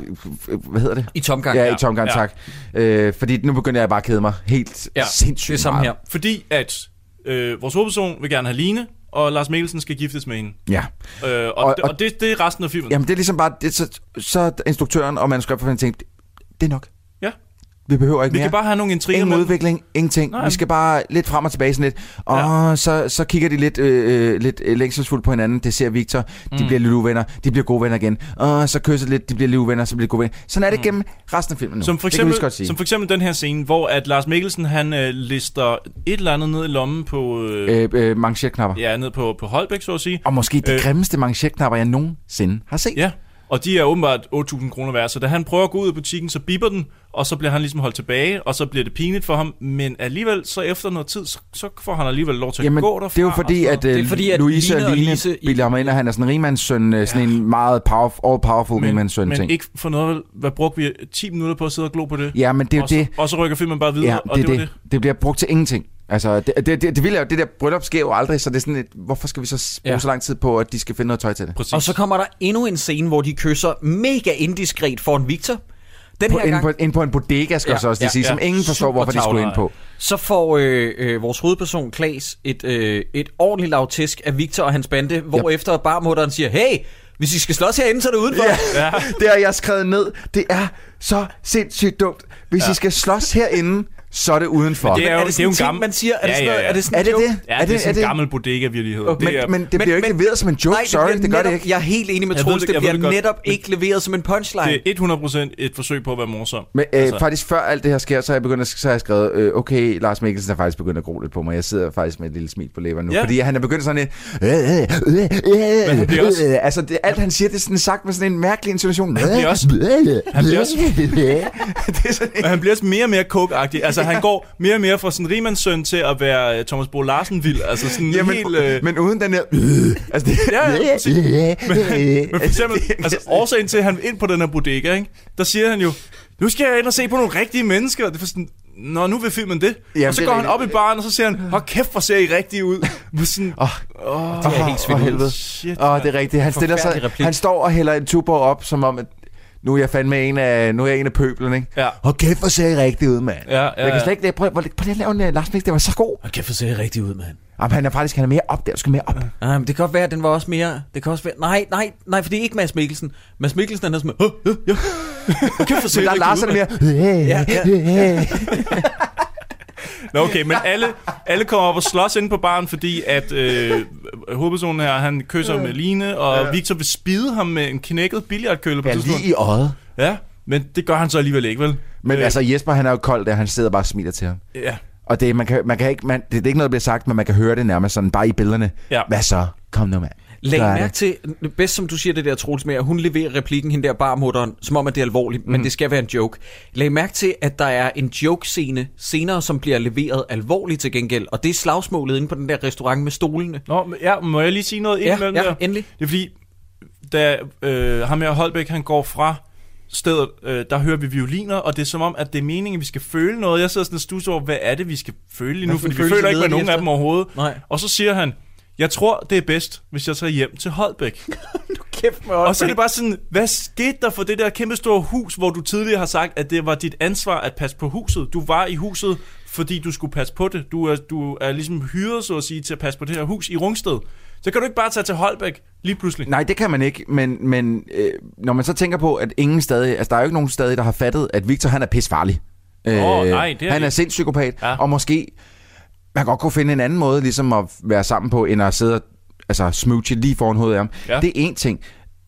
Speaker 1: øh, hvad hedder det?
Speaker 2: I tomgang.
Speaker 1: Ja,
Speaker 3: Ja.
Speaker 1: i tomgang,
Speaker 3: Ja.
Speaker 1: tak. Øh, fordi nu begynder jeg bare at kede mig helt
Speaker 2: Ja,
Speaker 1: sindssygt
Speaker 2: det er samme her.
Speaker 3: Fordi at øh, vores hovedperson vil gerne have Line, og Lars Mikkelsen skal giftes med hende.
Speaker 1: Ja.
Speaker 3: Øh, og,
Speaker 1: Og-
Speaker 3: og,
Speaker 1: og-
Speaker 3: og det, det er resten af filmen.
Speaker 1: Jamen, det er ligesom bare, det, så, så instruktøren og manuskriptforfatteren tænkte, det er nok. Vi behøver ikke
Speaker 3: Vi
Speaker 1: mere.
Speaker 3: kan bare have nogle intriger
Speaker 1: Ingen
Speaker 3: med.
Speaker 1: udvikling, ingenting.
Speaker 3: Nej.
Speaker 1: Vi skal bare lidt frem og tilbage sådan lidt. Og ja. så, så kigger de lidt, øh, øh, lidt øh, længselsfuldt på hinanden. Det ser Victor. De
Speaker 3: Mm.
Speaker 1: bliver lidt uvenner. De bliver gode venner igen. Og så kysser lidt. De bliver lidt uvenner. Så bliver de gode venner. Sådan er det
Speaker 3: Mm.
Speaker 1: gennem resten af filmen nu.
Speaker 3: Som for,
Speaker 1: det kan vi
Speaker 3: eksempel,
Speaker 1: sige.
Speaker 3: som for eksempel den her scene, hvor at Lars Mikkelsen han øh, lister et eller andet ned i lommen på, øh,
Speaker 1: Øh, øh, manchetknapper.
Speaker 3: ja, ned på, på Holbæk, så at sige.
Speaker 1: Og måske de
Speaker 3: Øh,
Speaker 1: grimmeste manchetknapper, jeg nogensinde har set.
Speaker 3: Ja, og de er åbenbart 8.000 kroner værd, så da han prøver at gå ud af butikken, så bipper den, og så bliver han ligesom holdt tilbage, og så bliver det pinligt for ham, men alligevel, så efter noget tid, så, så får han alligevel lov til
Speaker 1: Jamen,
Speaker 3: at gå derfra.
Speaker 1: det er jo fordi,
Speaker 3: og
Speaker 1: at, øh,
Speaker 2: Det er fordi, at
Speaker 1: Louise og
Speaker 2: og
Speaker 1: Line bilder ham ind, og han er sådan en rigmandssøn, ja. sådan en meget powerful,
Speaker 3: men,
Speaker 1: rigmandssøn
Speaker 3: men
Speaker 1: ting.
Speaker 3: ikke for noget, hvad brugte vi 10 minutter på at sidde og glo på det?
Speaker 1: Ja, men det er jo
Speaker 3: og, så,
Speaker 1: det.
Speaker 3: og så rykker filmen bare videre,
Speaker 1: Ja,
Speaker 3: og
Speaker 1: det,
Speaker 3: det,
Speaker 1: er
Speaker 3: var
Speaker 1: det.
Speaker 3: det.
Speaker 1: det bliver brugt til ingenting. Altså, det, det, det, det vilde er jo, det der bryllup sker jo aldrig, så det er sådan et, hvorfor skal vi så bruge
Speaker 2: Ja.
Speaker 1: så lang tid på, at de skal finde noget tøj til det?
Speaker 3: Præcis.
Speaker 2: Og så kommer der endnu en scene, hvor de kysser mega indiskret foran Victor. Den
Speaker 1: På,
Speaker 2: her
Speaker 1: ind,
Speaker 2: gang,
Speaker 1: på, ind på en bodega, skal
Speaker 2: Ja,
Speaker 1: ja, så også
Speaker 2: ja,
Speaker 1: ja, sige,
Speaker 3: ja.
Speaker 1: som ingen forstår, hvorfor de skulle ind på.
Speaker 2: så får øh, øh, vores hovedperson, Klaas, et, øh, et ordentligt lavtisk af Victor og hans bande, hvor efter barmutteren siger, hey, hvis I skal slås herinde, så er det udenfor.
Speaker 1: Ja, ja. det har jeg skrevet ned. Det er så sindssygt dumt. Hvis ja. I skal slås herinde, så er det udenfor.
Speaker 3: Men det er jo,
Speaker 2: er
Speaker 3: det
Speaker 2: det
Speaker 3: er jo en
Speaker 2: en ting,
Speaker 3: gammel...
Speaker 2: man siger? Er det sådan noget- er det sådan
Speaker 1: Er
Speaker 2: en
Speaker 1: det det?
Speaker 3: Ja,
Speaker 1: er
Speaker 3: det, det er sådan
Speaker 1: det?
Speaker 3: en gammel bodega-virlighed.
Speaker 1: Men,
Speaker 3: det er,
Speaker 1: men det bliver jo ikke leveret som en joke,
Speaker 2: Nej,
Speaker 1: sorry, det,
Speaker 2: bliver
Speaker 1: gør det
Speaker 2: netop,
Speaker 1: ikke.
Speaker 2: Jeg er helt enig med Troels,
Speaker 3: det-
Speaker 2: det, bliver
Speaker 3: det godt.
Speaker 2: netop ikke leveret som en punchline.
Speaker 3: det er 100% et forsøg på at være morsom.
Speaker 1: Men øh, altså. faktisk før alt det her sker, så har jeg, begyndt at, så har jeg skrevet, øh, okay, Lars Mikkelsen er faktisk begyndt at gro lidt på mig. Jeg sidder faktisk med et lille smil på læberne nu.
Speaker 3: Ja.
Speaker 1: Ja. Fordi han er begyndt sådan lidt... Øh, øh, øh, øh,
Speaker 3: Men
Speaker 1: øh, altså, det, alt han siger, det er sådan sagt med sådan en mærkelig intonation.
Speaker 3: Han bliver også- han bliver også-
Speaker 1: det er sådan
Speaker 3: Men han bliver også mere og mere coke-agtig. Altså, han går mere og mere fra sådan rigmandssøn til at være uh, Thomas Bo Larsen vild. Altså sådan
Speaker 1: Jamen,
Speaker 3: helt... Øh,
Speaker 1: men uden den her... Altså, det,
Speaker 3: Ja, ja, præcis. men, men for eksempel, altså årsagen til, at han ind på den her bodega, ikke? der siger han jo, nu skal jeg ind og se på nogle rigtige mennesker. Det er for sådan, Nå, nu vil filmen det.
Speaker 1: Jamen,
Speaker 3: og så
Speaker 1: det
Speaker 3: går han op
Speaker 1: rigtigt.
Speaker 3: i baren, og så siger han, hold kæft, hvor ser I rigtige ud. Sådan,
Speaker 1: Åh,
Speaker 3: åh,
Speaker 2: det er helt
Speaker 1: helvede.
Speaker 3: Shit,
Speaker 1: Åh, det er rigtigt. Han, stiller sig, han står og hælder en tuborg op, som om, at nu er jeg fandme en af, nu er jeg en af pøblen, ikke?
Speaker 3: Ja.
Speaker 1: Og kæft, hvor ser I rigtig ud, mand.
Speaker 3: Ja, ja,
Speaker 1: jeg kan
Speaker 3: ja.
Speaker 1: slet ikke, prøv, prøv, prøv at lave en uh, Lars Mikkelsen, det var så god.
Speaker 2: Og kæft, hvor ser rigtig ud, mand.
Speaker 1: Jamen, han er faktisk, han er mere op der, skal mere op.
Speaker 2: Nej, men det kan godt være, at den var også mere... Det kan også være... Nej, nej, nej, for det er ikke Mads Mikkelsen. Mads Mikkelsen, han er sådan... Åh, ja, ja. Kæft, ser
Speaker 1: Men der er Lars, han er mere...
Speaker 2: Ja, ja.
Speaker 3: Nå, okay, men alle, alle kommer op og slås inde på baren, fordi at øh, hovedpersonen her, han kysser med Line, og
Speaker 1: Ja.
Speaker 3: Victor vil spide ham med en knækket billiardkølle på
Speaker 1: Ja,
Speaker 3: tidspunkt.
Speaker 1: lige i øjet.
Speaker 3: Ja, men det gør han så alligevel ikke, vel?
Speaker 1: Men
Speaker 3: Øh,
Speaker 1: altså, Jesper, han er jo kold der, han sidder bare og smiler til ham.
Speaker 3: Ja.
Speaker 1: Og det, man kan, man kan ikke, man, det, det er ikke noget, der bliver sagt, men man kan høre det nærmest sådan, bare i billederne.
Speaker 3: Ja.
Speaker 1: Hvad så? Kom nu, mand.
Speaker 2: Læg mærke
Speaker 1: det.
Speaker 2: til, bedst som du siger det der, Troels, med, at hun leverer replikken, hende der barmutteren, som om, at det er alvorligt, mm. men det skal være en joke. Læg mærke til, at der er en joke-scene senere, som bliver leveret alvorligt til gengæld, og det er slagsmålet inde på den der restaurant med stolene.
Speaker 3: Nå, ja, må jeg lige sige noget
Speaker 2: Ja,
Speaker 3: indimellem
Speaker 2: ja,
Speaker 3: der?
Speaker 2: endelig.
Speaker 3: Det er fordi, da øh, ham her Holbæk, han går fra stedet, øh, der hører vi violiner, og det er som om, at det er meningen, at vi skal føle noget. Jeg sidder sådan og stusser over, hvad er det, vi skal føle lige nu, fordi vi føler ikke med nogen af
Speaker 2: efter?
Speaker 3: dem overhovedet.
Speaker 2: Nej.
Speaker 3: Og så siger han, jeg tror, det er bedst, hvis jeg tager hjem til Holbæk.
Speaker 2: Kæft med
Speaker 3: Og så er det bare sådan, hvad skete der for det der kæmpe store hus, hvor du tidligere har sagt, at det var dit ansvar at passe på huset. Du var i huset, fordi du skulle passe på det. Du er, du er ligesom hyret, så at sige, til at passe på det her hus i Rungsted. Så kan du ikke bare tage til Holbæk lige pludselig.
Speaker 1: Nej, det kan man ikke, men, men øh, når man så tænker på, at ingen stadig, altså der er jo ikke nogen stadig, der har fattet, at Victor han er pisfarlig.
Speaker 3: Åh, nej, det er
Speaker 1: han er sindspsykopat,
Speaker 3: Ja.
Speaker 1: ja. og måske man godt kunne finde en anden måde ligesom at være sammen på, end at sidde og altså, smooche lige foran hovedet af ham.
Speaker 3: Ja.
Speaker 1: Det er én ting.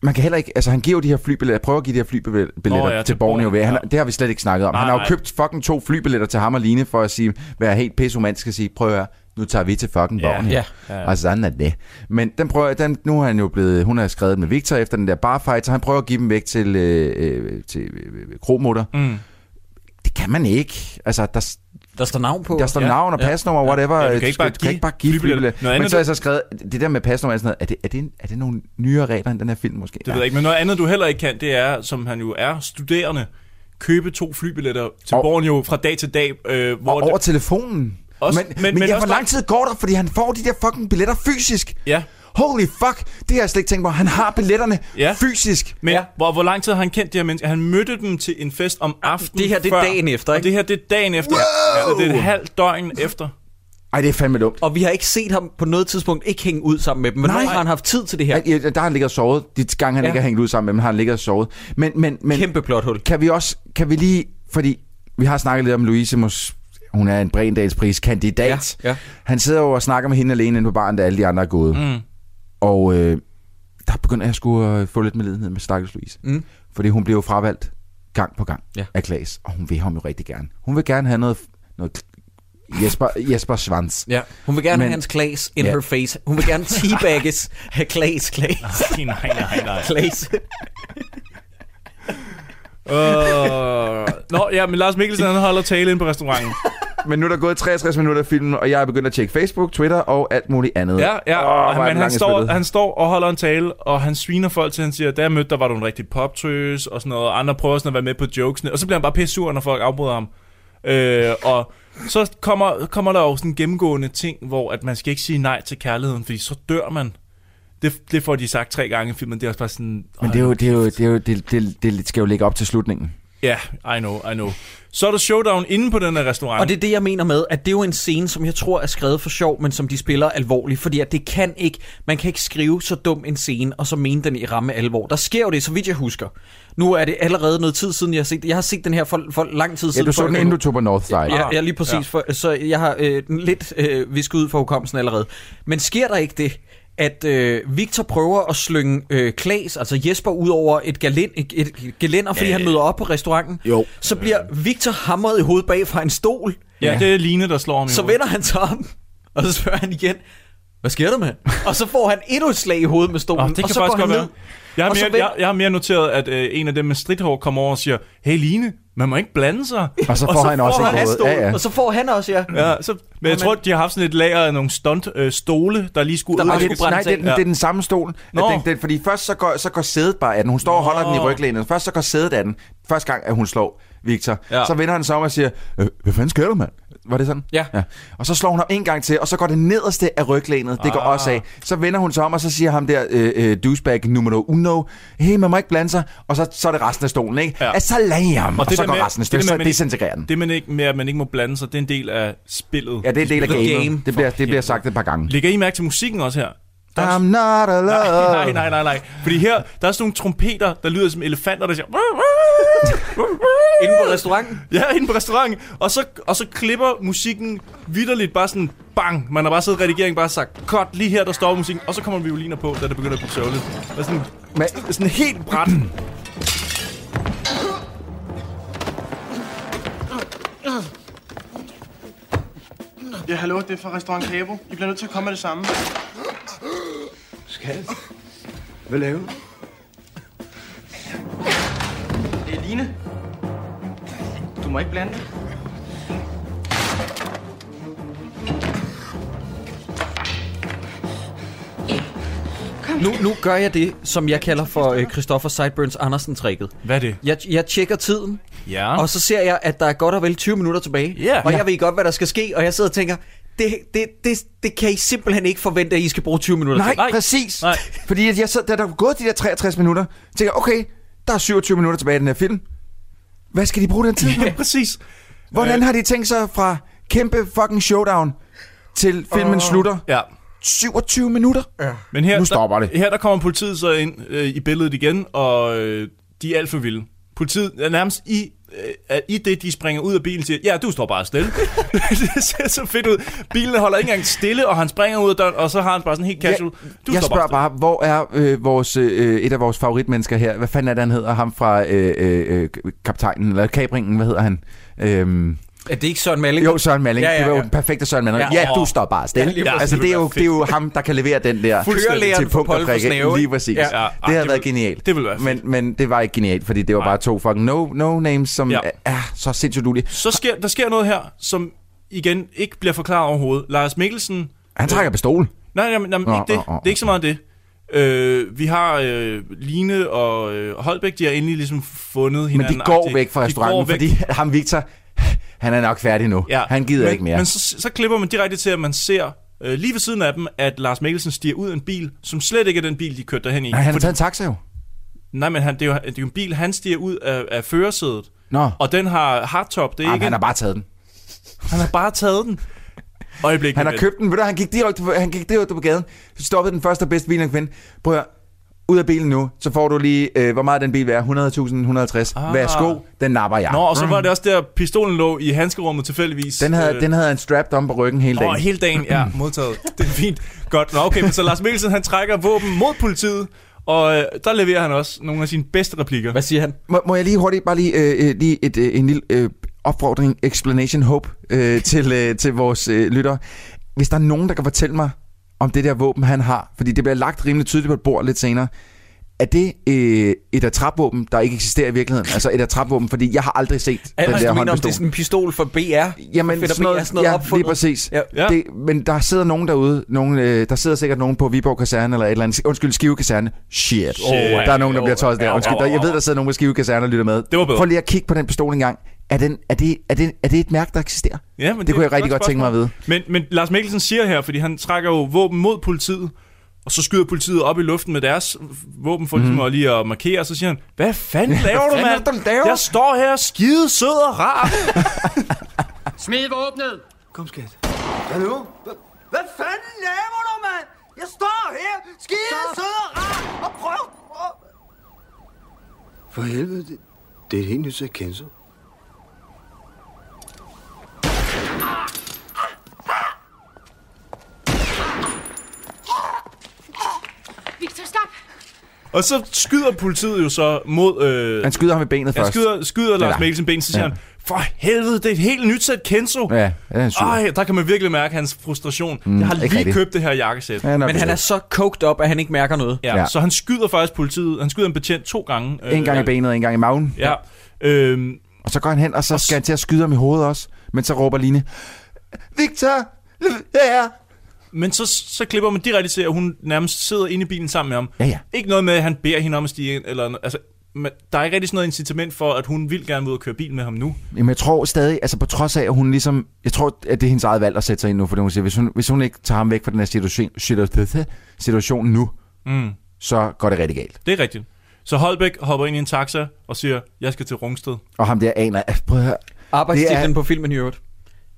Speaker 1: Man kan heller ikke, altså han giver jo de her flybilletter, prøver at give de her flybilletter
Speaker 3: Nå, ja, til
Speaker 1: ja, til Borneo.
Speaker 3: Borneo,
Speaker 1: Han,
Speaker 3: ja.
Speaker 1: Det har vi slet ikke snakket om.
Speaker 3: Nej,
Speaker 1: han har jo
Speaker 3: nej.
Speaker 1: købt fucking to flybilletter til ham og Line for at sige, være helt pisseromantisk og sige, prøv at høre, nu tager vi til fucking
Speaker 3: Ja,
Speaker 1: Borneo.
Speaker 2: ja,
Speaker 3: ja, ja.
Speaker 1: Og sådan er det. Men den prøver, den, nu har han jo blevet, hun har skrevet med Victor efter den der barfight, så han prøver at give dem væk til, øh, øh, til øh, kromutter.
Speaker 3: Mm.
Speaker 1: Det kan man ikke. Altså, der,
Speaker 2: Der står navn på.
Speaker 1: der står
Speaker 3: Ja,
Speaker 1: navn og
Speaker 2: ja.
Speaker 1: pasnummer, whatever.
Speaker 3: Ja, du kan ikke bare
Speaker 1: du kan
Speaker 3: give
Speaker 1: ikke bare give.
Speaker 3: Noget
Speaker 1: Men
Speaker 3: andet,
Speaker 1: så har jeg så skrevet, det der med pasnummer, er, sådan noget, er, det, er, det, en- er det nogle nyere regler end den her film måske?
Speaker 3: Det ved jeg ikke, men noget andet, du heller ikke kan, det er, som han jo er, studerende, købe to flybilletter til
Speaker 1: Og-
Speaker 3: Borneo fra dag til dag, øh, hvor
Speaker 1: Og over telefonen.
Speaker 3: Også-
Speaker 1: men,
Speaker 3: men-
Speaker 1: men,
Speaker 3: men
Speaker 1: ja, hvor
Speaker 3: bare-
Speaker 1: lang tid går der, fordi han får de der fucking billetter fysisk?
Speaker 3: Ja.
Speaker 1: Holy fuck, det har jeg slet ikke tænkt på. Han har billetterne
Speaker 3: Ja.
Speaker 1: fysisk.
Speaker 3: Men ja. hvor, hvor lang tid har han kendt de her mennesker? Han mødte dem til en fest om aftenen
Speaker 2: Det her, det er
Speaker 3: før,
Speaker 2: dagen efter,
Speaker 3: Og
Speaker 2: ikke?
Speaker 3: det her, det er dagen efter.
Speaker 1: Wow!
Speaker 3: Ja, det er et halvt døgn efter.
Speaker 1: Ej, det er fandme dumt.
Speaker 2: Og vi har ikke set ham på noget tidspunkt ikke hænge ud sammen med dem. Men
Speaker 1: Nej.
Speaker 2: har han haft tid til det her.
Speaker 1: Ja. Der har han ligget og sovet. De gange, han
Speaker 2: Ja.
Speaker 1: ja. ikke har hængt ud sammen med dem, har han ligget og sovet. Men, men, men
Speaker 2: Kæmpe plothul.
Speaker 1: kan vi også, kan vi lige, fordi vi har snakket lidt om Louise, Mos, hun er en Brendalspris kandidat.
Speaker 2: Ja, ja.
Speaker 1: Han sidder jo og snakker med hende alene inde på baren, da alle de andre er gået.
Speaker 3: Mm.
Speaker 1: Og øh, der begynder jeg sgu at få lidt medlidenhed med Stakkels Louise.
Speaker 2: Mm.
Speaker 1: Fordi hun bliver jo fravalgt gang på gang
Speaker 2: Ja.
Speaker 1: af Klaas, og hun vil ham jo rigtig gerne. Hun vil gerne have noget, noget Jesper, Jesper Svans.
Speaker 2: Ja. Hun vil gerne
Speaker 1: Men-
Speaker 2: have hans Klaas in
Speaker 1: Ja.
Speaker 2: her face. Hun vil gerne teabagges af Klaas, Klaas,
Speaker 3: Nej, nej, nej, nej.
Speaker 2: Klaas.
Speaker 3: Uh, nå, ja, men Lars Mikkelsen, han holder tale ind på restauranten.
Speaker 1: Men nu er der gået 63 minutter af filmen, og jeg er begyndt at tjekke Facebook, Twitter og alt muligt andet.
Speaker 3: Ja, ja, oh, men han står, han står og holder en tale, og han sviner folk til, han siger, da jeg mødte dig, var du en rigtig poptøs, og sådan noget, og andre prøver sådan at være med på jokesene, og så bliver han bare pisse sur, når folk afbryder ham. Øh, og så kommer, kommer der jo sådan en gennemgående ting, hvor at man skal ikke sige nej til kærligheden, fordi så dør man. Det, det får de sagt tre gange i filmen, det er også bare sådan...
Speaker 1: Men det, er jo, det, er jo, det, er jo, det, det, det skal jo ligge op til slutningen.
Speaker 3: Ja, I know, I know. Så er der showdown inde på den her restaurant.
Speaker 2: Og det er det, jeg mener med, at det er jo en scene, som jeg tror er skrevet for sjov, men som de spiller alvorligt. Fordi at det kan ikke, man kan ikke skrive så dum en scene, og så mene den i ramme alvor. Der sker jo det, så vidt jeg husker. Nu er det allerede noget tid siden, jeg har set Jeg har set den her for, for lang tid
Speaker 1: Ja,
Speaker 2: siden.
Speaker 1: du så den, inden du tog på Northside.
Speaker 2: Ja, ja, lige præcis.
Speaker 3: Ja.
Speaker 2: Ja. For, så jeg har øh, lidt øh, visket ud for hukommelsen allerede. Men sker der ikke det, at øh, Victor prøver at slynge øh, Klaas, altså Jesper, ud over et, galen, et, et gelænder, fordi
Speaker 3: Ja.
Speaker 2: han møder op på restauranten?
Speaker 1: Jo.
Speaker 2: Så bliver Victor hamret i hovedet bag fra en stol.
Speaker 3: Ja, det er Line, der slår ham i
Speaker 2: Så vender han sig om, og så spørger han igen, hvad sker der med? og så får han endnu et slag i hovedet med stolen,
Speaker 3: Oh, det kan
Speaker 2: og så
Speaker 3: faktisk
Speaker 2: går han
Speaker 3: godt
Speaker 2: ned.
Speaker 3: være. Jeg har,
Speaker 2: Og så
Speaker 3: mere,
Speaker 2: vend-
Speaker 3: jeg, jeg har mere noteret, at øh, en af dem med stridthår kommer over og siger, hey Line, man må ikke blande sig.
Speaker 1: Og så får han også
Speaker 2: får
Speaker 1: en
Speaker 2: han
Speaker 1: måde.
Speaker 2: stolen,
Speaker 1: Ja, ja.
Speaker 2: Og så får han også, ja.
Speaker 3: Ja, så, men jeg
Speaker 2: Jamen.
Speaker 3: tror, de har haft sådan et lager af nogle stunt øh, stole, der lige skulle
Speaker 2: Der bare
Speaker 1: Nej,
Speaker 2: skulle
Speaker 1: det, nej det, er den- det er den samme stol.
Speaker 3: Nå.
Speaker 1: Den, den, fordi først så går, så går sædet bare af den. Hun står og holder
Speaker 3: Nå.
Speaker 1: den i ryglænet. Først så går sædet af den. Første gang, at hun slår. Victor.
Speaker 3: Ja.
Speaker 1: Så vender han sig om og siger, øh, hvad fanden sker der, mand? Var det sådan?
Speaker 2: Ja.
Speaker 1: ja. Og så slår hun ham en gang til, og så går det nederste af ryglænet. Det går
Speaker 3: Ah.
Speaker 1: også af. Så vender hun sig om, og så siger ham der, øh, øh, douchebag numero uno, hey, man må ikke blande sig. Og så, så er det resten af stolen, ikke?
Speaker 3: Ja.
Speaker 1: Ja. Salam! Og, og
Speaker 3: det
Speaker 1: så går
Speaker 3: med-
Speaker 1: resten af
Speaker 3: det
Speaker 1: stykker,
Speaker 3: der
Speaker 1: så
Speaker 3: man
Speaker 1: desintegrerer den.
Speaker 3: Det man ikke med, at man ikke må blande sig, det er en del af spillet.
Speaker 1: Ja, det er en del af gamet. Det bliver, det bliver sagt et par gange.
Speaker 3: Lægger I mærke til musikken også her? Der er
Speaker 1: I'm not alone.
Speaker 3: Nej, nej, nej, nej. Fordi her, der er sådan nogle trompeter, der lyder som elefanter, der siger...
Speaker 2: Inde på restauranten?
Speaker 3: Ja, inde på restauranten. Og så, og så klipper musikken vidderligt bare sådan bang. Man har bare siddet i redigeringen bare sagt, cut, lige her, der står musikken. Og så kommer violiner på, da det begynder at blive sørgeligt. Det er sådan,
Speaker 1: Men,
Speaker 3: sådan helt bræt.
Speaker 12: Ja, hallo, det er fra Restaurant Cabo. I bliver nødt til at komme med det samme.
Speaker 9: Skat, hvad laver du?
Speaker 12: Line. Du må ikke blande.
Speaker 2: Nu, nu gør jeg det, som jeg kalder for øh, Christoffer Sideburns Andersen-tricket.
Speaker 3: Hvad er det?
Speaker 2: Jeg, jeg tjekker tiden,
Speaker 3: Ja.
Speaker 2: og så ser jeg, at der er godt og vel 20 minutter tilbage.
Speaker 3: Ja.
Speaker 2: og jeg ved godt, hvad der skal ske, og jeg sidder og tænker, det, det, det, det kan I simpelthen ikke forvente, at I skal bruge 20 minutter
Speaker 1: Nej,
Speaker 2: til.
Speaker 1: Nej, præcis.
Speaker 3: Nej.
Speaker 1: Fordi at jeg så, da der er gået de der 63 minutter, tænker jeg, okay, der er 27 minutter tilbage i den her film. Hvad skal de bruge den tid på?
Speaker 3: Ja, præcis.
Speaker 1: Hvordan har de tænkt sig fra kæmpe fucking showdown til filmen uh. slutter?
Speaker 3: Ja.
Speaker 1: 27 minutter?
Speaker 2: Ja.
Speaker 3: Men her,
Speaker 1: Nu stopper
Speaker 3: der,
Speaker 1: det.
Speaker 3: Her der kommer politiet så ind øh, i billedet igen, og øh, de er alt for vilde. Politiet er nærmest i, øh, er i det, de springer ud af bilen, siger, ja, du står bare stille. det ser så fedt ud. Bilen holder ikke engang stille, og han springer ud af døren, og så har han bare sådan helt casual. Du
Speaker 1: jeg
Speaker 3: står
Speaker 1: spørger
Speaker 3: bare
Speaker 1: bare, hvor er øh, vores, øh, et af vores favoritmennesker her? Hvad fanden er det, han hedder? Ham fra øh, øh, øh, kaptajnen, eller kabringen, hvad hedder han? Øhm,
Speaker 2: Er det ikke Søren Malling?
Speaker 1: jo, Søren Malling.
Speaker 2: Ja, ja,
Speaker 1: Det var jo
Speaker 2: ja.
Speaker 1: den perfekte Søren Malling.
Speaker 2: Ja.
Speaker 1: Ja, ja du står bare
Speaker 2: Ja,
Speaker 1: stille. Ja, altså, det er, jo,
Speaker 3: Det
Speaker 1: er jo ham, der kan levere den der til punkt og prikke. Lige præcis.
Speaker 2: Ja.
Speaker 1: Ja.
Speaker 3: Ja, ej,
Speaker 1: Det havde
Speaker 3: det
Speaker 1: været
Speaker 3: vil-
Speaker 1: genialt.
Speaker 3: det ville være
Speaker 1: men, men det var ikke genialt, fordi det var
Speaker 3: Nej.
Speaker 1: bare to fucking no, no names, som
Speaker 3: Ja.
Speaker 1: ja. er så sindssygt duelige.
Speaker 3: Så sker, der sker noget her, som igen ikke bliver forklaret overhovedet. Lars Mikkelsen...
Speaker 1: Han trækker pistol.
Speaker 3: Nej, jamen, jamen,
Speaker 1: Nå,
Speaker 3: ikke det. Det er ikke så meget det. Øh, vi har øh, Line og øh, Holbæk, de har endelig ligesom fundet
Speaker 1: Men
Speaker 3: hinanden.
Speaker 1: de går væk fra restauranten, fordi ham Victor, han er nok færdig nu.
Speaker 3: Ja.
Speaker 1: Han gider
Speaker 3: men,
Speaker 1: ikke mere.
Speaker 3: Men så, så klipper man direkte til, at man ser øh, lige ved siden af dem, at Lars Mikkelsen stiger ud af en bil, som slet ikke er den bil, de kørte derhen i.
Speaker 1: Nej, han har taget en taxa jo.
Speaker 3: Nej, men han, det, er jo, det er jo en bil, han stiger ud af, af førersædet.
Speaker 1: Nå,
Speaker 3: Og den har hardtop. Det er
Speaker 1: Jamen,
Speaker 3: ikke
Speaker 1: han har bare taget den.
Speaker 3: han har bare taget den. Øjeblik.
Speaker 1: Han har købt den, ved du, han gik direkte, på- han gik direkte på gaden, stoppede den første og bedste bil, han kunne finde. Prøv at ud af bilen nu, så får du lige, øh, hvor meget den bil værd? 100.000, 150.
Speaker 3: Ah.
Speaker 1: Værsgo, den napper jeg.
Speaker 3: Nå, og så var det også der, pistolen lå i handskerummet tilfældigvis.
Speaker 1: Den havde,
Speaker 3: Øh,
Speaker 1: den havde han strapped om på ryggen hele dagen.
Speaker 3: Åh, hele dagen, ja, modtaget. Det er fint. Godt. Nå, okay, men så Lars Mikkelsen, han trækker våben mod politiet, og øh, der leverer han også nogle af sine bedste replikker.
Speaker 2: Hvad siger han?
Speaker 1: Må, må jeg lige hurtigt, bare lige, øh, øh, lige et, øh, en lille øh, opfordring, explanation, hope øh, til, øh, til vores øh, lyttere. Hvis der er nogen, der kan fortælle mig om det der våben, han har, fordi det bliver lagt rimelig tydeligt på et bord lidt senere, er det øh, et atrapvåben, der ikke eksisterer i virkeligheden? Altså et atrapvåben, fordi jeg har aldrig set den
Speaker 2: Altså,
Speaker 1: der
Speaker 2: du mener, om det er sådan en pistol for BR?
Speaker 1: Jamen,
Speaker 2: at
Speaker 1: sådan noget,
Speaker 2: BR, sådan noget
Speaker 1: ja,
Speaker 2: opfundet.
Speaker 1: lige præcis.
Speaker 2: Ja.
Speaker 3: Ja.
Speaker 1: Det, men der sidder nogen derude, nogen, øh, der sidder sikkert nogen på Viborg Kaserne, eller et eller andet, undskyld, Skive Kaserne. Shit.
Speaker 3: Shit.
Speaker 1: Der er nogen, der bliver tosset der.
Speaker 3: Ja,
Speaker 1: Undskyld, der, jeg ved, der sidder nogen på Skive Kaserne og lytter med.
Speaker 3: Det var bedre.
Speaker 1: Prøv lige at kigge på den pistol en gang. Er, den, er, det, er, det, er det et mærke, der eksisterer?
Speaker 3: Ja, men
Speaker 1: det, kunne
Speaker 3: er
Speaker 1: jeg rigtig godt tænke mig at vide.
Speaker 3: Men, men Lars Mikkelsen siger her, fordi han trækker jo våben mod politiet, og så skyder politiet op i luften med deres våben for ligesom at lige at markere, og så siger han, hvad fanden laver du, mand?
Speaker 1: er det, laver?
Speaker 3: Jeg står her skide sød og rar.
Speaker 12: Smid våbnet!
Speaker 9: Kom, skat.
Speaker 12: Hvad nu? Hvad fanden laver du, mand? Jeg står her, skide sød og rar, og prøv...
Speaker 9: For helvede, det, det er et helt nyt sæt Kenzo.
Speaker 7: Victor, stop!
Speaker 3: og så skyder politiet jo så mod... Øh,
Speaker 1: Han skyder ham i benet
Speaker 3: han
Speaker 1: først.
Speaker 3: skyder, skyder Lars Mikkelsen ben, så siger
Speaker 1: Ja.
Speaker 3: han, for helvede, det er et helt nyt sæt Kenzo.
Speaker 1: Ja, han sur.
Speaker 3: Ej, der kan man virkelig mærke hans frustration.
Speaker 1: Mm,
Speaker 3: jeg har lige
Speaker 1: rigtigt.
Speaker 3: købt det her jakkesæt.
Speaker 1: Ja,
Speaker 2: Men han er så coked op, at han ikke mærker noget.
Speaker 3: Ja,
Speaker 1: Ja.
Speaker 3: så han skyder faktisk politiet. Han skyder en betjent to gange.
Speaker 1: En gang i benet og en gang i maven.
Speaker 3: Ja. Øhm,
Speaker 1: Og så går han hen, og så skal han til at skyde ham i hovedet også. Men så råber Line, Victor, ja.
Speaker 3: men så, så klipper man direkte til, at hun nærmest sidder inde i bilen sammen med ham.
Speaker 1: Ja, ja.
Speaker 3: Ikke noget med, at han beder hende om at stige ind. Eller, altså, men der er ikke rigtig sådan noget incitament for, at hun vil gerne ud og køre bil med ham nu.
Speaker 1: Jamen, jeg tror stadig, altså på trods af, at hun ligesom... Jeg tror, at det er hendes eget valg at sætte sig ind nu, fordi hun siger, hvis hun, hvis hun ikke tager ham væk fra den her situation, situation, nu,
Speaker 3: Mm.
Speaker 1: så går det rigtig galt.
Speaker 3: Det er rigtigt. Så Holbæk hopper ind i en taxa og siger, jeg skal til Rungsted.
Speaker 1: Og ham der aner... Altså, prøv at høre.
Speaker 2: Arbejdstitlen
Speaker 1: Det er-
Speaker 2: på filmen i øvrigt.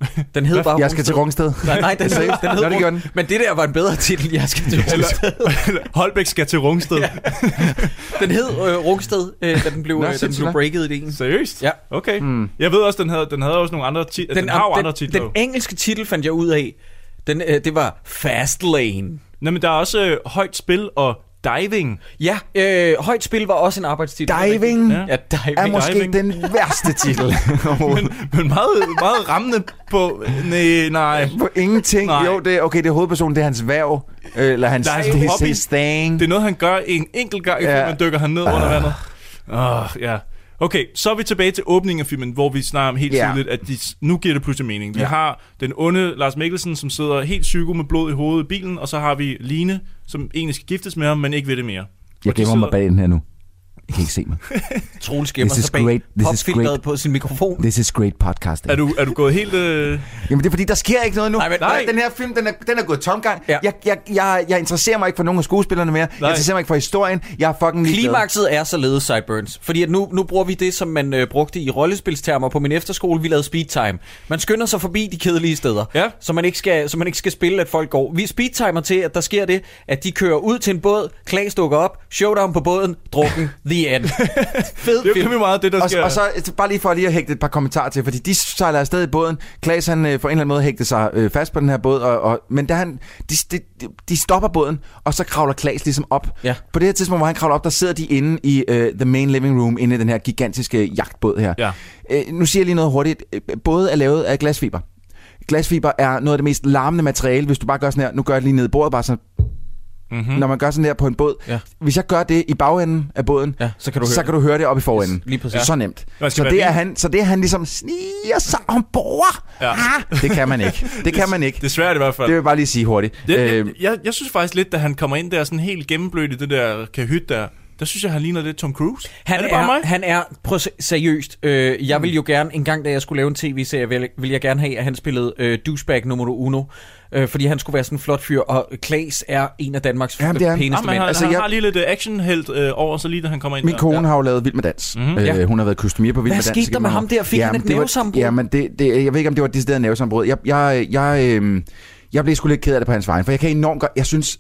Speaker 2: Den hed bare
Speaker 1: Jeg skal til Rungsted.
Speaker 2: Nej, nej, den hed, den hed
Speaker 1: Nå, det gjorde
Speaker 2: Rung- Men det der var en bedre titel, jeg skal til Rungsted.
Speaker 3: Holbæk skal til Rungsted. Ja.
Speaker 2: Den hed øh, Rungsted, øh, da den blev,
Speaker 1: Nå,
Speaker 2: øh, da den blev breaket i ideen.
Speaker 3: Seriøst?
Speaker 2: Ja.
Speaker 3: Okay.
Speaker 1: Hmm.
Speaker 3: Jeg ved også, den havde, den havde også nogle andre titler. Den, den har jo
Speaker 2: den,
Speaker 3: andre titler.
Speaker 2: Den engelske titel fandt jeg ud af. Den, øh, det var Fast Lane.
Speaker 3: Nej, men der er også øh, højt spil og diving.
Speaker 2: Ja, øh, højt spil var også en arbejdstitel.
Speaker 1: Diving
Speaker 2: Ja, ja diving.
Speaker 1: er måske
Speaker 3: diving.
Speaker 1: den værste titel.
Speaker 3: Men, men meget, meget rammende på... Nej, nej.
Speaker 1: på ingenting.
Speaker 3: Nej.
Speaker 1: Jo, det, okay, det er hovedpersonen, det er hans værv. øh, Eller hans,
Speaker 3: er
Speaker 1: det, er
Speaker 3: hobby.
Speaker 1: his thing.
Speaker 3: Det er noget, han gør en enkelt gang,
Speaker 1: Ja.
Speaker 3: man dykker han ned under vandet. Åh, ja. Okay, så er vi tilbage til åbningen af filmen, hvor vi snakker om helt
Speaker 1: Ja.
Speaker 3: tydeligt, at de, nu giver det pludselig mening. Vi
Speaker 1: Ja.
Speaker 3: har den onde Lars Mikkelsen, som sidder helt psyko med blod i hovedet i bilen, og så har vi Line, som egentlig skal giftes med ham, men ikke ved det mere.
Speaker 1: Jeg
Speaker 3: de
Speaker 1: gemmer mig
Speaker 3: sidder-
Speaker 1: bag den her nu. I kan ikke se mig.
Speaker 2: Troels gemmer
Speaker 1: This is
Speaker 2: sig bag
Speaker 1: great. This is great.
Speaker 2: på sin mikrofon.
Speaker 1: This is great podcasting.
Speaker 3: Er du, er du gået helt... Øh...
Speaker 1: Jamen det er fordi, der sker ikke noget nu.
Speaker 2: Nej, men-
Speaker 1: Nej.
Speaker 2: nej.
Speaker 1: Den her film, den er, den er gået tomgang.
Speaker 2: Ja.
Speaker 1: Jeg, jeg, jeg, jeg interesserer mig ikke for nogen af skuespillerne mere. Jeg interesserer mig ikke for historien. Jeg er fucking ligeglad.
Speaker 2: Klimakset er således Sideburns. Fordi at nu, nu bruger vi det, som man øh, brugte i rollespilstermer på min efterskole. Vi lavede speed time. Man skynder sig forbi de kedelige steder.
Speaker 3: Ja.
Speaker 2: Så, man ikke skal, så man ikke skal spille, at folk går. Vi speedtimer til, at der sker det, at de kører ud til en båd. Klaas dukker op. Showdown på båden. Drukken. The end. Fed
Speaker 3: Det er
Speaker 2: film.
Speaker 3: jo meget det, der
Speaker 1: Og,
Speaker 3: sker.
Speaker 1: og så bare lige for lige at hægte et par kommentarer til, fordi de sejler afsted i båden. Klaas han øh, på en eller anden måde hægte sig øh, fast på den her båd, og, og, men da han, de, de, de stopper båden, og så kravler Klaas ligesom op.
Speaker 2: Ja.
Speaker 1: På det her tidspunkt, hvor han kravler op, der sidder de inde i øh, the main living room, inde i den her gigantiske jagtbåd her.
Speaker 3: Ja.
Speaker 1: Øh, nu siger jeg lige noget hurtigt. Øh, Både er lavet af glasfiber. Glasfiber er noget af det mest larmende materiale, hvis du bare gør sådan her. Nu gør jeg lige ned i bordet, bare sådan,
Speaker 3: Mm-hmm.
Speaker 1: når man gør sådan her på en båd.
Speaker 2: Ja.
Speaker 1: Hvis jeg gør det i bagenden af båden,
Speaker 2: Ja, så kan du høre
Speaker 1: så
Speaker 2: det.
Speaker 1: kan du høre det op i forenden.
Speaker 2: Yes, lige præcis.
Speaker 1: Så nemt. Så det, er han, så det er han ligesom sniger sig ombord.
Speaker 3: Ja.
Speaker 1: Ah, det kan man ikke. Det kan man ikke.
Speaker 3: Det er svært i hvert fald.
Speaker 1: Det vil jeg bare lige sige hurtigt.
Speaker 3: Det, jeg, jeg, jeg synes faktisk lidt, da han kommer ind der sådan helt gennemblødt i det der kahyt der, der synes jeg, han ligner lidt Tom Cruise.
Speaker 2: Han
Speaker 3: er det bare
Speaker 2: er,
Speaker 3: mig?
Speaker 2: han er prøv seriøst. Øh, jeg vil jo gerne, en gang da jeg skulle lave en tv-serie, vil, vil jeg gerne have, at han spillede øh, douchebag nummer uno. Øh, fordi han skulle være sådan en flot fyr, og Klaas er en af Danmarks
Speaker 1: Jamen, det er han.
Speaker 2: pæneste
Speaker 3: Jamen,
Speaker 2: mænd.
Speaker 3: han,
Speaker 1: Altså,
Speaker 3: han
Speaker 1: jeg-
Speaker 3: har lige lidt uh, actionhelt øh, over, så lige da han kommer ind
Speaker 1: Min
Speaker 3: der.
Speaker 1: kone har jo lavet Vild med Dans.
Speaker 3: Mhm.
Speaker 1: Mm-hmm.
Speaker 2: Ja.
Speaker 1: Øh, hun har været kostumier på Vild
Speaker 2: Hvad
Speaker 1: med Dans.
Speaker 2: skete der med ham der? Fik han et nervesammenbrud?
Speaker 1: Jamen, det, det, jeg ved ikke, om det var et decideret nervesambrud. Jeg, jeg, jeg, øh, jeg blev sgu lidt ked af det på hans vegne, for jeg kan enormt godt... Jeg synes,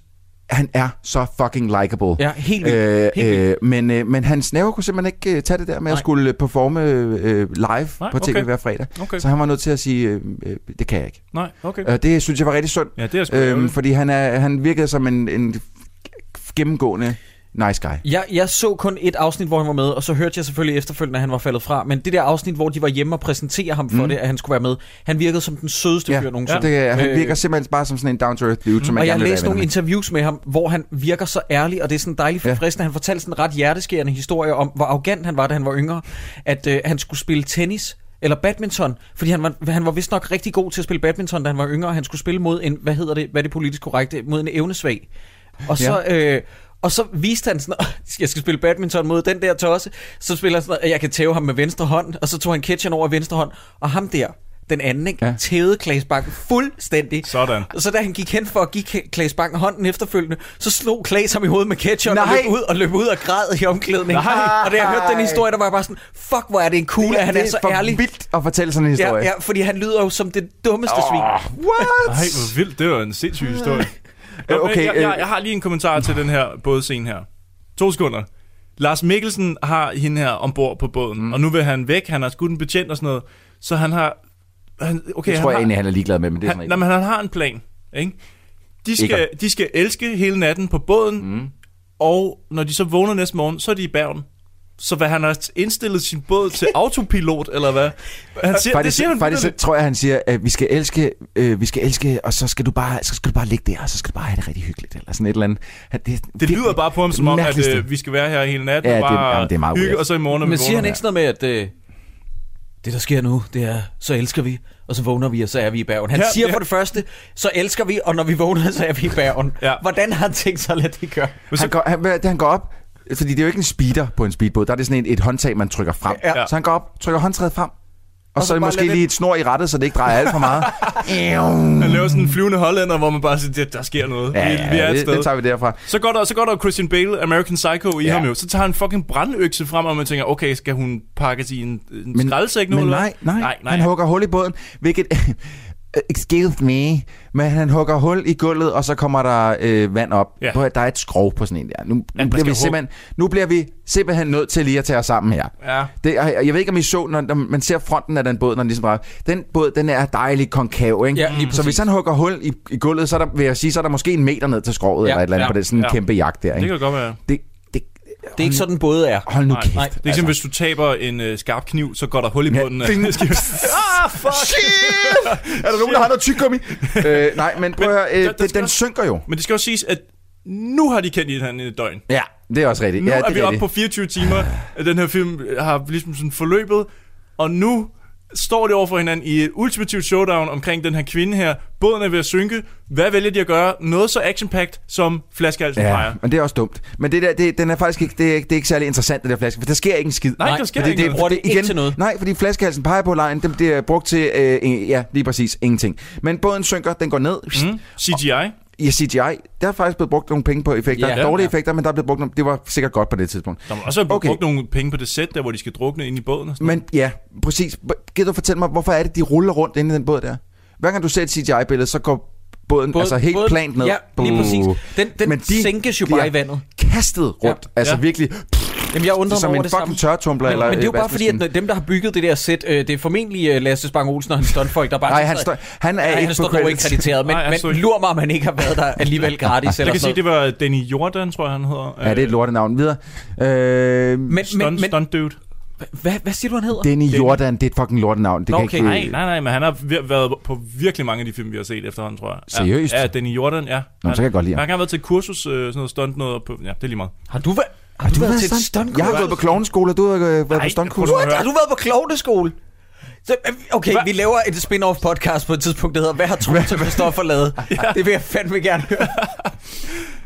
Speaker 1: han er så fucking likable.
Speaker 2: Ja, helt vildt. Helt
Speaker 1: Øh, øh, men, øh, men hans nerver kunne simpelthen ikke øh, tage det der med Nej. at skulle øh, performe øh, live
Speaker 3: Nej,
Speaker 1: på tv
Speaker 3: okay.
Speaker 1: hver fredag.
Speaker 3: Okay.
Speaker 1: Så han var nødt til at sige, øh, øh, det kan jeg ikke.
Speaker 3: Nej, okay.
Speaker 1: Øh, det synes jeg var rigtig sundt.
Speaker 3: Ja, det er sgu
Speaker 1: Øhm, fordi han, er, han virkede som en, en gennemgående nice guy.
Speaker 2: Jeg, jeg så kun et afsnit, hvor han var med, og så hørte jeg selvfølgelig efterfølgende, at han var faldet fra. Men det der afsnit, hvor de var hjemme og præsentere ham for
Speaker 1: Mm.
Speaker 2: mm. det, at han skulle være med, han virkede som den sødeste
Speaker 1: Ja,
Speaker 2: fyr nogensinde.
Speaker 1: det, han
Speaker 2: Øh,
Speaker 1: virker simpelthen bare som sådan en down-to-earth dude, som man
Speaker 2: og jeg har
Speaker 1: gerne vil
Speaker 2: læst
Speaker 1: være
Speaker 2: nogle
Speaker 1: venner
Speaker 2: interviews med ham, hvor han virker så ærlig, og det er sådan dejligt
Speaker 1: Ja.
Speaker 2: forfriskende. Han fortalte sådan en ret hjerteskærende historie om, hvor arrogant han var, da han var yngre. At øh, han skulle spille tennis, eller badminton, fordi han var, han var vist nok rigtig god til at spille badminton, da han var yngre, og han skulle spille mod en, hvad hedder det, hvad er det politisk korrekte, mod en evnesvag. Og så... Øh, og så viste han sådan, jeg skal spille badminton mod den der tosse. Så spiller han sådan, at jeg kan tæve ham med venstre hånd. Og så tog han catcheren over i venstre hånd. Og ham der, den anden, ikke,
Speaker 1: Ja.
Speaker 2: ja. tævede Klaas Bakken fuldstændig.
Speaker 3: Sådan.
Speaker 2: Og så da han gik hen for at give Klaas Bakken hånden efterfølgende, så slog Klaas ham i hovedet med ketchup og
Speaker 1: Nej.
Speaker 2: løb ud og løb ud og græd i omklædning.
Speaker 3: Nej.
Speaker 2: Og da jeg hørte den historie, der var jeg bare sådan, fuck hvor er det en cool, at han er,
Speaker 1: det
Speaker 2: så
Speaker 1: for
Speaker 2: ærlig.
Speaker 1: vildt at fortælle sådan en
Speaker 2: Ja,
Speaker 1: historie.
Speaker 2: ja, fordi han lyder jo som det dummeste oh. svin.
Speaker 1: What?
Speaker 3: Ej, hvor vildt. Det var en sindssyg historie. Okay,
Speaker 1: okay,
Speaker 3: jeg,
Speaker 1: øh.
Speaker 3: jeg, jeg har lige en kommentar til den her bådscene her. To sekunder. Lars Mikkelsen har hende her ombord på båden, mm. og nu vil han væk. Han har skudt en betjent og sådan noget. Så han har... Han, okay,
Speaker 1: Det
Speaker 3: han
Speaker 1: tror jeg
Speaker 3: har,
Speaker 1: egentlig, han er ligeglad med, men det er
Speaker 3: han,
Speaker 1: sådan
Speaker 3: nej, men han har en plan. Ikke? De, skal,
Speaker 1: Ikke.
Speaker 3: de skal elske hele natten på båden, mm. og når de så vågner næste morgen, så er de i Bergen. Så hvad, han har indstillet sin båd til autopilot, eller hvad? Han siger, det
Speaker 1: faktisk,
Speaker 3: siger han
Speaker 1: faktisk så tror jeg, han siger, at vi skal elske, øh, vi skal elske, og så skal du bare, så skal du bare ligge der, og så skal du bare have det rigtig hyggeligt, eller sådan et eller andet. Det,
Speaker 3: Det lyder bare på ham som om, at øh, vi skal være her hele natten
Speaker 1: Ja,
Speaker 3: og
Speaker 1: det-
Speaker 3: bare
Speaker 1: jamen, det er meget
Speaker 3: hygge,
Speaker 1: weird.
Speaker 3: og så i morgen
Speaker 2: Men siger han ikke sådan noget med, at øh, det der sker nu, det er, så elsker vi, og så vågner vi, og så er vi i Bergen. Han
Speaker 3: Ja,
Speaker 2: siger
Speaker 3: ja.
Speaker 2: for det første, så elsker vi, og når vi vågner, så er vi i Bergen.
Speaker 3: Ja.
Speaker 2: Hvordan har han tænkt sig at lade det gøre?
Speaker 1: Han går, han, han går op, fordi det er jo ikke en speeder på en speedbåd. Der er det sådan et, et håndtag, man trykker frem.
Speaker 2: Ja.
Speaker 1: Så han går op, trykker håndtaget frem, og,
Speaker 2: Og
Speaker 1: så,
Speaker 2: så
Speaker 1: er måske lige et snor i rettet, så det ikke drejer alt for meget.
Speaker 3: Han laver sådan en flyvende hollænder, hvor man bare siger, der sker noget.
Speaker 1: Ja,
Speaker 3: vi, vi er et
Speaker 1: det,
Speaker 3: sted.
Speaker 1: det tager vi derfra.
Speaker 3: Så går der, så går der Christian Bale, American Psycho i
Speaker 1: Ja.
Speaker 3: ham jo. Så tager han en fucking brandøkse frem, og man tænker, okay, skal hun pakkes i en, en
Speaker 1: Men,
Speaker 3: skraldesæk nu?
Speaker 1: men
Speaker 3: eller
Speaker 1: nej, nej,
Speaker 3: nej, nej.
Speaker 1: han hugger hul i båden, hvilket... Excuse me, men han hugger hul i gulvet, og så kommer der øh, vand op.
Speaker 3: Ja.
Speaker 1: Ja. Der er et skrov på sådan en der. Nu, nu, bliver vi simpelthen, nu bliver vi simpelthen nødt til lige at tage os sammen her.
Speaker 3: Ja.
Speaker 1: Det, jeg, jeg ved ikke, om I så, når, når man ser fronten af den båd, når den ligesom drejer. Den båd, den er dejlig konkav, ikke?
Speaker 2: Ja,
Speaker 1: så
Speaker 2: præcis.
Speaker 1: hvis han hugger hul i, i gulvet, så er der, vil jeg sige, så er der måske en meter ned til skrovet,
Speaker 2: Ja,
Speaker 1: eller et eller andet,
Speaker 3: ja,
Speaker 1: på det, sådan en
Speaker 3: ja.
Speaker 1: kæmpe jagt der,
Speaker 3: Det
Speaker 1: ikke?
Speaker 3: kan godt være.
Speaker 1: Det, det,
Speaker 2: er ikke sådan, både er.
Speaker 1: hold nu
Speaker 3: Nej,
Speaker 1: kæft.
Speaker 3: nej. Det er ligesom, hvis du taber en øh, skarp kniv, så går der hul i
Speaker 1: Ja.
Speaker 3: bunden. af-
Speaker 1: Ding.
Speaker 3: ah, fuck!
Speaker 1: er der nogen, der har noget tyggegummi? øh, nej, men prøv at høre, øh,
Speaker 3: der- der
Speaker 1: den, den
Speaker 3: også-
Speaker 1: synker jo.
Speaker 3: Men det skal også siges, at nu har de kendt i den i et døgn.
Speaker 1: Ja, det er også rigtigt.
Speaker 3: Nu
Speaker 1: ja,
Speaker 3: er
Speaker 1: det
Speaker 3: vi oppe på 24 timer, at den her film har ligesom sådan forløbet, og nu står de over for hinanden i et ultimativt showdown omkring den her kvinde her. Båden er ved at synke. Hvad vælger de at gøre? Noget så action som flaskehalsen
Speaker 1: Ja,
Speaker 3: peger.
Speaker 1: men det er også dumt. Men det der, det, den er faktisk ikke, det er, det er ikke særlig interessant, det der flaske, for der sker ikke en skid.
Speaker 3: Nej, der sker
Speaker 1: fordi
Speaker 3: ikke
Speaker 1: det,
Speaker 3: noget.
Speaker 2: Bruger det ikke til noget.
Speaker 1: Nej, fordi flaskehalsen peger på lejen, det, det er brugt til, øh, ja, lige præcis, ingenting. Men båden synker, den går ned.
Speaker 3: Mm. CGI.
Speaker 1: I CGI, der er faktisk blevet brugt nogle penge på effekter.
Speaker 2: Ja.
Speaker 1: Dårlige
Speaker 2: Ja.
Speaker 1: effekter, men der er blevet brugt nogle, det var sikkert godt på det tidspunkt.
Speaker 3: Der må også have
Speaker 1: Okay.
Speaker 3: brugt nogle penge på det sæt, der hvor de skal drukne ind i båden. Og sådan
Speaker 1: Men ja, præcis. Gider du fortælle mig, hvorfor er det, de ruller rundt inde i den båd der? Hver gang du ser et CGI-billede, så går båden, båden altså helt
Speaker 2: båden-
Speaker 1: plant ned.
Speaker 2: Ja, lige præcis. Den, den
Speaker 1: Men de
Speaker 2: sænkes jo bare i vandet.
Speaker 1: Kastet rundt.
Speaker 2: Ja.
Speaker 1: Altså
Speaker 3: Ja.
Speaker 1: virkelig
Speaker 2: Jamen, jeg undrer mig
Speaker 1: som
Speaker 2: over
Speaker 1: en
Speaker 2: det
Speaker 1: fucking
Speaker 2: samme.
Speaker 1: tørretumbler.
Speaker 2: Men,
Speaker 1: eller,
Speaker 2: men det er jo
Speaker 1: øh,
Speaker 2: bare fordi, at dem, der har bygget det der sæt, øh, det er formentlig uh, Lasse Spang Olsen og hans stuntfolk, der bare...
Speaker 1: Nej, han, står, han er
Speaker 2: Nej,
Speaker 1: ikke
Speaker 2: han
Speaker 1: på
Speaker 2: står dog ikke krediteret, men,
Speaker 3: Nej, han
Speaker 2: men
Speaker 3: ikke.
Speaker 2: lur mig, om han ikke har været der alligevel gratis.
Speaker 3: Jeg
Speaker 2: eller
Speaker 3: kan sige, det var Danny Jordan, tror jeg, han hedder.
Speaker 1: Ja, det er et lortenavn. Videre. Øh,
Speaker 2: Men,
Speaker 3: Stunt,
Speaker 2: men,
Speaker 3: stunt dude.
Speaker 2: hvad, hvad siger du, han hedder?
Speaker 1: Denny Jordan, det er et fucking lortenavn. Det
Speaker 2: Nå,
Speaker 1: kan
Speaker 2: okay.
Speaker 1: ikke,
Speaker 3: Nej, nej, nej, men han har været på virkelig mange af de film, vi har set efterhånden, tror jeg.
Speaker 1: Seriøst?
Speaker 3: Ja, Danny Jordan, ja.
Speaker 1: Nå, så kan jeg godt lide ham.
Speaker 3: Han har været til et kursus, øh, sådan noget stunt noget på... Ja, det er lige meget.
Speaker 2: Har du, været, har du, været til et stunt?
Speaker 1: Jeg har gået på klovneskole, og du har øh, været på
Speaker 3: Nej,
Speaker 1: stuntkurs.
Speaker 3: prøv at høre.
Speaker 2: Har du været på klovneskole? Så, øh, okay, vi laver et spin-off podcast på et tidspunkt, der hedder Hvad har Troels og Christoffer lavet? Det vil jeg fandme gerne høre.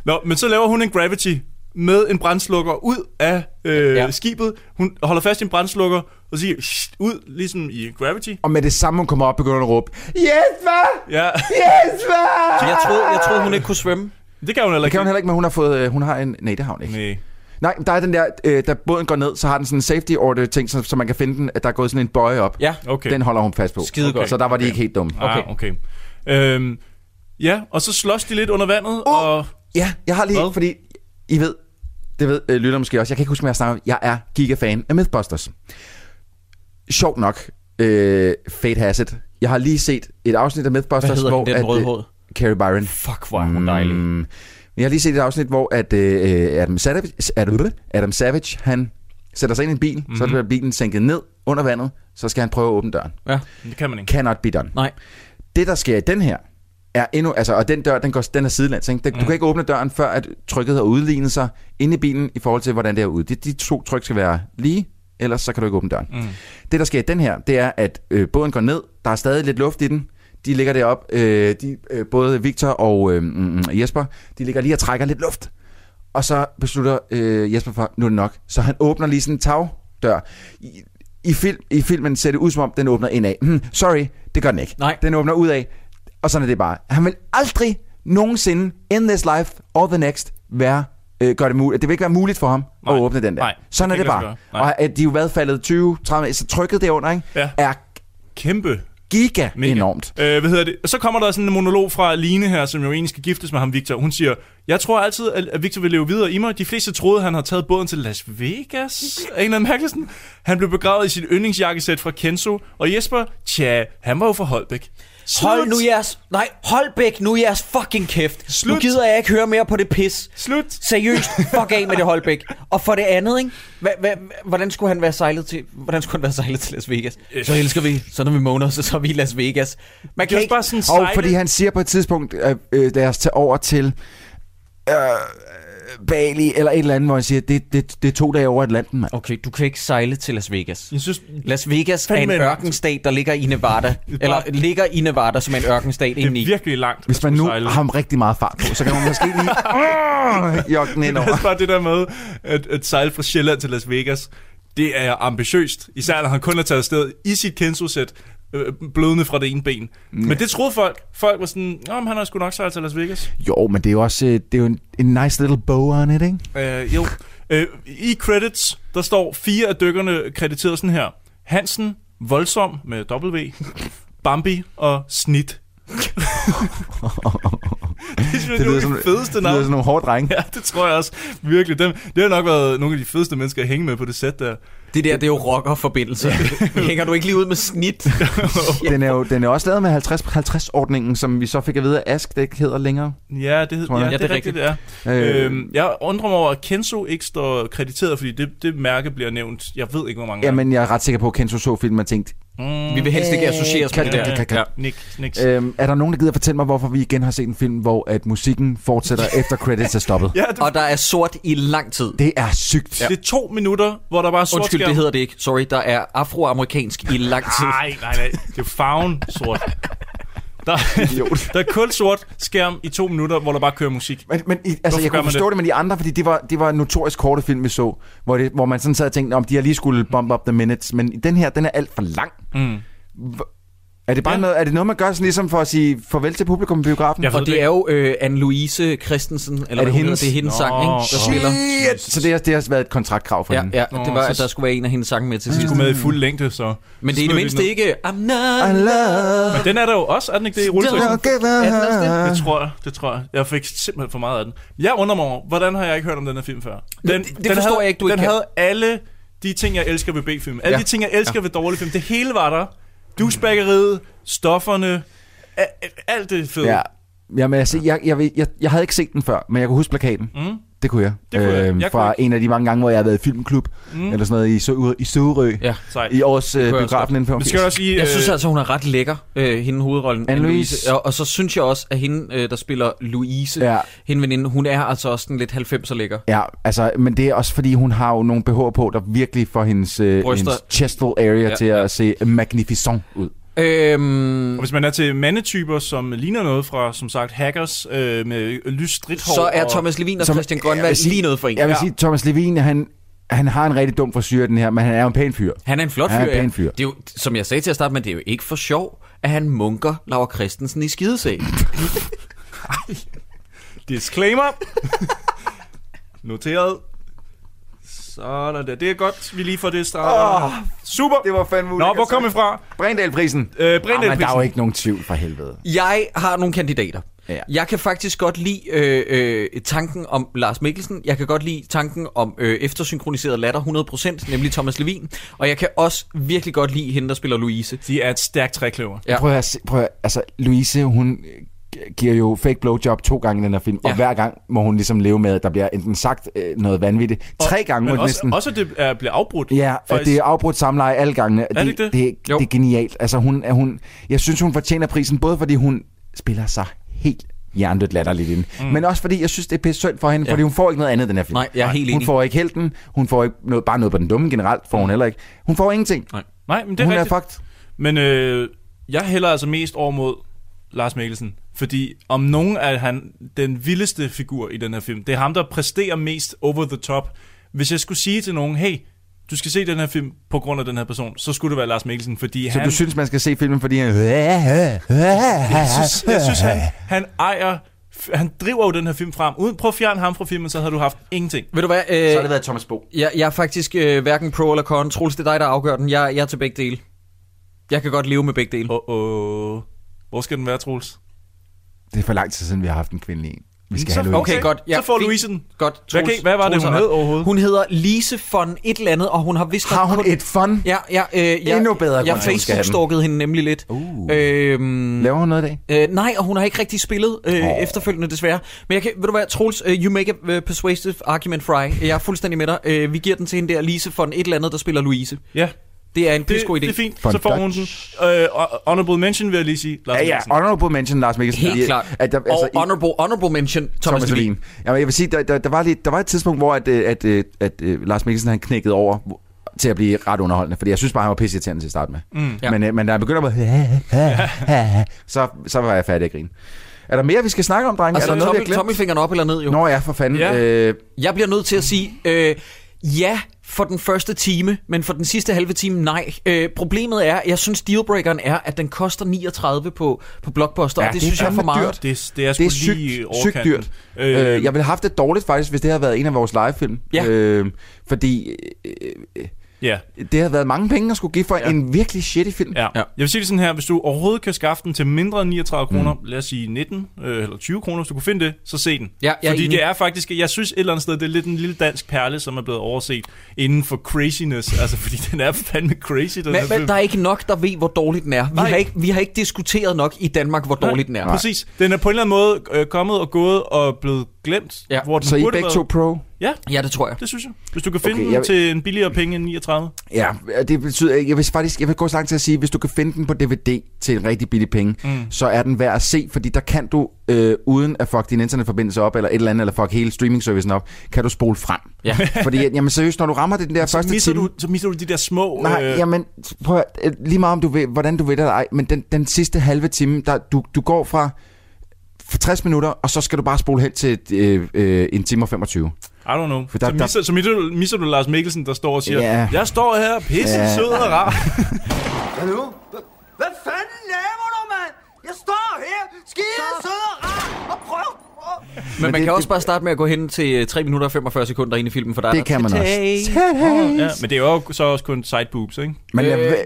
Speaker 3: Nå, men så laver hun en Gravity med en brændslukker ud af øh,
Speaker 2: Ja.
Speaker 3: ja. skibet. Hun holder fast i en brændslukker og siger "Shh," ud, ligesom i Gravity.
Speaker 1: Og med det samme, hun kommer op, begynder hun at råbe, Jesper!
Speaker 3: Ja,
Speaker 1: Jesper!
Speaker 2: Så jeg troede, jeg troede, hun ikke kunne svømme.
Speaker 3: det kan hun heller
Speaker 1: Det
Speaker 3: ikke.
Speaker 1: kan hun heller ikke, men hun har fået, øh, hun har en, nej, det har hun ikke.
Speaker 3: Nej.
Speaker 1: Nej, der er den der, øh, da båden går ned, så har den sådan en safety order ting, så, så man kan finde den, at der er gået sådan en bøje op.
Speaker 2: Ja,
Speaker 3: Okay.
Speaker 1: Den holder hun fast på.
Speaker 2: Skide godt.
Speaker 1: Så der var de
Speaker 3: Okay.
Speaker 1: ikke helt dumme.
Speaker 3: Okay. Ah, okay. Øhm, ja, og så slås de lidt under vandet,
Speaker 1: Uh.
Speaker 3: og...
Speaker 1: Ja, jeg har lige,
Speaker 3: Hvad?
Speaker 1: fordi I ved, det ved øh, lytter måske også, jeg kan ikke huske, hvad jeg snakker. Jeg er gigafan af Mythbusters. Sjovt nok, øh, Fate has it. Jeg har lige set et afsnit af Mythbusters,
Speaker 2: Hvad hedder
Speaker 1: hvor
Speaker 2: den, den
Speaker 1: at,
Speaker 2: rødhårede?
Speaker 1: Carrie Byron.
Speaker 2: Fuck, hvor er hun dejlig.
Speaker 1: Mm, jeg har lige set et afsnit, hvor at, øh, Adam, Savage, Adam, Adam Savage, han sætter sig ind i en bil, mm-hmm.
Speaker 2: Mhm.
Speaker 1: så bliver bilen sænket ned under vandet, så skal han prøve at åbne døren.
Speaker 2: Ja,
Speaker 3: Det kan man ikke.
Speaker 1: Cannot be done.
Speaker 2: nej.
Speaker 1: Det, der sker i den her, er endnu, altså, og den dør, den, går, den er sidelands, ikke? Den, mm. Du kan ikke åbne døren, før at trykket har udlignet sig inde i bilen i forhold til, hvordan det er ude. De, de to tryk skal være lige, ellers så kan du ikke åbne døren.
Speaker 3: Mm.
Speaker 1: Det, der sker i den her, det er, at øh, båden går ned, der er stadig lidt luft i den, de ligger derop, øh, de, øh, både Victor og øh, mm, Jesper, de ligger lige og trækker lidt luft. Og så beslutter øh, Jesper for, nu er det nok. Så han åbner lige sådan en tagdør. I, i, film, I filmen ser det ud som om, den åbner indad. Hmm, sorry, det gør den ikke.
Speaker 2: Nej.
Speaker 1: Den åbner ud af, og sådan er det bare. Han vil aldrig nogensinde, in this life or the next, være, øh, gøre det muligt. Det vil ikke være muligt for ham
Speaker 3: Nej.
Speaker 1: at åbne den der.
Speaker 3: Nej,
Speaker 1: sådan
Speaker 3: det
Speaker 1: er det bare. Og at de er jo været faldet 20, 30, så trykket derunder, ikke?
Speaker 3: Ja.
Speaker 1: er
Speaker 3: Kæmpe.
Speaker 1: Giga
Speaker 3: Mega.
Speaker 1: enormt.
Speaker 3: Øh, hvad hedder det? Og så kommer der sådan en monolog fra Line her, som jo egentlig skal giftes med ham, Victor. Hun siger, jeg tror altid, at Victor vil leve videre i mig. De fleste troede, han havde taget båden til Las Vegas. En eller anden mærkelig sådan. Han blev begravet i sit yndlingsjakkesæt fra Kenzo. Og Jesper, tja, han var jo fra Holbæk.
Speaker 2: Hold nu jeres... Nej, hold bæk nu jeres fucking kæft. Nu
Speaker 3: Slut.
Speaker 2: gider jeg ikke høre mere på det pis.
Speaker 3: Slut.
Speaker 2: Seriøst, fuck af med det Holbæk. Og for det andet, ikke? Hva, hva, hvordan skulle han være sejlet til, hvordan skulle han være sejlet til Las Vegas? Så elsker vi, så når vi måner, så, så er vi i Las Vegas. Man kan ikke...
Speaker 3: bare sådan
Speaker 1: Og
Speaker 3: sejle.
Speaker 1: fordi han siger på et tidspunkt, øh, øh, lad os tage over til... Øh, Bali eller et eller andet, hvor jeg siger, det, det, det er to dage over Atlanten, mand.
Speaker 2: Okay, du kan ikke sejle til Las Vegas.
Speaker 3: Jeg synes,
Speaker 2: Las Vegas er en ørkenstat, der ligger i Nevada. Eller ligger i Nevada som en ørkenstat
Speaker 3: det er
Speaker 2: indeni.
Speaker 3: virkelig langt.
Speaker 1: Hvis man nu
Speaker 3: sejle.
Speaker 1: har rigtig meget fart på, så kan man måske lige jogge den ind
Speaker 3: Det er bare det der med, at, at sejle fra Sjælland til Las Vegas, det er ambitiøst. Især når han kun er taget afsted i sit Kenzo-sæt, øh, blødende fra det ene ben. Men det troede folk. Folk var sådan, Nå, men han har sgu nok sejlet til Las Vegas.
Speaker 1: Jo, men det er jo også øh, det er jo en, en nice little bow on it, ikke?
Speaker 3: Øh, jo. Øh, I credits, der står fire af dykkerne krediteret sådan her. Hansen, Voldsom med W, Bambi og Snit. det synes jeg, det, det er de fedeste
Speaker 1: det
Speaker 3: navn.
Speaker 1: lyder sådan nogle hårde drenge.
Speaker 3: Ja, det tror jeg også. Virkelig. Dem, det har nok været nogle af de fedeste mennesker at hænge med på det sæt der.
Speaker 2: Det der, det er jo rockerforbindelse. Hænger du ikke lige ud med snit?
Speaker 1: Den er jo den er også lavet med 50-50-ordningen, som vi så fik at vide, at Ask det ikke hedder længere.
Speaker 3: Ja, det, hed, ja,
Speaker 1: jeg.
Speaker 3: det, det er rigtigt, det er.
Speaker 1: Øh.
Speaker 3: Øhm, jeg undrer mig over, at Kenzo ikke står krediteret, fordi det, det mærke bliver nævnt. Jeg ved ikke, hvor mange
Speaker 1: Jamen, jeg er ret sikker på, at Kenzo så filmen og tænkte,
Speaker 3: Mm.
Speaker 2: Vi vil helst ikke associeres med
Speaker 1: kan,
Speaker 2: det
Speaker 1: kan,
Speaker 2: der.
Speaker 1: kan, kan.
Speaker 3: Ja, Nick, Nick.
Speaker 1: Øhm, er der nogen, der gider fortælle mig, hvorfor vi igen har set en film, hvor at musikken fortsætter efter credits er stoppet?
Speaker 3: Ja, det,
Speaker 2: Og der er sort i lang tid.
Speaker 1: Det er sygt.
Speaker 3: det er to minutter, hvor der bare er sort
Speaker 2: Undskyld,
Speaker 3: skærm.
Speaker 2: det hedder det ikke. Sorry, der er afroamerikansk i lang tid.
Speaker 3: Nej, nej, nej. Det er farven sort. Der, der er kun sort skærm i to minutter, hvor der bare kører musik.
Speaker 1: Men, men i, altså,
Speaker 3: Hvorfor
Speaker 1: jeg kunne forstå det?
Speaker 3: det?
Speaker 1: med de andre, fordi det var, det var en notorisk korte film, vi så, hvor, det, hvor man sådan sad og tænkte, om de har lige skulle bump up the minutes, men den her, den er alt for lang.
Speaker 3: Mm.
Speaker 1: Er det bare
Speaker 3: Ja.
Speaker 1: noget, er det noget, man gør sådan ligesom for at sige farvel til publikum i biografen?
Speaker 3: Jeg
Speaker 2: Og det er jo øh, Anne-Louise Christensen, eller
Speaker 1: Er det hendes?
Speaker 2: det er hendes
Speaker 3: Nå,
Speaker 2: sang, ikke, der
Speaker 3: shit.
Speaker 2: spiller.
Speaker 1: Så det har, det har været et kontraktkrav for
Speaker 2: Ja,
Speaker 1: hende.
Speaker 2: ja,
Speaker 3: Nå,
Speaker 2: det var,
Speaker 3: så-
Speaker 2: at der skulle være en af hendes sange med til sidst.
Speaker 3: skulle med i fuld længde, så...
Speaker 2: Men det er i det mindste ikke I'm not
Speaker 1: I love
Speaker 3: Men den er der jo også, er den ikke det i
Speaker 2: Er den
Speaker 1: her.
Speaker 3: Det tror jeg, det tror jeg. Jeg fik simpelthen for meget af den. Jeg undrer mig over, hvordan har jeg ikke hørt om den her film før? Den,
Speaker 2: det- det forstår
Speaker 3: havde,
Speaker 2: jeg ikke, du
Speaker 3: Den
Speaker 2: ikke
Speaker 3: havde alle de ting, jeg elsker ved B-film. Alle
Speaker 2: Ja.
Speaker 3: de ting, jeg elsker ved dårlige film. Det hele var der. Douchebaggeriet, stofferne, alt det fede.
Speaker 1: Ja. Jamen, altså, jeg, jeg, jeg, jeg, jeg havde ikke set den før, men jeg kunne huske plakaten.
Speaker 3: Mm.
Speaker 1: Det kunne jeg.
Speaker 3: Det kunne jeg.
Speaker 1: Øhm,
Speaker 3: Jeg kunne
Speaker 1: fra
Speaker 3: ikke.
Speaker 1: en af de mange gange, hvor jeg har været i filmklub,
Speaker 3: Mm.
Speaker 1: eller sådan noget i, Sø, i Søgerø,
Speaker 2: Ja.
Speaker 3: Sejt.
Speaker 1: i års øh,
Speaker 2: kunne
Speaker 1: biografen inden for
Speaker 3: skal jeg også sige...
Speaker 2: Jeg synes
Speaker 3: øh,
Speaker 2: altså, hun er ret lækker, øh, hende hovedrollen.
Speaker 1: Anne-Louise.
Speaker 2: Anne-Louise. Og, og så synes jeg også, at hende, øh, der spiller Louise,
Speaker 1: Ja.
Speaker 2: hende veninde, hun er altså også sådan lidt 90'er lækker.
Speaker 1: Ja, altså, men det er også fordi, hun har jo nogle BH på, der virkelig får hendes, øh,
Speaker 2: Bryster.
Speaker 1: hendes chestal area
Speaker 2: Ja,
Speaker 1: til at se magnificent ud.
Speaker 2: Øhm,
Speaker 3: Og hvis man er til mandetyper, som ligner noget fra, som sagt, hackers øh, med lys stridthår...
Speaker 2: så er
Speaker 3: og-
Speaker 2: Thomas Levin og
Speaker 1: Som-
Speaker 2: Christian Grønvald
Speaker 1: sige-
Speaker 2: lige noget for en.
Speaker 1: Jeg vil
Speaker 2: Ja.
Speaker 1: sige, Thomas Levin, han, han har en rigtig dum frisyr den her, men han er jo en pæn fyr.
Speaker 2: Han er en flot fyr,
Speaker 1: Han er en
Speaker 2: ja.
Speaker 1: pæn fyr.
Speaker 2: Det er jo, som jeg sagde til at starte med, det er jo ikke for sjov, at han munker Laura Christensen i skidesæg.
Speaker 3: Disclaimer. Noteret. Sådan der. Det er godt, vi lige får det startet.
Speaker 1: Åh,
Speaker 3: Super.
Speaker 1: Det var fandme
Speaker 3: Nå, hvor kom vi fra?
Speaker 1: Brændalprisen.
Speaker 3: Øh,
Speaker 1: Ah, men der er jo ikke nogen tvivl for helvede.
Speaker 2: Jeg har nogle kandidater.
Speaker 1: Ja.
Speaker 2: Jeg kan faktisk godt lide øh, øh, tanken om Lars Mikkelsen. Jeg kan godt lide tanken om øh, eftersynkroniseret latter 100%, nemlig Thomas Levin. Og jeg kan også virkelig godt lide hende, der spiller Louise.
Speaker 3: De er et stærkt trækløver.
Speaker 2: Ja.
Speaker 1: Prøv at, se- prøv at, altså, Louise, hun giver jo fake blowjob to gange i den her film, ja. Og hver gang må hun ligesom leve med, at der bliver enten sagt øh, noget vanvittigt. Tre gange må
Speaker 3: Men
Speaker 1: det
Speaker 3: også,
Speaker 1: næsten.
Speaker 3: også at det er, bliver afbrudt.
Speaker 1: Ja, at
Speaker 3: Faktisk.
Speaker 1: det er afbrudt samleje alle gangene.
Speaker 3: det ikke det?
Speaker 1: Det,
Speaker 2: Jo.
Speaker 1: det er genialt. Altså, hun, er hun, jeg synes, hun fortjener prisen, både fordi hun spiller sig helt hjernedødt latterligt ind, mm. men også fordi jeg synes, det er pisse synd for hende, ja. Fordi hun får ikke noget andet den her film.
Speaker 2: Nej, jeg er helt
Speaker 1: Hun
Speaker 2: enig.
Speaker 1: får ikke helten, hun får ikke noget, bare noget på den dumme generelt, får hun heller ikke. Hun får ingenting.
Speaker 3: Nej, men det er
Speaker 1: hun er
Speaker 3: rigtigt.
Speaker 1: fucked.
Speaker 3: Men øh, jeg hælder altså mest over mod Lars Mikkelsen. Fordi om nogen er han den vildeste figur i den her film. Det er ham, der præsterer mest over the top. Hvis jeg skulle sige til nogen, hey, du skal se den her film på grund af den her person, så skulle det være Lars Mikkelsen, fordi
Speaker 1: Så
Speaker 3: han...
Speaker 1: du synes, man skal se filmen, fordi han...
Speaker 3: jeg synes, jeg synes han, han ejer... Han driver jo den her film frem. Uden prøv at fjerne ham fra filmen, så havde du haft ingenting.
Speaker 2: Ved du hvad? Øh,
Speaker 1: Så har det været Thomas Bo.
Speaker 2: jeg, jeg er faktisk øh, hverken pro eller con. Troels, det er dig, der afgør den. Jeg, jeg er til begge dele. Jeg kan godt leve med begge dele.
Speaker 3: Åh, oh, oh. Hvor skal den være, Troels?
Speaker 1: Det er for lang tid siden, vi har haft en kvindelig en. Vi skal
Speaker 3: Så-
Speaker 1: have Louise.
Speaker 2: Okay, godt.
Speaker 3: Så får. Louise den.
Speaker 2: Godt.
Speaker 3: Hvad,
Speaker 2: Troels-
Speaker 3: kan- hvad var det,
Speaker 2: Troels
Speaker 3: hun
Speaker 2: har
Speaker 3: hed overhovedet?
Speaker 2: Hun hedder Lise von et eller andet, og hun har vist
Speaker 1: Har hun
Speaker 2: kun-
Speaker 1: et fun?
Speaker 2: Ja, ja, øh, jeg,
Speaker 1: Endnu bedre
Speaker 2: Jeg
Speaker 1: hun den.
Speaker 2: Facebook-stalkede hende nemlig lidt.
Speaker 1: Uh.
Speaker 2: Øhm,
Speaker 1: Laver hun noget i dag?
Speaker 2: øh, nej, og hun har ikke rigtig spillet øh, oh. efterfølgende desværre. Men jeg kan, ved du hvad, Troels, uh, you make a uh, persuasive argument, Fry. Jeg er fuldstændig med dig. Uh, vi giver den til hende der, Lise von et eller andet, der spiller Louise.
Speaker 3: Ja,
Speaker 2: Det er en pissegod idé.
Speaker 3: Det er fint.
Speaker 1: For
Speaker 3: Så får hun den. Øh, honorable mention, vil jeg lige sige. Lars
Speaker 1: Ja, ja,
Speaker 3: Mikkelsen.
Speaker 1: honorable mention, Lars Mikkelsen.
Speaker 2: Helt
Speaker 1: Fordi,
Speaker 2: klart.
Speaker 1: At der,
Speaker 2: Og
Speaker 1: altså, i-
Speaker 2: honorable, honorable mention, Thomas,
Speaker 1: Thomas
Speaker 2: Levin.
Speaker 1: Jamen, jeg vil sige, der, der, der, var lige, der var et tidspunkt, hvor at, øh, at, at, at, at Lars Mikkelsen han knækkede over til at blive ret underholdende, fordi jeg synes bare, han var pisseirriterende til at starte med.
Speaker 3: Mm.
Speaker 1: Ja. Men, øh, men da jeg begynder med, så, så var jeg færdig at grine. Er der mere, vi skal snakke om, drenge?
Speaker 2: Altså,
Speaker 1: er der noget, vi
Speaker 2: tommel,
Speaker 1: har glemt?
Speaker 2: tommelfingeren op eller ned, jo.
Speaker 1: Nå ja, for fanden.
Speaker 2: Ja.
Speaker 1: Øh,
Speaker 2: Jeg bliver nødt til at sige, øh, ja for den første time, men for den sidste halve time, nej. Øh, problemet er, jeg synes dealbreakeren er, at den koster 39 på, på Blockbuster,
Speaker 1: Ja,
Speaker 2: og det,
Speaker 1: det
Speaker 2: synes jeg er for meget.
Speaker 1: dyrt.
Speaker 3: Det, det er sgu
Speaker 1: det er
Speaker 3: lige
Speaker 1: sygt,
Speaker 3: i
Speaker 1: sygt dyrt.
Speaker 3: Øh,
Speaker 1: Øh, jeg ville have haft det dårligt faktisk, hvis det havde været en af vores livefilm.
Speaker 2: Ja.
Speaker 1: Øh, fordi øh, øh,
Speaker 3: Ja.
Speaker 1: det har været mange penge at skulle give for ja. en virkelig shitty film.
Speaker 3: Ja. ja. Jeg vil sige det sådan her, hvis du overhovedet kan skaffe den til mindre end 39 kroner, mm. lad os sige 19 øh, eller 20 kroner, hvis du kunne finde det, så se den.
Speaker 2: Ja, jeg er
Speaker 3: Fordi
Speaker 2: enig.
Speaker 3: det er faktisk, jeg synes et eller andet sted, det er lidt en lille dansk perle, som er blevet overset inden for craziness. Altså, fordi den er fandme crazy, den
Speaker 2: Men, men
Speaker 3: film.
Speaker 2: der er ikke nok, der ved, hvor dårlig den er. Vi
Speaker 3: Nej.
Speaker 2: har, ikke, vi har ikke diskuteret nok i Danmark, hvor dårlig den er.
Speaker 3: Præcis. Den er på en eller anden måde øh, kommet og gået og blevet glemt.
Speaker 2: Ja.
Speaker 3: Hvor den
Speaker 1: Så I er begge to pro?
Speaker 3: Ja,
Speaker 2: Ja, det tror jeg.
Speaker 3: det synes jeg. Hvis du kan finde
Speaker 1: Okay,
Speaker 3: okay, den
Speaker 1: jeg-
Speaker 3: til en billigere penge end 39.
Speaker 1: Ja, det betyder, jeg vil faktisk, jeg vil gå så langt til at sige, hvis du kan finde den på DVD til en rigtig billig penge, mm. så er den værd at se, fordi der kan du, øh, uden at fuck din internetforbindelse op, eller et eller andet, eller fuck hele streaming-servicen op, kan du spole frem.
Speaker 2: Ja.
Speaker 1: fordi, jamen seriøst, når du rammer det den der
Speaker 3: Så
Speaker 1: første
Speaker 3: misser,
Speaker 1: time...
Speaker 3: du, så misser du de der små...
Speaker 1: Nej, øh... jamen, prøv at, øh, lige meget om du ved, hvordan du ved det eller ej, men den, den sidste halve time, der, du, du går fra, fra 60 minutter, og så skal du bare spole hen til øh, øh, en time og 25.
Speaker 3: I don't know.
Speaker 1: For der-
Speaker 3: så,
Speaker 1: der-
Speaker 3: misser, så misser, du, misser du Lars Mikkelsen, der står og siger,
Speaker 1: Ja.
Speaker 3: jeg står her, pisse
Speaker 1: Ja.
Speaker 3: sød og rar.
Speaker 12: Hvad nu? Hvad fanden laver du, mand? Jeg står her, skide sød og rar, og prøv...
Speaker 2: Men, man
Speaker 1: det-
Speaker 2: kan også bare starte med at gå hen til øh, 3 minutter og 45 sekunder ind i filmen, for der er
Speaker 1: Det
Speaker 2: der
Speaker 1: kan man også.
Speaker 3: Ja, men det er jo så også kun side boobs, ikke?
Speaker 1: Men jeg,
Speaker 2: Øh,
Speaker 1: vil-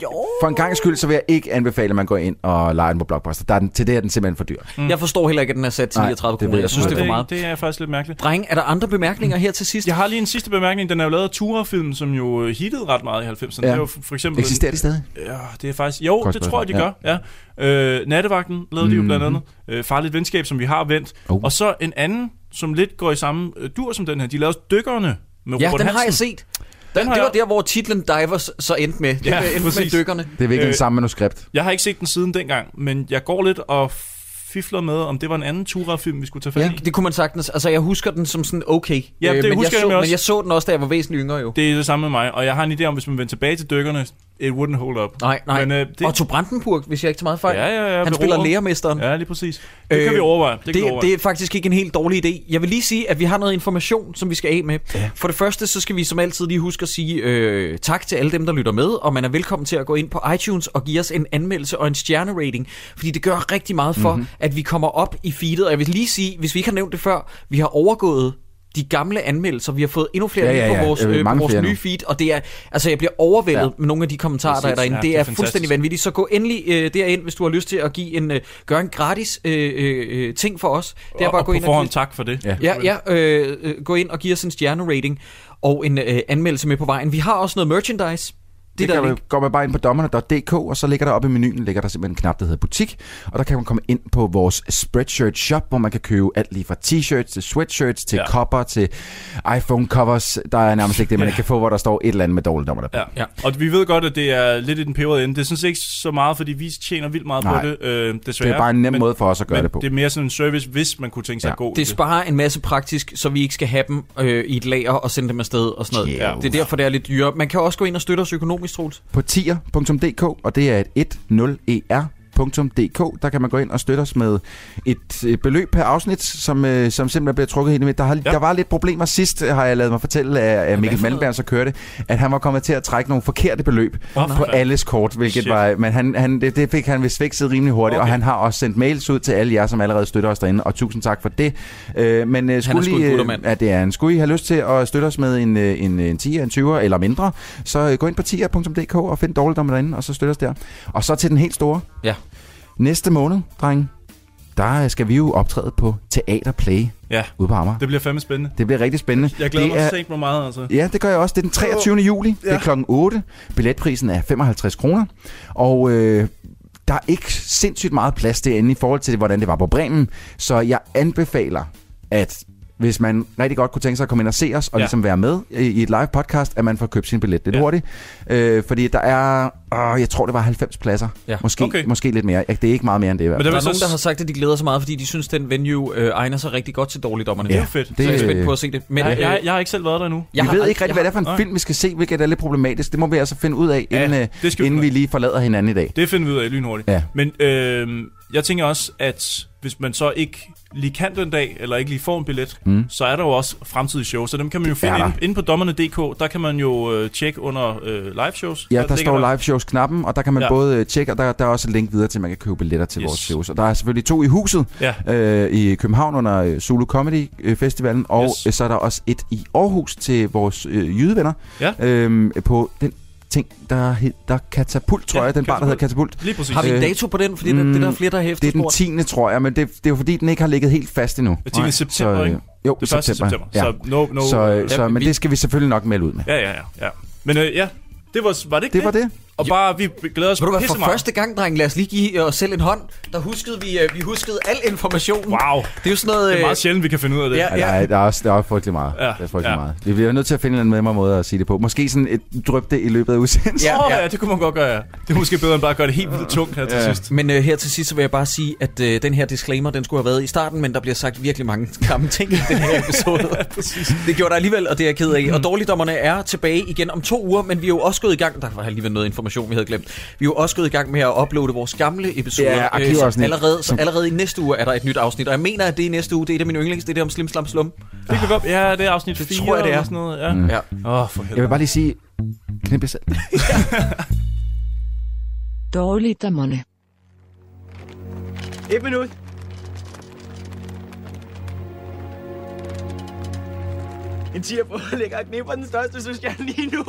Speaker 1: for en gang skyld, så vil jeg ikke anbefale, at man går ind og leger den på Blockbuster. Der er den, til det er den simpelthen for dyr.
Speaker 2: Jeg forstår heller ikke, at den er sat til
Speaker 1: Nej,
Speaker 2: 39
Speaker 1: det ved
Speaker 2: kroner.
Speaker 1: jeg
Speaker 2: synes, det er for
Speaker 3: det,
Speaker 2: meget.
Speaker 3: det er faktisk lidt mærkeligt.
Speaker 2: Dreng, er der andre bemærkninger her til sidst?
Speaker 3: Jeg har lige en sidste bemærkning. Den er jo lavet af Tura-film, som jo øh, hittede ret meget i 90'erne.
Speaker 1: Ja.
Speaker 3: Det er jo for eksempel...
Speaker 1: Eksisterer de stadig?
Speaker 3: Ja, det er faktisk... Jo, det tror jeg, de gør. Ja. Øh, Nattevagten lavede de jo blandt
Speaker 1: Mhm.
Speaker 3: andet. Øh, Farligt venskab, som vi har vendt.
Speaker 1: Oh.
Speaker 3: Og så en anden, som lidt går i samme øh, dur som den her. De lavede Dykkerne med
Speaker 2: Ja,
Speaker 3: Robert
Speaker 2: den
Speaker 3: Hansen.
Speaker 2: har jeg set. Den,
Speaker 3: har
Speaker 2: det var
Speaker 3: jeg-
Speaker 2: der, hvor titlen Divers så endte med. Det
Speaker 3: Ja,
Speaker 2: ja, endte med
Speaker 3: præcis.
Speaker 2: dykkerne.
Speaker 1: Det er virkelig
Speaker 3: Øh,
Speaker 1: øh, samme manuskript.
Speaker 3: Jeg har ikke set den siden dengang, men jeg går lidt og fifler med, om det var en anden Tura-film, vi skulle tage fat
Speaker 2: Ja,
Speaker 3: i.
Speaker 2: det kunne man sagtens. Altså, jeg husker den som sådan okay. Øh,
Speaker 3: Ja, det
Speaker 2: men,
Speaker 3: husker
Speaker 2: jeg
Speaker 3: jeg
Speaker 2: så,
Speaker 3: også.
Speaker 2: men jeg så den også, da jeg var væsentligt yngre jo.
Speaker 3: Det er det samme med mig, og jeg har en idé om, hvis man vender tilbage til dykkerne, it wouldn't hold up.
Speaker 2: Nej, nej.
Speaker 3: Men, øh,
Speaker 2: det... Otto Brandenburg, hvis jeg ikke tager meget fejl.
Speaker 3: Ja, ja, ja.
Speaker 2: Han spiller
Speaker 3: roret.
Speaker 2: lærermesteren.
Speaker 3: Ja, lige præcis. Det kan vi overveje. Det, kan vi
Speaker 2: det,
Speaker 3: overveje.
Speaker 2: det er faktisk ikke en helt dårlig idé. Jeg vil lige sige, at vi har noget information, som vi skal af med. Ja. For det første, så skal vi som altid lige huske at sige øh, tak til alle dem, der lytter med, og man er velkommen til at gå ind på iTunes og give os en anmeldelse og en stjernerating, fordi det gør rigtig meget for,
Speaker 1: Mhm.
Speaker 2: mm-hmm. at vi kommer op i feedet. Og jeg vil lige sige, hvis vi ikke har nævnt det før, vi har overgået de gamle anmeldelser. Vi har fået endnu flere
Speaker 1: Ja,
Speaker 2: ja,
Speaker 1: ja,
Speaker 2: på vores,
Speaker 1: Øh,
Speaker 2: øh, på vores nye feed, og det er, altså jeg bliver overvældet
Speaker 1: Ja.
Speaker 2: med nogle af de kommentarer, der er
Speaker 3: Præcis.
Speaker 2: derinde.
Speaker 3: Ja,
Speaker 2: det,
Speaker 3: det
Speaker 2: er,
Speaker 3: er
Speaker 2: fuldstændig
Speaker 3: fantastisk.
Speaker 2: vanvittigt. Så gå endelig øh, derind, hvis du har lyst til at give en, øh, gøre en gratis øh, øh, øh, ting for os. Det er
Speaker 3: og,
Speaker 2: bare
Speaker 3: og
Speaker 2: gå ind og
Speaker 3: forhånd
Speaker 2: give,
Speaker 3: tak for det.
Speaker 1: Ja.
Speaker 2: Ja, ja øh, øh, gå ind og give os en stjernerating og en øh, anmeldelse med på vejen. Vi har også noget merchandise.
Speaker 1: Det,
Speaker 2: der
Speaker 1: kan
Speaker 2: er
Speaker 1: man, går man bare ind på dommerne.dk, og så ligger der oppe i menuen, ligger der simpelthen en knap, der hedder butik, og der kan man komme ind på vores Spreadshirt shop, hvor man kan købe alt lige fra t-shirts til sweatshirts til
Speaker 3: Ja.
Speaker 1: ja. kopper til iPhone covers. Der er nærmest ikke det, man ikke kan få, hvor der står et eller andet med dårligdommer der på.
Speaker 3: Ja.
Speaker 2: Ja.
Speaker 3: ja. Og vi ved godt, at det er lidt i den peberede ende. Det er sådan set ikke så meget, fordi vi tjener vildt meget
Speaker 1: Nej.
Speaker 3: på det, øh, desværre.
Speaker 1: Det er bare en nem
Speaker 3: men,
Speaker 1: måde for os at gøre
Speaker 3: men
Speaker 1: det på.
Speaker 3: det er mere sådan en service, hvis man kunne tænke sig
Speaker 1: Ja.
Speaker 3: at gå
Speaker 2: Det sparer en masse praktisk, så vi ikke skal have dem øh, i et lager og sende dem afsted og sådan noget.
Speaker 1: Ja.
Speaker 2: Det er derfor, det er lidt dyrere. Man kan også gå ind og støtte os økonomisk, Troels.
Speaker 1: på tier.dk, og det er et 10er .dk. Der kan man gå ind og støtte os med et beløb per afsnit, som, øh, som simpelthen bliver trukket helt med. Der, har, ja. der var lidt problemer sidst, har jeg lavet mig fortælle af, af Mikkel? Malmberg, så kørte, at han var kommet til at trække nogle forkerte beløb oh, på alles kort, hvilket
Speaker 3: Shit.
Speaker 1: var, men han, han, det, det fik han vist fikset rimelig hurtigt, okay. Og han har også sendt mails ud til alle jer, som allerede støtter os derinde, og tusind tak for det. Øh, men øh, skulle
Speaker 2: sgu en
Speaker 1: I, øh, ja, det er en. Skulle I have lyst til at støtte os med en, øh, en, en 10'er, en 20'er eller mindre, så øh, gå ind på tier.dk og find dårligdommer derinde, og så støtte os der. Og så til den helt store.
Speaker 2: Ja.
Speaker 1: Næste måned, drenge, der skal vi jo optræde på Teater Play
Speaker 3: Ja,
Speaker 1: ude på Amager.
Speaker 3: det bliver fandme spændende.
Speaker 1: Det bliver rigtig spændende.
Speaker 3: Jeg glæder
Speaker 1: det
Speaker 3: mig
Speaker 1: er,
Speaker 3: sent mig meget, altså.
Speaker 1: Ja, det gør jeg også. Det er den 23. juli. Det er klokken 8. Billetprisen er 55 kroner. Og øh, der er ikke sindssygt meget plads derinde i forhold til, hvordan det var på Bremen. Så jeg anbefaler, at hvis man rigtig godt kunne tænke sig at komme ind og se os, og
Speaker 3: Ja.
Speaker 1: ja. ligesom være med i, i et live podcast, at man får købt sin billet lidt
Speaker 3: Ja.
Speaker 1: ja. hurtigt. Øh, fordi der er, åh, jeg tror det var 90 pladser.
Speaker 2: Ja.
Speaker 1: Måske,
Speaker 3: Okay.
Speaker 1: måske lidt mere. Ja, det er ikke meget mere end det i hvert
Speaker 3: Men
Speaker 1: fald.
Speaker 3: der
Speaker 2: Der er
Speaker 3: så
Speaker 2: nogen, der har sagt, at de glæder sig meget, fordi de synes, at den venue øh, egner sig rigtig godt til dårligdommerne.
Speaker 3: Det er
Speaker 1: Ja.
Speaker 3: fedt.
Speaker 2: Så jeg er
Speaker 1: Det-
Speaker 2: spændt på at se det. Men,
Speaker 3: Jeg, jeg, jeg har ikke selv været der endnu.
Speaker 2: jeg
Speaker 1: vi
Speaker 2: har
Speaker 1: ved ikke rigtig, hvad det er for en
Speaker 3: Nej.
Speaker 1: film, vi skal se, hvilket er lidt problematisk. Det må vi altså finde ud af,
Speaker 3: Ja,
Speaker 1: inden,
Speaker 3: det skal vi
Speaker 1: inden
Speaker 3: finde
Speaker 1: vi lige forlader hinanden i dag.
Speaker 3: Det finder vi ud af lynhurtigt.
Speaker 1: Ja.
Speaker 3: Men øh, jeg tænker også, at hvis man så ikke lige kan den dag, eller ikke lige får en billet, mm. så er der jo også fremtidige shows, så dem kan man jo finde
Speaker 1: der.
Speaker 3: inde, inde på dommerne.dk. Der kan man jo øh, tjekke under øh, live shows.
Speaker 1: Ja, der
Speaker 3: ligger
Speaker 1: står live shows knappen, og der kan man
Speaker 3: Ja.
Speaker 1: både øh, tjekke, og der, der er også et link videre til, at man kan købe billetter til
Speaker 3: Yes.
Speaker 1: vores shows. Og der er selvfølgelig to i huset
Speaker 3: Ja.
Speaker 1: øh, i København under øh, Zulu Comedy øh, Festivalen, og
Speaker 3: yes.
Speaker 1: så er der også et i Aarhus til vores øh, jydevenner
Speaker 3: Ja.
Speaker 1: øh, på den ting, der hedder Katapult, tror
Speaker 3: Ja,
Speaker 1: ja, jeg, den bar, der hedder Katapult.
Speaker 3: Lige præcis.
Speaker 2: Har vi en
Speaker 1: Øh,
Speaker 2: dato på den? Fordi det, det er der flere, der har
Speaker 1: Det er den
Speaker 2: efterspurgt.
Speaker 1: 10. tror jeg, men det, det er jo fordi, den ikke har ligget helt fast endnu.
Speaker 3: Det er 10. september,
Speaker 1: så, øh,
Speaker 3: ikke?
Speaker 1: Jo,
Speaker 3: Det er første september.
Speaker 1: Ja.
Speaker 3: Så no, no,
Speaker 1: så,
Speaker 3: øh,
Speaker 1: øh, så,
Speaker 2: ja,
Speaker 1: men
Speaker 2: vi-
Speaker 1: det skal vi selvfølgelig nok melde ud med.
Speaker 3: Ja, ja, ja. ja. Men øh, ja, det var, var det ikke
Speaker 1: Det var det.
Speaker 3: Og bare, vi glæder os
Speaker 2: Ved du hvad, for første gang, dreng, lad os lige give os selv en hånd. Der huskede vi, øh, vi huskede al informationen.
Speaker 3: Wow.
Speaker 2: Det er jo sådan noget...
Speaker 3: Det er
Speaker 2: øh,
Speaker 3: meget sjældent, vi kan finde ud af det.
Speaker 2: Ja,
Speaker 1: Ja, der, er, der, er også, der er frygtelig meget.
Speaker 3: Ja,
Speaker 1: Ja, der er frygtelig
Speaker 3: ja.
Speaker 1: ja. meget. Vi bliver nødt til at finde en nemmere måde at sige det på. Måske sådan et drøb det i løbet af udsendelsen.
Speaker 2: Ja, ja.
Speaker 3: ja. det kunne man godt gøre, ja. Det er måske bedre end bare at gøre det helt vildt tungt her til
Speaker 1: Ja.
Speaker 3: sidst.
Speaker 2: Men øh, her til sidst så vil jeg bare sige, at øh, den her disclaimer, den skulle have været i starten, men der bliver sagt virkelig mange gamle ting i den her episode. det gjorde der alligevel, og det er jeg ked af. Og dårligdommerne er tilbage igen om to uger, men vi er jo også gået i gang, der var alligevel noget information, vi havde glemt. Vi er jo også gået i gang med at uploade vores gamle episoder.
Speaker 1: Ja,
Speaker 2: så
Speaker 1: arkivafsnit.
Speaker 2: allerede, så allerede i næste uge er der et nyt afsnit, og jeg mener, at det er i næste uge, det er et af mine yndlings, det er det om Slim Slam Slum.
Speaker 3: Det kan godt, ja, det er afsnit
Speaker 2: Det
Speaker 3: 4
Speaker 2: tror jeg, det er.
Speaker 3: eller sådan noget. Ja.
Speaker 1: Mm.
Speaker 2: Ja.
Speaker 3: Åh, oh, for
Speaker 1: Jeg vil bare lige sige, knip jer selv.
Speaker 13: Dårligdommerne.
Speaker 12: Et minut. En tiger på lægger og knipper den største, synes jeg lige nu.